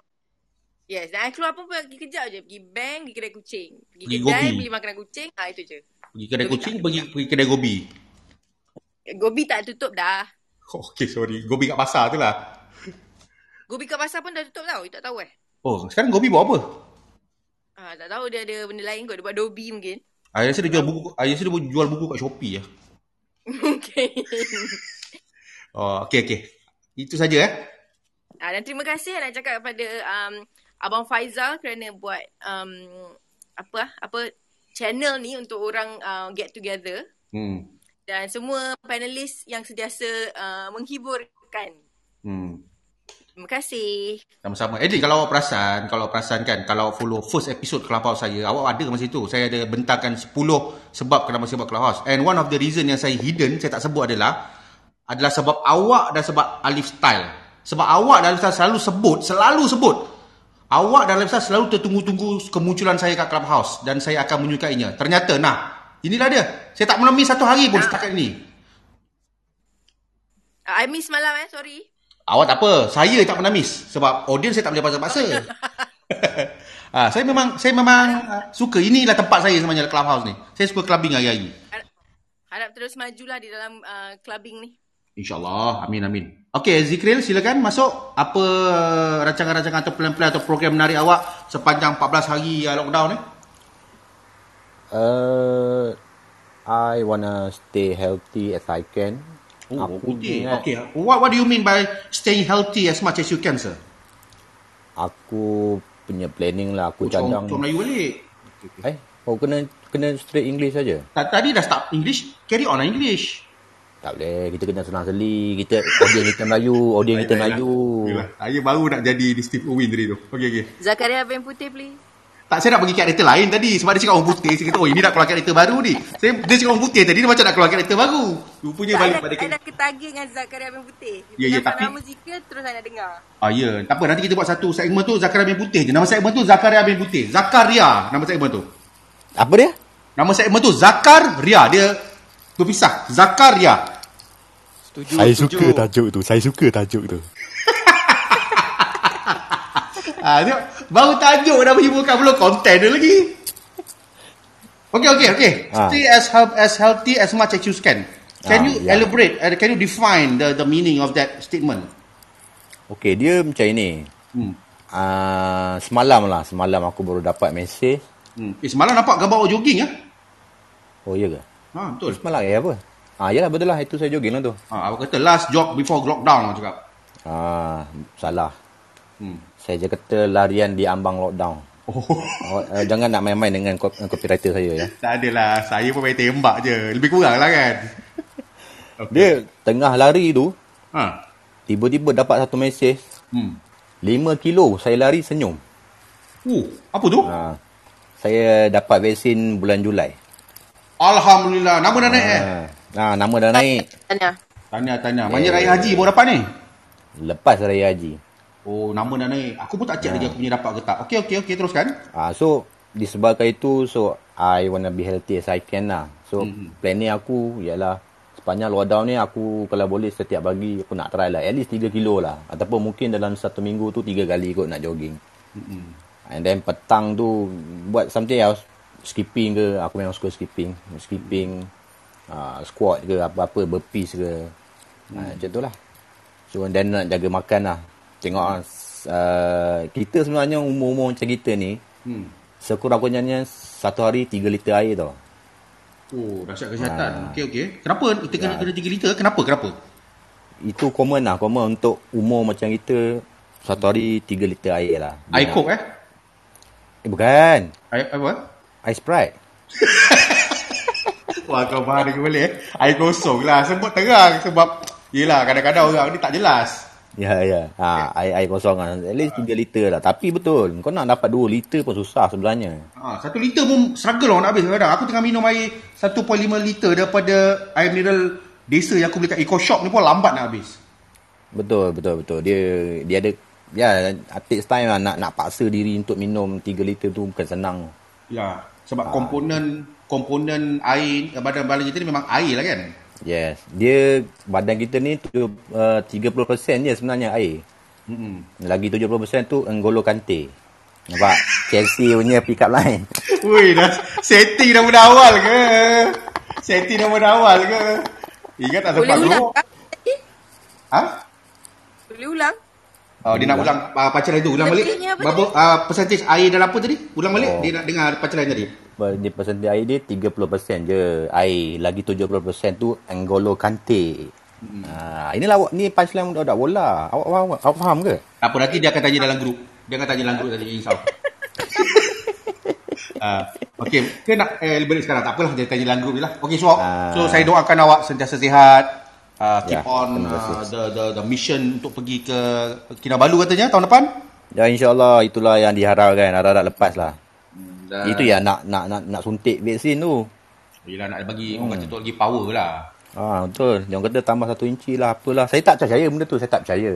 Yes, dan I keluar pun pergi kejap je. Pergi bank, pergi kedai kucing. Pergi, Pergi kedai, Gobi. beli makanan kucing. Ah itu je. Pergi kedai Gobi kucing, pergi pergi kedai gobi. Gobi tak tutup dah. Oh, okay, sorry. Gobi kat pasar tu lah. Gobi kat pasar pun dah tutup tau. You tak tahu eh? Oh, sekarang gobi buat apa? Ah, tak tahu dia ada benda lain kot. Dia buat dobi mungkin. I rasa dia jual buku, I rasa dia jual buku kat Shopee ya. Mungkin. Oh, okay, okay. Itu saja eh. Ah, dan terima kasih nak cakap kepada um, Abang Faizal kerana buat um, apa apa channel ni untuk orang uh, get together Hmm. dan semua panelis yang sentiasa uh, menghiburkan. Hmm. Terima kasih. Sama-sama. Edley, kalau awak perasan, kalau perasan kan, kalau follow first episode Clubhouse saya, awak ada masa itu. Saya ada bentangkan 10 sebab kenapa saya buat Clubhouse. And one of the reason yang saya hidden, saya tak sebut adalah, adalah sebab awak dan sebab Alif Style. Sebab awak dan Alif Style selalu sebut, selalu sebut. Awak dan Style selalu tertunggu-tunggu kemunculan saya kat Clubhouse. Dan saya akan menyukainya. Ternyata, nah, inilah dia. Saya tak menemui satu hari pun setakat ini. I miss malam eh, sorry. Awak tak apa. Saya tak pernah miss. Sebab audience saya tak boleh paksa-paksa. ha, saya memang saya memang suka. Inilah tempat saya sebenarnya clubhouse ni. Saya suka clubbing hari-hari. Harap, harap terus majulah di dalam uh, clubbing ni. InsyaAllah. Amin, amin. Okey, Zikril silakan masuk. Apa rancangan-rancangan atau plan-plan atau program menarik awak sepanjang 14 hari uh, lockdown ni? Uh, I wanna stay healthy as I can. Oh, Aku okey. ingat- Okey. What, what do you mean by staying healthy as much as you can, sir? Aku punya planning lah. Aku Oh, cadang. Cong Melayu balik. Eh, oh kena kena straight English saja. Ta- Tadi dah start English. Carry on English. Tak boleh. Kita kena senang seli. Kita audience kita Melayu, audience kita Melayu. Yelah, Saya baru nak jadi di Steve Owen tadi tu. Okey, okey. Zakaria Abang Putih please. Tak, saya nak bagi karakter lain tadi. Sebab dia cakap orang putih. Saya kata, oh ini nak keluar karakter baru ni. Saya, dia cakap orang putih tadi, dia macam nak keluar karakter baru. Rupanya Tak balik ada, pada I dah ketagih dengan Zakaria Abang Putih. Ya, ya, tapi- nama zikir terus saya nak dengar. Ah, ya. Tak apa, nanti kita buat satu segmen tu Zakaria bin Putih je. Nama segmen tu Zakaria bin Putih. Zakaria, nama segmen tu. Apa dia? Nama segmen tu Zakaria. Dia berpisah. Zakaria. Setuju, Saya setuju. suka tajuk tu. Saya suka tajuk tu. Ah, tengok. Baru tajuk dah menyebutkan belum konten dia lagi. Okey, okey, okey. Ah. Stay as help as healthy as much as you can. Can Ah, you ya. elaborate? Uh, can you define the the meaning of that statement? Okey, dia macam ini. Hmm. Uh, semalam lah. Semalam aku baru dapat mesej. Hmm. Eh, semalam nampak gambar awak jogging ya? Oh, iya ke? Ha, betul. Semalam eh apa? Ah, yalah betul lah. Itu saya jogging lah tu. Ha, awak kata last jog before lockdown awak cakap. Ah, salah. Hmm. Saya je kata larian di ambang lockdown. Oh. Oh, uh, jangan nak main-main dengan cop- dengan copywriter saya ya. Tak adalah. Saya pun main tembak je. Lebih kurang lah kan. Okay. Dia tengah lari tu, Ha. tiba-tiba dapat satu mesej. Hmm. 5 kilo saya lari senyum. Uh, apa tu? Ha, saya dapat vaksin bulan Julai. Alhamdulillah. Nama dah naik eh? Ha, ha, nama dah naik. Tanya. Tanya, tanya. Mana raya haji baru dapat ni? Lepas raya haji. Oh, nama dah naik. Aku pun tak cek lagi aku punya dapat ke tak. Okey, okey, okey. Teruskan. Ah, so disebabkan itu so I wanna be healthy as I can lah. So Mhm. mm-hmm. planning aku ialah sepanjang lockdown ni aku kalau boleh setiap pagi aku nak try lah at least 3 kilo lah ataupun mungkin dalam satu minggu tu 3 kali kot nak jogging. Mm-mm. And then petang tu buat something else skipping ke aku memang suka skipping skipping uh, squat ke apa-apa burpees ke hmm. uh, macam tu lah so then nak jaga makan lah tengok s- uh, kita sebenarnya umur-umur macam kita ni Hmm. sekurang-kurangnya satu hari 3 liter air tau Oh, dahsyat kesihatan. Ah. Okey, okey. Kenapa kita kena, Ya. kena 3 liter? Kenapa? Kenapa? itu common lah common untuk umur macam kita satu hari 3 liter air lah Air Coke eh? eh, bukan Air apa? Ice Sprite Wah kau faham dengan boleh eh. Air kosong lah. Sebut terang. Sebab Yelah kadang-kadang orang ni tak jelas. Ya, ya. Ha, air, air kosong kan. At least 3 liter lah. Tapi betul. Kau nak dapat 2 liter pun susah sebenarnya. Ha, satu liter pun struggle orang nak habis kadang. Aku tengah minum air 1.5 liter daripada air mineral desa yang aku beli kat Eco Shop ni pun lambat nak habis. Betul, betul, betul. Dia dia ada ya it takes time lah nak nak paksa diri untuk minum 3 liter tu bukan senang. Ya, sebab komponen komponen air badan-badan kita ni memang air lah kan. Yes. Dia badan kita ni tu uh, 30% je sebenarnya air. Hmm. Lagi 70% tu N'Golo Kante. Nampak? Chelsea punya pick up line. Woi, dah setting dah pada awal ke? Setting dah pada awal ke? Ingat tak Boleh sempat ulang tu? tak? Ha? Boleh ulang? Oh, dia nak ulang uh, pacaran tu. Ulang balik. Berapa uh, percentage air dalam apa tadi? Ulang balik. Oh. Dia nak dengar pacaran tadi. Dia persentage air dia 30% je air. Lagi 70% tu N'Golo Kante. Hmm. Ha, inilah awak ni punchline budak bola. Awak faham, awak faham ke? Tak apa, nanti dia akan tanya dalam grup. Dia akan tanya dalam grup tadi, risau. Uh, okay, ke nak eh, sekarang? Tak apalah, dia tanya dalam grup je lah. Okay, so, Ah. so saya doakan awak sentiasa sihat. Uh, keep Ya, on uh, the, the the mission untuk pergi ke Kinabalu katanya tahun depan. Ya insyaAllah itulah yang diharapkan. Harap-harap lepas lah. Dan, Itu ya nak nak nak nak suntik vaksin tu. Yelah nak bagi hmm. orang kata tu lagi power lah. Ah betul. Yang kata tambah satu inci lah apalah. Saya tak percaya benda tu. Saya tak percaya.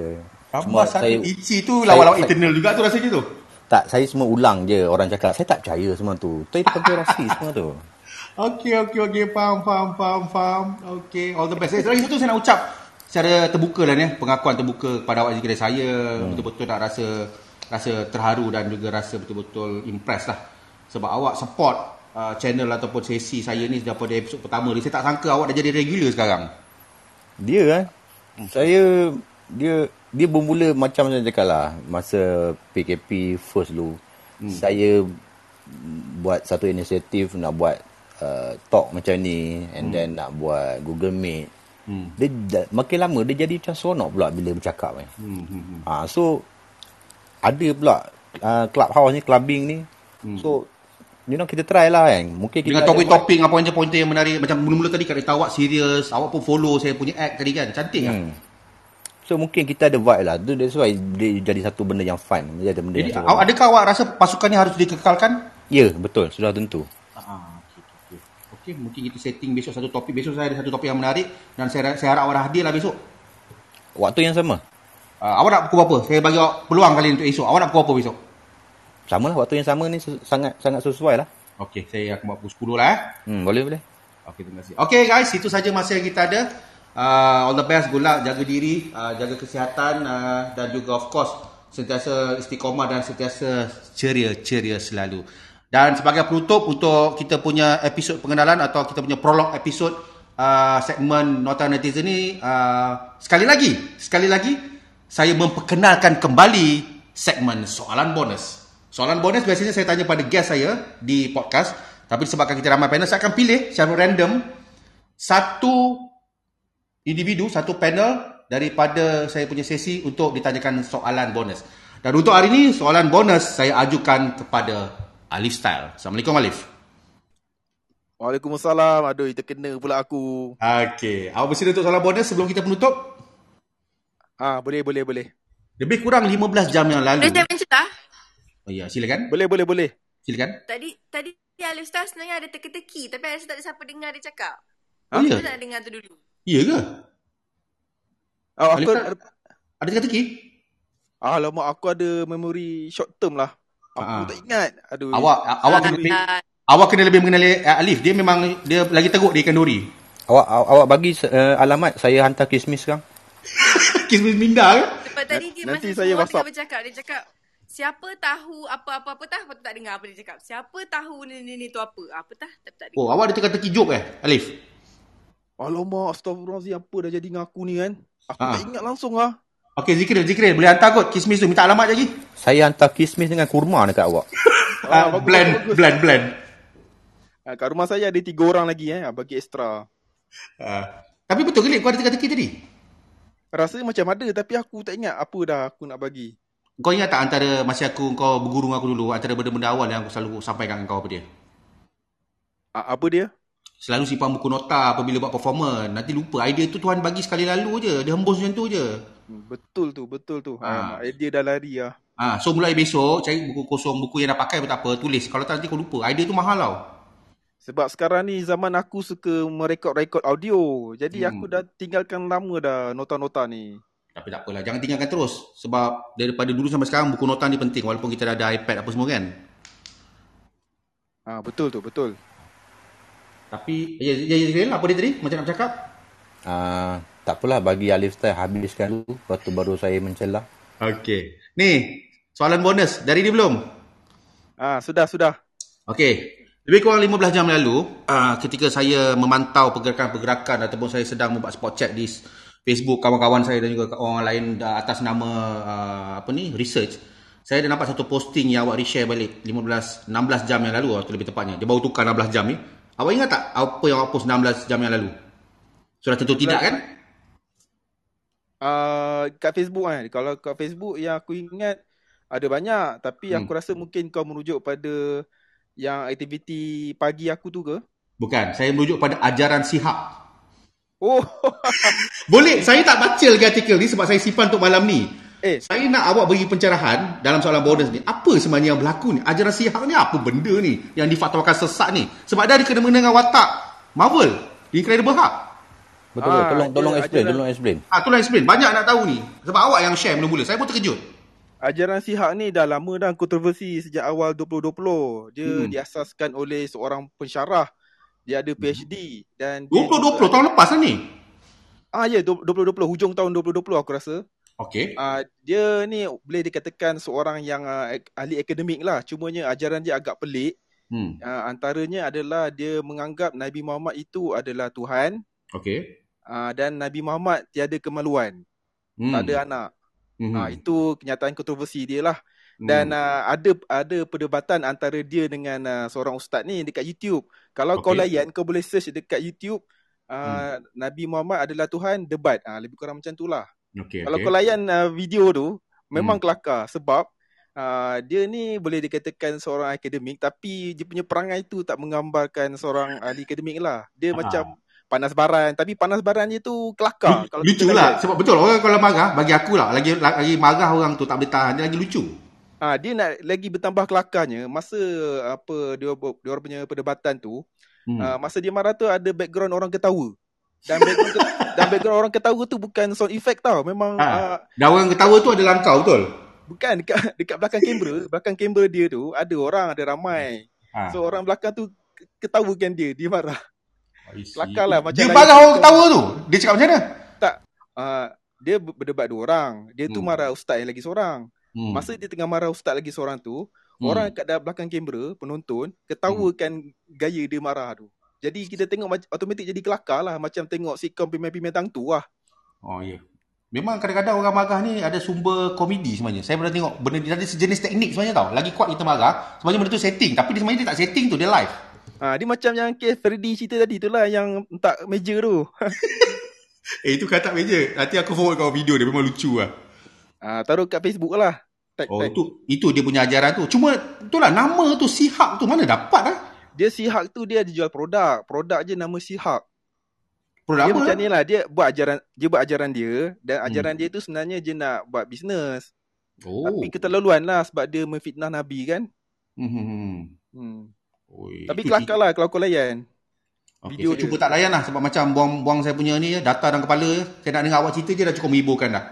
Tambah satu saya, inci tu lawan-lawan saya- internal juga tu rasanya tu. tak, saya semua ulang je orang cakap. Saya tak percaya semua tu. Tu itu konspirasi semua tu. Okey, okey, okey. Faham, faham, faham, faham. Okey, all the best. Eh, lagi satu saya nak ucap secara terbuka lah ni. eh, Pengakuan terbuka kepada awak sekalian. Saya hmm. betul-betul nak rasa rasa terharu dan juga rasa betul-betul impress lah. Sebab awak support uh, channel ataupun sesi saya ni daripada episod pertama ni. Saya tak sangka awak dah jadi regular sekarang. Dia kan. Saya dia dia bermula macam saya cakap lah masa PKP first dulu. Hmm. Saya buat satu inisiatif nak buat uh, talk macam ni and hmm. then nak buat Google Meet. Hmm. Dia dah- makin lama dia jadi macam seronok pula bila bercakap kan. Hmm. Ah so ada pula uh, clubhouse ni clubbing ni. Hmm. So you know kita try lah kan. Mungkin kita Dengan topik-topik apa pointer-pointer yang menarik. Macam mula-mula tadi kata awak serius. Awak pun follow saya punya act tadi kan. Cantik kan? Hmm. So mungkin kita ada vibe lah. Tu that's why dia jadi satu benda yang fun. Dia ada benda Jadi, yang awak- adakah awak rasa pasukan ni harus dikekalkan? Ya, betul. Sudah tentu. Ah, okey, mungkin kita setting besok satu topik. Besok saya ada satu topik yang menarik dan saya saya harap awak hadir lah besok. Waktu yang sama. Uh, awak nak pukul berapa? Saya bagi awak peluang kali untuk esok. Awak nak pukul apa besok? Sama lah. Waktu yang sama ni sangat sangat sesuai lah. Okey, saya akan buat pukul 10 lah eh. Hmm, boleh, boleh. Okey, terima kasih. Okey guys, itu saja masa yang kita ada. Uh, all the best, good luck, jaga diri, uh, jaga kesihatan uh, dan juga of course sentiasa istiqomah dan sentiasa ceria-ceria selalu. Dan sebagai penutup untuk kita punya episod pengenalan atau kita punya prolog episod uh, segmen Nota Netizen ni uh, sekali lagi, sekali lagi saya memperkenalkan kembali segmen soalan bonus. Soalan bonus biasanya saya tanya pada guest saya di podcast. Tapi sebabkan kita ramai panel, saya akan pilih secara random satu individu, satu panel daripada saya punya sesi untuk ditanyakan soalan bonus. Dan untuk hari ini, soalan bonus saya ajukan kepada Alif Style. Assalamualaikum Alif. Waalaikumsalam. Aduh, terkena pula aku. Okey, awak bersedia untuk soalan bonus sebelum kita menutup? Ah, boleh, boleh, boleh. Lebih kurang 15 jam yang lalu. Boleh saya mencerita? Oh ya, silakan. Boleh, boleh, boleh. Silakan. Tadi tadi Alif Star sebenarnya ada teka-teki tapi Alif tak ada siapa dengar dia cakap. Oh ya. Kita nak dengar tu dulu. Ya ke? Oh, Alif aku, tak- Ada teka-teki? ah, lama aku ada memori short term lah. Aku Ah. tak ingat. Aduh. Awak awak kena lebih, Ah, awak kena lebih mengenali uh, Alif. Dia memang dia lagi teruk di ikan duri. Awak awak, awak bagi uh, alamat, saya hantar kismis sekarang. Kismis minda ke? Sebab tadi dia Nanti masa saya WhatsApp. tengah bercakap, dia cakap siapa tahu apa-apa-apa tah, lepas tu tak dengar apa dia cakap. Siapa tahu ni ni, ni tu apa? Apa tah? Tapi tak dengar. Oh, awak ada teka-teki joke eh, Alif? Alamak, astagfirullahaladzim. Apa dah jadi dengan aku ni kan? Aku Ah. tak ingat langsung lah. Okey, Zikril, Zikril. Boleh hantar kot kismis tu. Minta alamat lagi. Saya hantar kismis dengan kurma dekat awak. Uh, Ah, bagus, blend, bagus, blend, blend. Ah, kat rumah saya ada tiga orang lagi eh. ah, Bagi ekstra. Uh, tapi betul ke, Lip? Kau ada teka-teki tadi? Rasanya macam ada tapi aku tak ingat apa dah aku nak bagi. Kau ingat tak antara masa aku kau berguru dengan aku dulu, antara benda-benda awal yang aku selalu sampaikan dengan kau apa dia? Ah, apa dia? Selalu simpan buku nota apabila buat performance. Nanti lupa. Idea tu Tuhan bagi sekali lalu je. Dia hembus macam tu je. Hmm, Betul tu, betul tu. Ah. Ah. idea dah lari lah. Ha, so mulai besok cari buku kosong, buku yang dah pakai pun tak apa, tulis. Kalau tak nanti kau lupa. Idea tu mahal tau. Sebab sekarang ni zaman aku suka merekod-rekod audio. Jadi Hmm. aku dah tinggalkan lama dah nota-nota ni. Tapi tak apalah, jangan tinggalkan terus. Sebab daripada dulu sampai sekarang buku nota ni penting walaupun kita dah ada iPad apa semua kan. Ah betul tu, betul. Tapi ya ya ya apa dia tadi? Macam nak bercakap? Uh, tak apalah bagi Alif Style habiskan dulu. Lepas tu baru saya mencelah. Okey. Ni, soalan bonus dari dia belum? Ah sudah, sudah. Okey. Lebih kurang 15 jam lalu, uh, ketika saya memantau pergerakan-pergerakan ataupun saya sedang membuat spot check di Facebook kawan-kawan saya dan juga orang lain uh, atas nama uh, apa ni, research, saya dah nampak satu posting yang awak reshare balik 15 16 jam yang lalu atau lebih tepatnya. Dia baru tukar 16 jam ni. Awak ingat tak apa yang awak post 16 jam yang lalu? Sudah tentu tidak kan? Ah kat Facebook kan. Kalau kat Facebook yang aku ingat ada banyak tapi Hmm. aku rasa mungkin kau merujuk pada yang aktiviti pagi aku tu ke? Bukan, saya merujuk pada ajaran sihab. Oh. Boleh, saya tak baca lagi artikel ni sebab saya simpan untuk malam ni. eh, Saya nak awak beri pencerahan dalam soalan bonus ni. Apa sebenarnya yang berlaku ni? Ajaran sihab ni apa benda ni yang difatwakan sesat ni? Sebab dia ada kena mengena dengan watak Marvel. Incredible Hulk. Betul, Ah, tolong dia tolong explain, ajaran- tolong explain. Ah, tolong explain. Banyak nak tahu ni. Sebab awak yang share mula-mula. Saya pun terkejut. Ajaran Sihak ni dah lama dah kontroversi sejak awal 2020. Dia Hmm. diasaskan oleh seorang pensyarah. Dia ada PhD dan dia 2020 juga- tahun lepas lah ni. Ah ya, 2020 hujung tahun 2020 aku rasa. Okey. Ah dia ni boleh dikatakan seorang yang uh, ahli akademik lah. Cumanya ajaran dia agak pelik. Hmm. Uh, antaranya adalah dia menganggap Nabi Muhammad itu adalah Tuhan Okey. Uh, dan Nabi Muhammad tiada kemaluan, Hmm. tak ada anak. Hmm. Ah itu kenyataan kontroversi dia lah. Dan uh, ada ada perdebatan antara dia dengan uh, seorang ustaz ni dekat YouTube. Kalau kau Okey. layan kau boleh search dekat YouTube uh, Nabi Muhammad adalah Tuhan debat. Ah lebih kurang macam tu lah. Okey. Kalau okey. kau layan uh, video tu memang Hmm. kelakar sebab uh, dia ni boleh dikatakan seorang akademik tapi dia punya perangai tu tak menggambarkan seorang ahli akademik lah. Dia Ah. macam panas baran tapi panas baran dia tu kelakar kalau Lucu lah. Sebab betul orang kalau marah, bagi aku lah, lagi lagi marah orang tu tak boleh tahan, dia lagi lucu. Ah dia nak lagi bertambah kelakarnya masa apa dia dia orang punya perdebatan tu Hmm. ah, masa dia marah tu ada background orang ketawa. Dan background ke- dan background orang ketawa tu bukan sound effect tau. Memang Ha. ah, Dan orang ketawa tu ada langkau betul? bukan dekat dekat belakang kamera, belakang kamera dia tu ada orang, ada ramai. Ha. So orang belakang tu ke- ketawakan dia, dia marah. Kelakar lah, macam Dia lain marah orang ketawa tu. Dia cakap macam mana? Ah dia ber- berdebat dua orang. Dia tu Hmm. marah ustaz yang lagi seorang. Hmm. Masa dia tengah marah ustaz lagi seorang tu, Hmm. orang kat dalam belakang kamera, penonton, ketawakan gaya dia marah tu. Jadi kita tengok automatik jadi kelakar lah. Macam tengok sitcom pemain-pemain tangtu lah. Oh ya. Yeah. Memang kadang-kadang orang marah ni ada sumber komedi sebenarnya. Saya pernah tengok benda dia ada sejenis teknik sebenarnya tau. Lagi kuat kita marah, sebenarnya benda tu setting. Tapi dia sebenarnya dia tak setting tu, dia live. Ha, dia macam yang kes Freddy cerita tadi tu lah yang tak meja tu. Eh itu kata meja. Nanti aku forward kau video dia memang lucu lah. Ha, taruh kat Facebook lah. Tag, Oh tag. itu itu dia punya ajaran tu. Cuma itulah nama tu Sihak tu mana dapat ah? Dia Sihak tu dia ada jual produk. Produk je nama Sihak. Produk Dia apa? macam ni lah. Dia buat ajaran dia buat ajaran dia. Dan Hmm. ajaran dia tu sebenarnya dia nak buat bisnes. Oh. Tapi keterlaluan lah sebab dia memfitnah Nabi kan. Hmm, hmm, hmm. Hmm. Oi, Tapi kelakar lah kalau kau layan. Okay, Video saya dia. cuba tak layan lah sebab macam buang-buang saya punya ni data dalam kepala. Saya nak dengar awak cerita je dah cukup menghiburkan dah.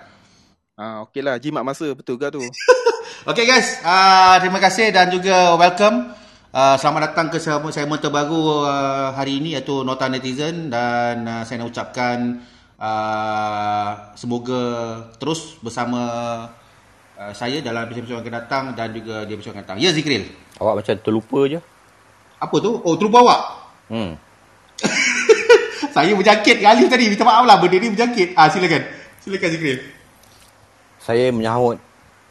Ah, okey lah. Jimat masa. Betul ke tu? Okay guys, uh, terima kasih dan juga welcome. Uh, selamat datang ke segmen segmen terbaru uh, hari ini iaitu Nota Netizen dan uh, saya nak ucapkan uh, semoga terus bersama uh, saya dalam episod-episod yang akan datang dan juga di episod yang akan datang. Ya Zikril. Awak macam terlupa je. Apa tu? Oh, terlupa awak. Hmm. saya berjangkit dengan Alif tadi. Minta maaf lah benda ni berjangkit. Ah silakan. Silakan Zikril. Saya menyahut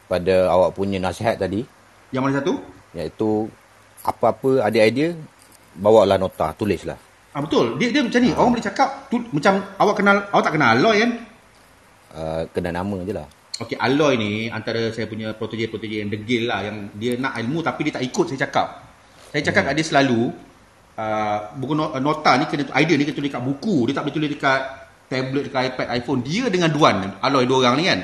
pada awak punya nasihat tadi Yang mana satu? iaitu apa-apa ada idea bawalah nota, tulislah. Ah betul. Dia dia macam ni. Orang boleh cakap tu macam awak kenal awak tak kenal Aloy kan? Uh, kena nama je lah. Okey, Aloy ni antara saya punya protege-protege yang degil lah yang dia nak ilmu tapi dia tak ikut saya cakap. Saya cakap kat dia selalu uh, buku uh, nota ni kena idea ni kena tulis dekat buku. Dia tak boleh tulis dekat tablet, dekat iPad, iPhone. Dia dengan Duan, Aloy dua orang ni kan.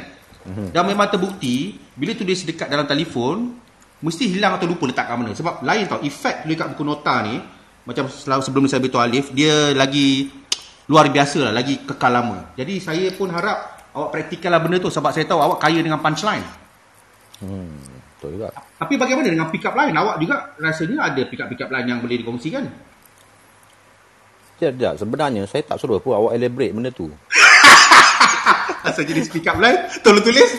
Mm-hmm. Dan memang terbukti bila tulis dekat dalam telefon mesti hilang atau lupa letak kat mana. Sebab lain tau, efek tulis kat buku nota ni macam selalu sebelum ni saya beritahu Alif, dia lagi luar biasa lah, lagi kekal lama. Jadi saya pun harap awak praktikal lah benda tu sebab saya tahu awak kaya dengan punchline. Hmm, betul juga. Tapi bagaimana dengan pick up line? Awak juga rasanya ada pick up pick up line yang boleh dikongsikan. Tidak, sebenarnya saya tak suruh pun awak elaborate benda tu. Asal jenis pick up line, tolong tulis.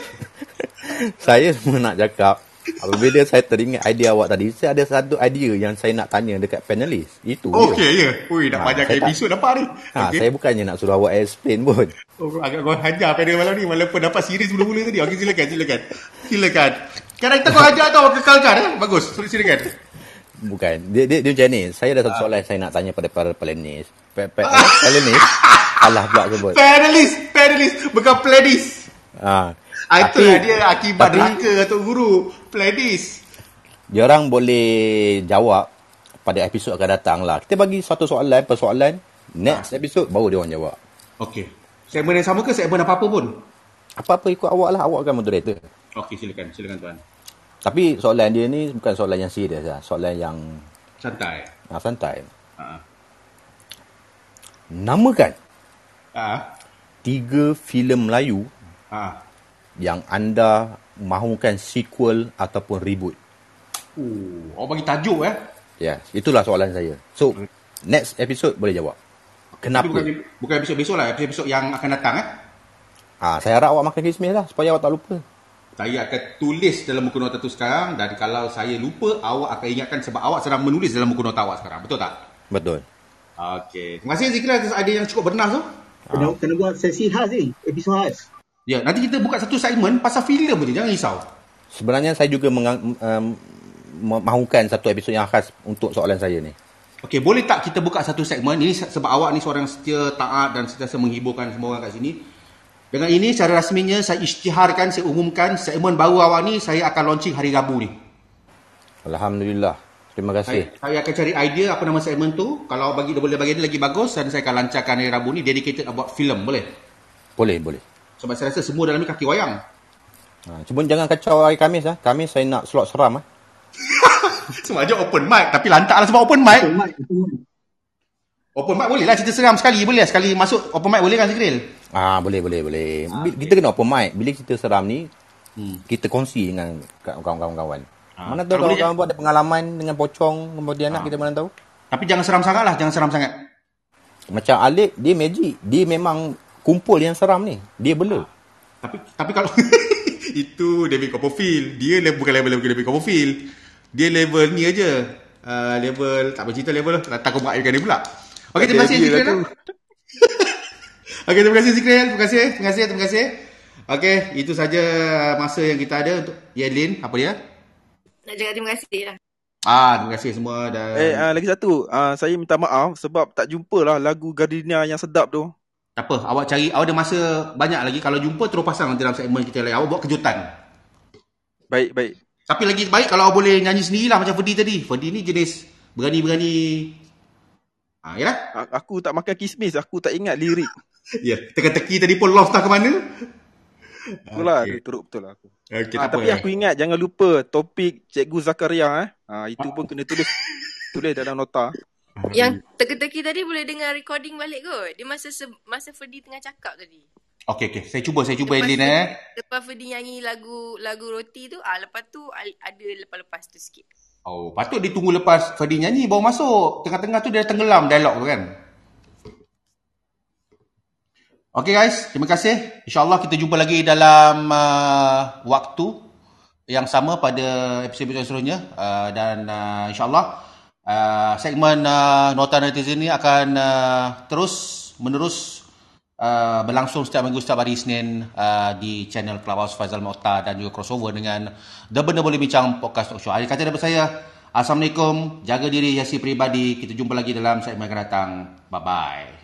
saya cuma nak cakap apabila saya teringat idea awak tadi, saya ada satu idea yang saya nak tanya dekat panelis. Itu Okey, ya. Ui, dah Ha, banyak episod dapat ni. Ha, Okey. saya bukannya nak suruh awak explain pun. Oh, agak kau hajar panel malam ni walaupun dapat series mula-mula tadi. Okey, silakan, silakan. Silakan. Karakter kau hajar tau kekalkan eh. Bagus. Sorry, silakan. Bukan. Dia, dia, dia macam ni. Saya ada satu soalan yang saya nak tanya pada para panelis. Panelis? Alah pula sebut. Panelis, panelis, bukan pledis. Ha. Ah, Itu dia akibat tapi- neraka atau guru. Pledis. Dia orang boleh jawab pada episod akan datang lah. Kita bagi satu soalan, persoalan. Next episod baru dia orang jawab. Okey. Segmen yang sama ke segmen apa-apa pun? Apa-apa ikut awak lah. Awak kan moderator. Okey, silakan. Silakan tuan. Tapi soalan dia ni bukan soalan yang serius lah. Soalan yang Santai. ah, santai. Ha. Namakan Ah. tiga filem Melayu Ah. yang anda mahukan sequel ataupun reboot. Uh, orang bagi tajuk eh. Ya, itulah soalan saya. So, next episode boleh jawab. Kenapa? bukan, bukan episod besok lah, episod yang akan datang eh. Ah, saya harap awak makan kismis lah supaya awak tak lupa. Saya akan tulis dalam buku nota tu sekarang dan kalau saya lupa, awak akan ingatkan sebab awak sedang menulis dalam buku nota awak sekarang. Betul tak? Betul. Okey. Terima kasih Zikri atas idea yang cukup bernas tu. Kena, kena buat sesi khas ni. Episod khas. Ya, nanti kita buka satu segmen pasal filem je, jangan risau. Sebenarnya saya juga mengang, um, mahukan satu episod yang khas untuk soalan saya ni. Okey, boleh tak kita buka satu segmen ini se- sebab awak ni seorang setia, taat dan sentiasa menghiburkan semua orang kat sini. Dengan ini secara rasminya saya isytiharkan, saya umumkan segmen baru awak ni saya akan launching hari Rabu ni. Alhamdulillah. Terima kasih. Saya, saya akan cari idea apa nama segmen tu. Kalau bagi boleh bagi dia lagi bagus dan saya akan lancarkan hari Rabu ni dedicated buat filem, boleh? Boleh, boleh. Sebab saya rasa semua dalam ni kaki wayang. Ha, cuma jangan kacau hari Khamis lah. Khamis saya nak slot seram lah. Semua aja open mic tapi lantak lah sebab open mic. Betul, Mat. Betul, Mat. Open mic boleh lah cerita seram sekali boleh lah. Sekali masuk open mic boleh kan Sikril? Ah, boleh, boleh, boleh. Bi- Kita kena open mic. Bila kita seram ni, Hmm. kita kongsi dengan kawan-kawan. Ah, Mana tahu kawan-kawan buat ada pengalaman dengan pocong, kemudian anak kita mana tahu. Tapi jangan seram sangat lah, jangan seram sangat. Macam Alif, dia magic. Dia memang kumpul yang seram ni. Dia bela. Tapi tapi kalau itu David Copperfield, dia level, bukan level level David Copperfield. Dia level ni aja. Uh, level tak bercerita level lah. Takut mak dia pula. Okey, terima kasih lah lah. Okey, terima kasih Zikril. Terima kasih. Terima kasih, terima kasih. Okey, itu saja masa yang kita ada untuk Yelin, apa dia? Nak cakap terima kasih lah. Ah, terima kasih semua dan Eh, uh, lagi satu. Uh, saya minta maaf sebab tak jumpa lah lagu Gardenia yang sedap tu. tak apa, awak cari awak ada masa banyak lagi kalau jumpa terus pasang nanti dalam segmen kita lain. Awak buat kejutan. Baik, baik. Tapi lagi baik kalau awak boleh nyanyi sendiri lah macam Ferdi tadi. Ferdi ni jenis berani-berani. Ah, yalah. A- Aku tak makan kismis. Aku tak ingat lirik. Ya, teka-teki tadi pun lost tak ke mana? Itulah, okay. teruk betul lah aku. Okey, Ah, tak tapi apa. aku ingat jangan lupa topik Cikgu Zakaria eh. Ah, itu pun kena tulis tulis dalam nota. Yang teka-teki tadi boleh dengar recording balik kot. Dia masa se- masa Ferdi tengah cakap tadi. Okey, okey. Saya cuba, saya cuba Lepas Elin tu- eh. Lepas Ferdi nyanyi lagu lagu roti tu, ah lepas tu al- ada lepas-lepas tu sikit. Oh, patut dia tunggu lepas Ferdi nyanyi baru masuk. Tengah-tengah tu dia dah tenggelam dialog tu kan. Okey guys, terima kasih. InsyaAllah kita jumpa lagi dalam uh, waktu yang sama pada episod-episod seterusnya. Uh, dan uh, insyaAllah uh, segmen uh, Nota Netizen ni akan uh, terus menerus uh, berlangsung setiap minggu setiap hari Isnin uh, di channel Clubhouse Faizal Mokhtar dan juga crossover dengan The Benda Boleh Bincang Podcast Talk Show. Akhir kata daripada saya, Assalamualaikum, jaga diri, hiasi peribadi. Kita jumpa lagi dalam segmen akan datang. Bye-bye.